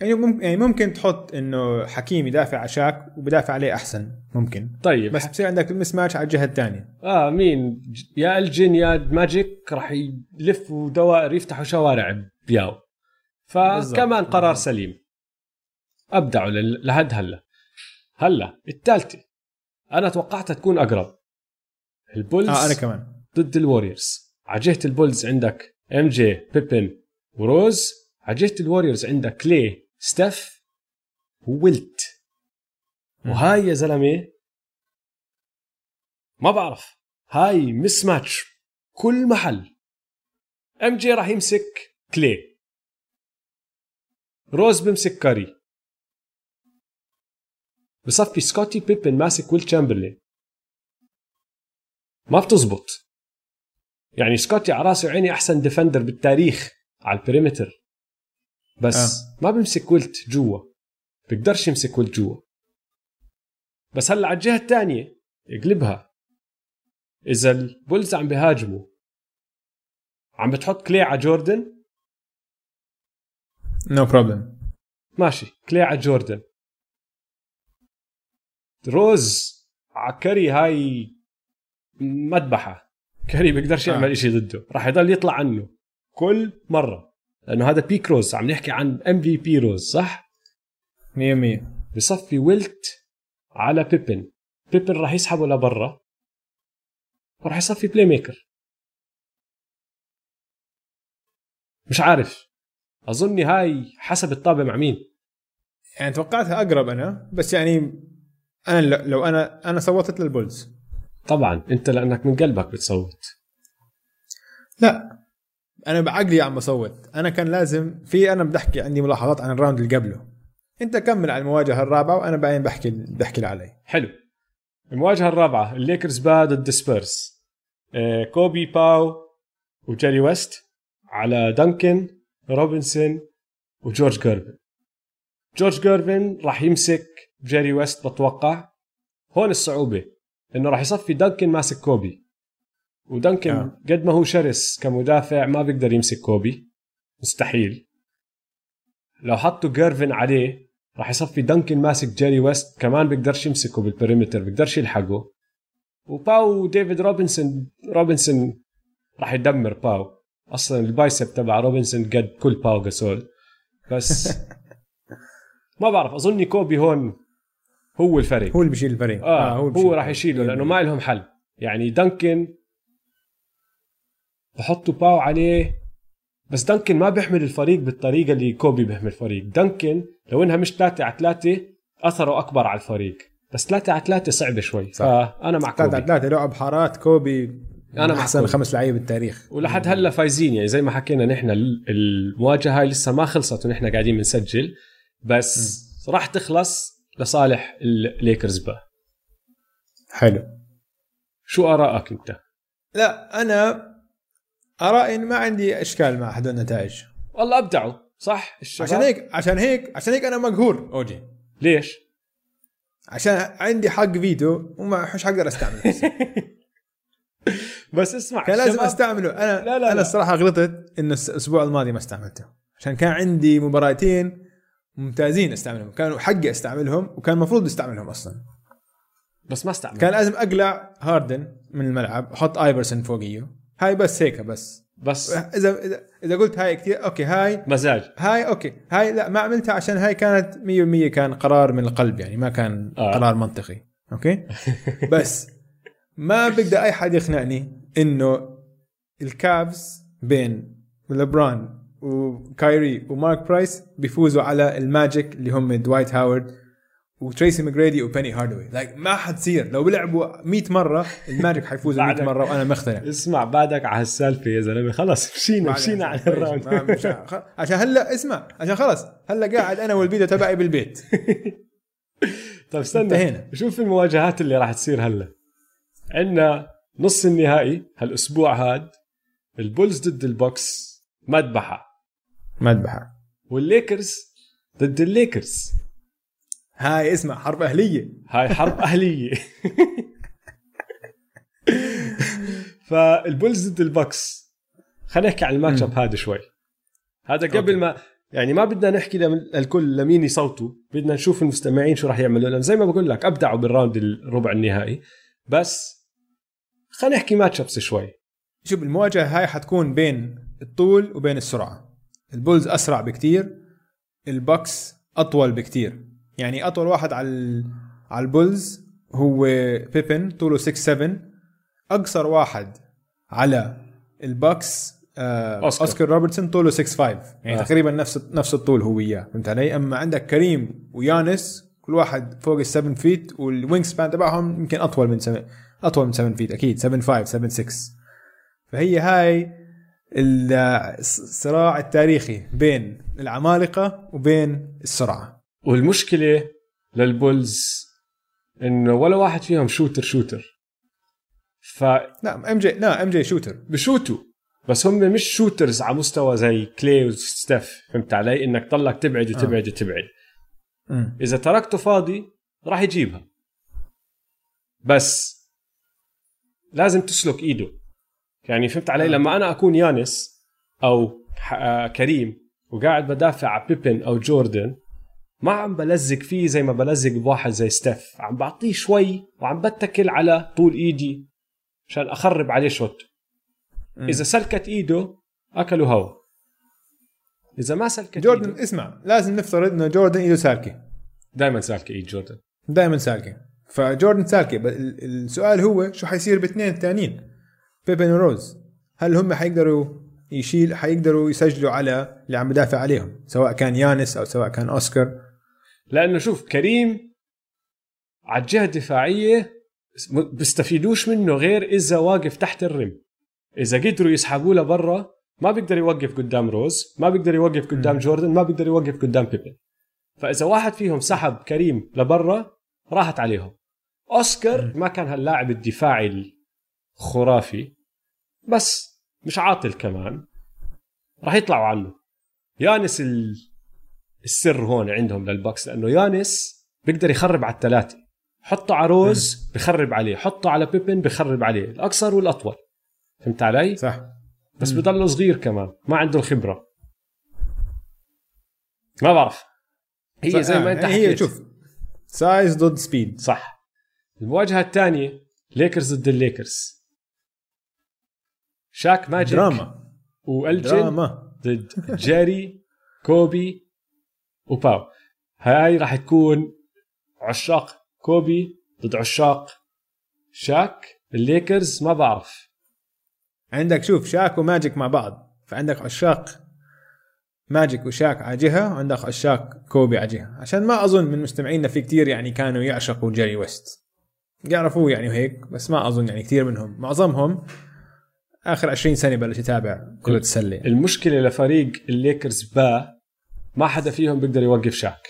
Speaker 2: يعني ممكن يعني ممكن تحط إنه حكيم يدافع على شاك وبدافع عليه أحسن ممكن.
Speaker 1: طيب.
Speaker 2: بس بصير عندك mismatch على الجهة الثانية.
Speaker 1: آه مين؟ يا الجن يا ماجيك راح يلفوا دوائر يفتحوا شوارع بياو. فكمان. قرار سليم. أبدعوا لحد هلا. هلا الثالثه أنا توقعتها تكون أقرب. البولز
Speaker 2: آه أنا كمان.
Speaker 1: ضد الوريورز. على جهه البولز عندك إم جي بيبن وروز. على جهه الوريورز عندك كلي ستيف وويلت وهاي يا زلمة ما بعرف. هاي mismatch كل محل. إم جي راح يمسك كلي. روز بيمسك كاري. بصفي سكوتي بيبن ماسك ويل تشامبرلين. ما بتزبط. يعني سكوتي على راسي وعيني أحسن defender بالتاريخ على ال perimeter بس آه. ما بيمسك ويلت جوا. بيقدرش يمسك ويلت جوا. بس هلأ على الجهة الثانية اقلبها إذا البولز عم بيهاجموا عم بتحط كلي على جوردن؟
Speaker 2: no problem
Speaker 1: ماشي كلي على جوردن. روز على كاري هاي مذبحة. كاري بيقدرش يعمل آه. شيء ضده راح يضل يطلع عنه كل مرة لأنه هذا peak روز عم نحكي عن MVP روز صح؟
Speaker 2: 100 100
Speaker 1: بصفي ويلت على بيبن. بيبن راح يسحبه لبرا وراح يصفي playmaker مش عارف. أظني هاي حسب الطابة مع مين.
Speaker 2: يعني توقعتها أقرب أنا بس يعني أنا لو أنا أنا صوتت للبولز.
Speaker 1: طبعا أنت لأنك من قلبك بتصوت.
Speaker 2: لا أنا بعقلي عم بصوت. أنا كان لازم في أنا بدي احكي عندي ملاحظات عن ال round اللي قبله. أنت كمل على المواجهة الرابعة وأنا بعدين بحكي بحكي علي.
Speaker 1: حلو. المواجهة الرابعة الليكرز با ضد سبيرز. آه، كوبي باو وجيري ويست على دانكن روبنسون وجورج جيرفن. جورج جيرفن راح يمسك جيري ويست بتوقع هون الصعوبة إنه راح يصفي دانكن ماسك كوبي. ودانكن آه. قد ما هو شرس كمدافع ما بيقدر يمسك كوبي. مستحيل. لو حطوا جيرفن عليه راح يصفي دانكن ماسك جيري ويست كمان بيقدرش يمسكه بال perimeter بيقدرش يلحقه. وباو ديفيد روبنسون روبنسون راح يدمر باو. أصلا ال bicep تبع روبنسون قد كل باو جاسول بس ما بعرف اظني كوبي هون هو الفريق.
Speaker 2: هو اللي بيشيل الفريق.
Speaker 1: آه, آه هو, هو راح يشيله لأنه ما لهم حل. يعني دانكن بحطوا باو عليه بس دانكن ما بيحمل الفريق بالطريقة اللي كوبي بيحمل الفريق. دانكن لو إنها مش 3 على 3 أثره أكبر على الفريق. بس 3 على 3 صعبه شوي. صح. فانا مع كوبي
Speaker 2: 3 على 3 لعب حارات كوبي أنا مع أحسن خمس لعيبة بالتاريخ.
Speaker 1: ولحد هلأ فايزين يعني زي ما حكينا نحن المواجهة هاي لسه ما خلصت ونحن قاعدين بنسجل. بس م. راح تخلص لصالح الليكرز با
Speaker 2: حلو.
Speaker 1: شو ارائك أنت؟
Speaker 2: لا أنا آرائي إن ما عندي إشكال مع هدول النتائج.
Speaker 1: والله أبدعوا صح؟
Speaker 2: الشباب؟ عشان هيك عشان هيك عشان هيك أنا مقهور أوجي.
Speaker 1: ليش؟
Speaker 2: عشان عندي حق فيتو وما مش حقدر أستعمله.
Speaker 1: بس اسمع
Speaker 2: كان لازم أستعمله. أنا لا لا أنا الصراحة غلطت انه الأسبوع الماضي ما استعملته. عشان كان عندي مباراتين ممتازين استعملهم. كانوا حقي استعملهم وكان المفروض استعملهم أصلا.
Speaker 1: بس ما استعمل
Speaker 2: كان لازم أقلع هاردن من الملعب أحط ايفرسون فوقيه. هاي بس هيك بس.
Speaker 1: بس.
Speaker 2: إذا إذا إذا قلت هاي كثير okay هاي.
Speaker 1: مزاج.
Speaker 2: هاي okay. هاي لا ما عملتها عشان هاي كانت 100% كان قرار من القلب يعني ما كان آه. قرار منطقي. okay؟ بس ما بقدر أي حد يقنعني إنه الكافز بين لبران وكايري ومارك برايس بيفوزوا على الماجيك اللي هم دوايت هاورد وتريسي ماكجريدي وبيني هارداوي. like ما حتصير لو بيلعبوا 100 مرة الماجيك حيفوزوا 100 مرة وأنا مقتنع
Speaker 1: اسمع بعدك على هالسالفه يا زلمة. خلص مشينا مشينا على ال round
Speaker 2: عشان هلا اسمع عشان خلص. هلا قاعد أنا والفيديو تبعي بالبيت.
Speaker 1: طيب استنى. انتهينا. شوف المواجهات اللي راح تصير هلا. عندنا نص النهائي هالأسبوع هاد. البولز ضد البوكس مذبحة.
Speaker 2: مذبحه
Speaker 1: والليكرز ضد الليكرز.
Speaker 2: هاي اسمع حرب أهلية.
Speaker 1: هاي حرب أهلية. فالبولز ضد البوكس. خلينا نحكي عن ال match up هذا شوي. هذا قبل okay. ما يعني ما بدنا نحكي للكل لمين يصوتوا. بدنا نشوف المستمعين شو راح يعملوا. لأن زي ما بقول لك أبدعوا بال round الربع النهائي. بس خلينا نحكي match ups شوي.
Speaker 2: شوف المواجهة هاي حتكون بين الطول وبين السرعة. البولز أسرع بكتير البوكس أطول بكتير. يعني أطول واحد على على البولز هو بيبن طوله 6 7 أقصر واحد على الباكس آه
Speaker 1: أوسكار.
Speaker 2: أوسكار, روبرتسون طوله 6 5 يعني
Speaker 1: آه.
Speaker 2: تقريبا نفس نفس الطول هو وياه فهمت علي؟ أما عندك كريم ويانس كل واحد فوق ال 7 feet وال wingspan تبعهم يمكن أطول من 7 أطول من 7 feet أكيد 7 5 7 6 فهي هاي الصراع التاريخي بين العمالقة وبين السرعة.
Speaker 1: والمشكلة للبولز إنه ولا واحد فيهم shooter shooter.
Speaker 2: لا MJ لا MJ shooter.
Speaker 1: فبشوتوا بس هم مش shooters على مستوى زي كلي وستيف فهمت علي؟ إنك تضلك تبعد وتبعد وتبعد.
Speaker 2: مم.
Speaker 1: إذا تركته فاضي راح يجيبها. بس لازم تسلك إيده. يعني فهمت علي؟ لما أنا أكون يانس أو آه، كريم وقاعد بدافع على بيبن أو جوردن ما عم بلزق فيه زي ما بلزق بواحد زي ستيف. عم بعطيه شوي وعم بتكل على طول إيدي عشان أخرب عليه
Speaker 2: shot.
Speaker 1: إذا سلكت إيده اكلوا هوا. إذا ما سلكت
Speaker 2: جوردن
Speaker 1: ايده
Speaker 2: اسمع لازم نفترض إنه جوردن إيده سالكة.
Speaker 1: دائما سالكة إيد جوردن.
Speaker 2: دائما سالكة. فجوردن سالكة السؤال هو شو حيصير باثنين الثانيين بيبن وروز هل هم حيقدروا يشيل حيقدروا يسجلوا على اللي عم بدافع عليهم سواء كان يانس أو سواء كان أوسكار؟
Speaker 1: لأنه شوف كريم على الجهة الدفاعية م- بيستفيدوش منه غير إذا واقف تحت الرم. إذا قدروا يسحبوه لبرا ما بيقدر يوقف قدام روز ما بيقدر يوقف قدام جوردن ما بيقدر يوقف قدام بيبن فإذا واحد فيهم سحب كريم لبرا راحت عليهم. أوسكار ما كان هاللاعب الدفاعي الخرافي. بس مش عاطل كمان. راح يطلعوا عنه. يانس ال... السر هون عندهم للبوكس لأنه يانس بيقدر يخرب على الثلاثه حطه على روز بخرب عليه حطه على بيبن بخرب عليه الأقصر والأطول. فهمت علي؟
Speaker 2: صح.
Speaker 1: بس بضله صغير كمان ما عنده الخبرة. ما بعرف. هي زي ما انت
Speaker 2: يعني هي
Speaker 1: حكيت.
Speaker 2: شوف size ضد speed
Speaker 1: صح. المواجهة الثانية ليكرز ضد الليكرز شاك ماجيك
Speaker 2: دراما
Speaker 1: والجن
Speaker 2: دراما
Speaker 1: ضد جيري كوبي وباو هاي راح تكون عشاق كوبي ضد عشاق شاك. الليكرز ما بعرف.
Speaker 2: عندك شوف شاك وماجيك مع بعض. فعندك عشاق ماجيك وشاك على جهة وعندك عشاق كوبي على جهة. عشان ما أظن من مستمعينا في كتير يعني كانوا يعشقوا جيري ويست. يعرفوه يعني وهيك بس ما أظن يعني كثير منهم. معظمهم آخر 20 سنة بلش يتابع كره السله
Speaker 1: المشكلة لفريق الليكرز با ما حدا فيهم بيقدر يوقف شاك.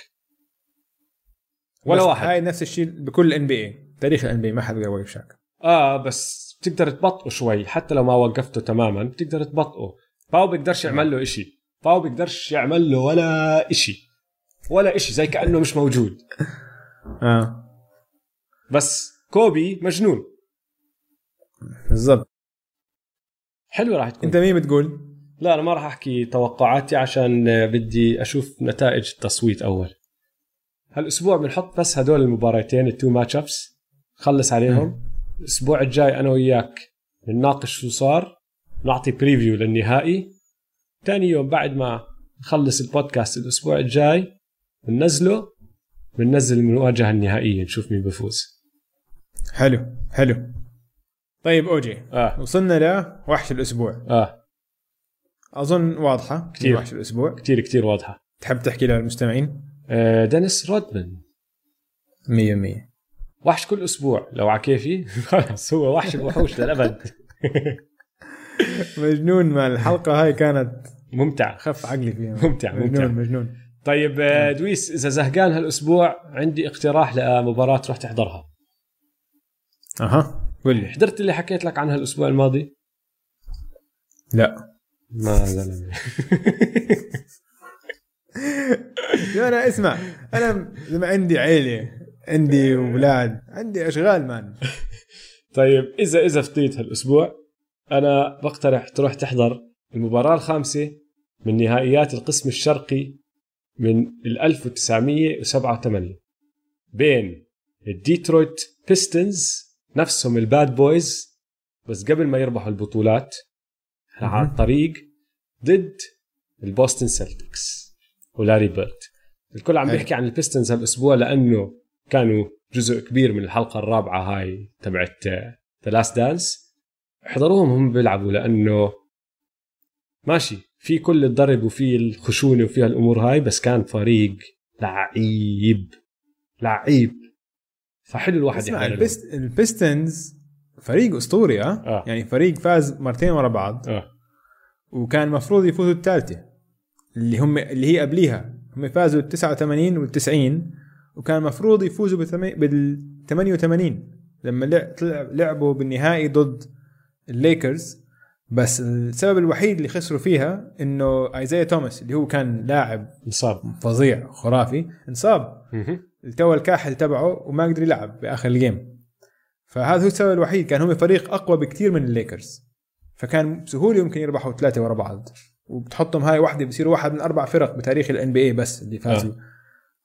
Speaker 1: ولا واحد.
Speaker 2: هاي نفس الشيء بكل NBA تاريخ ال NBA ما حدا بيقدر يوقف شاك.
Speaker 1: آه بس بتقدر تبطئه شوي. حتى لو ما وقفته تماما بتقدر تبطئه. باو بيقدرش يعمل له إشي. باو بيقدرش يعمل له ولا إشي. ولا إشي زي كأنه مش موجود.
Speaker 2: آه.
Speaker 1: بس كوبي مجنون.
Speaker 2: بالضبط.
Speaker 1: حلوة راح تكون.
Speaker 2: أنت مين بتقول؟
Speaker 1: لا أنا ما راح أحكي توقعاتي عشان بدي أشوف نتائج التصويت أول. هالأسبوع بنحط بس هدول المباراتين ال two match ups خلص عليهم. الأسبوع الجاي أنا وياك بنناقش شو صار نعطي preview للنهائي. ثاني يوم بعد ما نخلص البودكاست الأسبوع الجاي بننزله بننزل المواجهة النهائية نشوف مين بفوز.
Speaker 2: حلو حلو. طيب أوجي.
Speaker 1: آه.
Speaker 2: وصلنا لوحش الأسبوع.
Speaker 1: آه.
Speaker 2: أظن واضحة
Speaker 1: كتير.
Speaker 2: وحش الأسبوع.
Speaker 1: كتير كتير واضحة.
Speaker 2: تحب تحكي للمستمعين؟
Speaker 1: آه دينيس رودمان.
Speaker 2: 100%
Speaker 1: وحش كل أسبوع. لو على كيفي خلص هو وحش الوحوش للأبد.
Speaker 2: مجنون ما الحلقة هاي كانت
Speaker 1: ممتع.
Speaker 2: خف عقلي فيها.
Speaker 1: ممتع
Speaker 2: مجنون
Speaker 1: ممتع.
Speaker 2: مجنون
Speaker 1: طيب آه، دويس إذا زهقان هالأسبوع عندي اقتراح لمباراة تروح تحضرها.
Speaker 2: أها. قول
Speaker 1: حضرت اللي حكيت لك عنها الأسبوع الماضي؟
Speaker 2: لا.
Speaker 1: ما زلمة.
Speaker 2: أنا اسمع أنا لما عندي عيلة عندي أولاد عندي أشغال مان.
Speaker 1: طيب إذا إذا فضيت هالأسبوع أنا بقترح تروح تحضر المباراة الخامسة من نهائيات القسم الشرقي من ال 1987 بين الديترويت بيستنز نفسهم ال Bad Boys بس قبل ما يربحوا البطولات على الطريق ضد البوستن سلتكس ولاري بيرد الكل عم. بيحكي عن البيستنز هالأسبوع لأنه كانوا جزء كبير من الحلقة الرابعة هاي تبعت The Last Dance احضروهم هم بيلعبوا لأنه ماشي في كل الضرب وفي الخشونة وفي الأمور هاي بس كان فريق لعيب لعيب. فحلو الواحد
Speaker 2: اسمع
Speaker 1: يحضر
Speaker 2: البست... البيستنز فريق أسطوري آه,
Speaker 1: آه.
Speaker 2: يعني فريق فاز مرتين ورا بعض.
Speaker 1: آه.
Speaker 2: وكان المفروض يفوزوا الثالثه اللي هم اللي هي قبليها. هم فازوا ال 89 وال 90 وكان المفروض يفوزوا بال 88 لما لعبوا بالنهائي ضد الليكرز. بس السبب الوحيد اللي خسروا فيها إنه إيزايا توماس اللي هو كان لاعب
Speaker 1: انصاب.
Speaker 2: فظيع خرافي انصاب. التوى الكاحل تبعه وما قدر يلعب باخر ال game. فهذا هو السبب الوحيد كان هم فريق أقوى بكثير من الليكرز. فكان بسهولة يمكن يربحوا ثلاثة ورا بعض. وبتحطهم هاي واحدة بصيروا واحد من أربع فرق بتاريخ الان بي اي بس اللي فازوا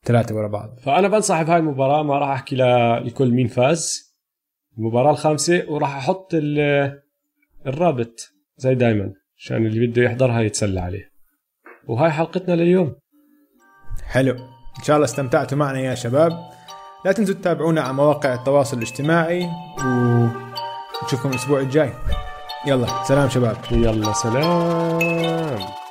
Speaker 2: ثلاثة ورا بعض.
Speaker 1: فأنا بنصح بهاي المباراة ما راح أحكي للكل مين فاز. المباراة الخامسة وراح أحط ال- الرابط زي دايما عشان اللي بده يحضرها يتسلى عليه. وهاي حلقتنا لليوم.
Speaker 2: حلو. إن شاء الله استمتعتوا معنا يا شباب. لا تنسوا تتابعونا على مواقع التواصل الاجتماعي ونشوفكم الأسبوع الجاي. يلا سلام شباب.
Speaker 1: يلا سلام.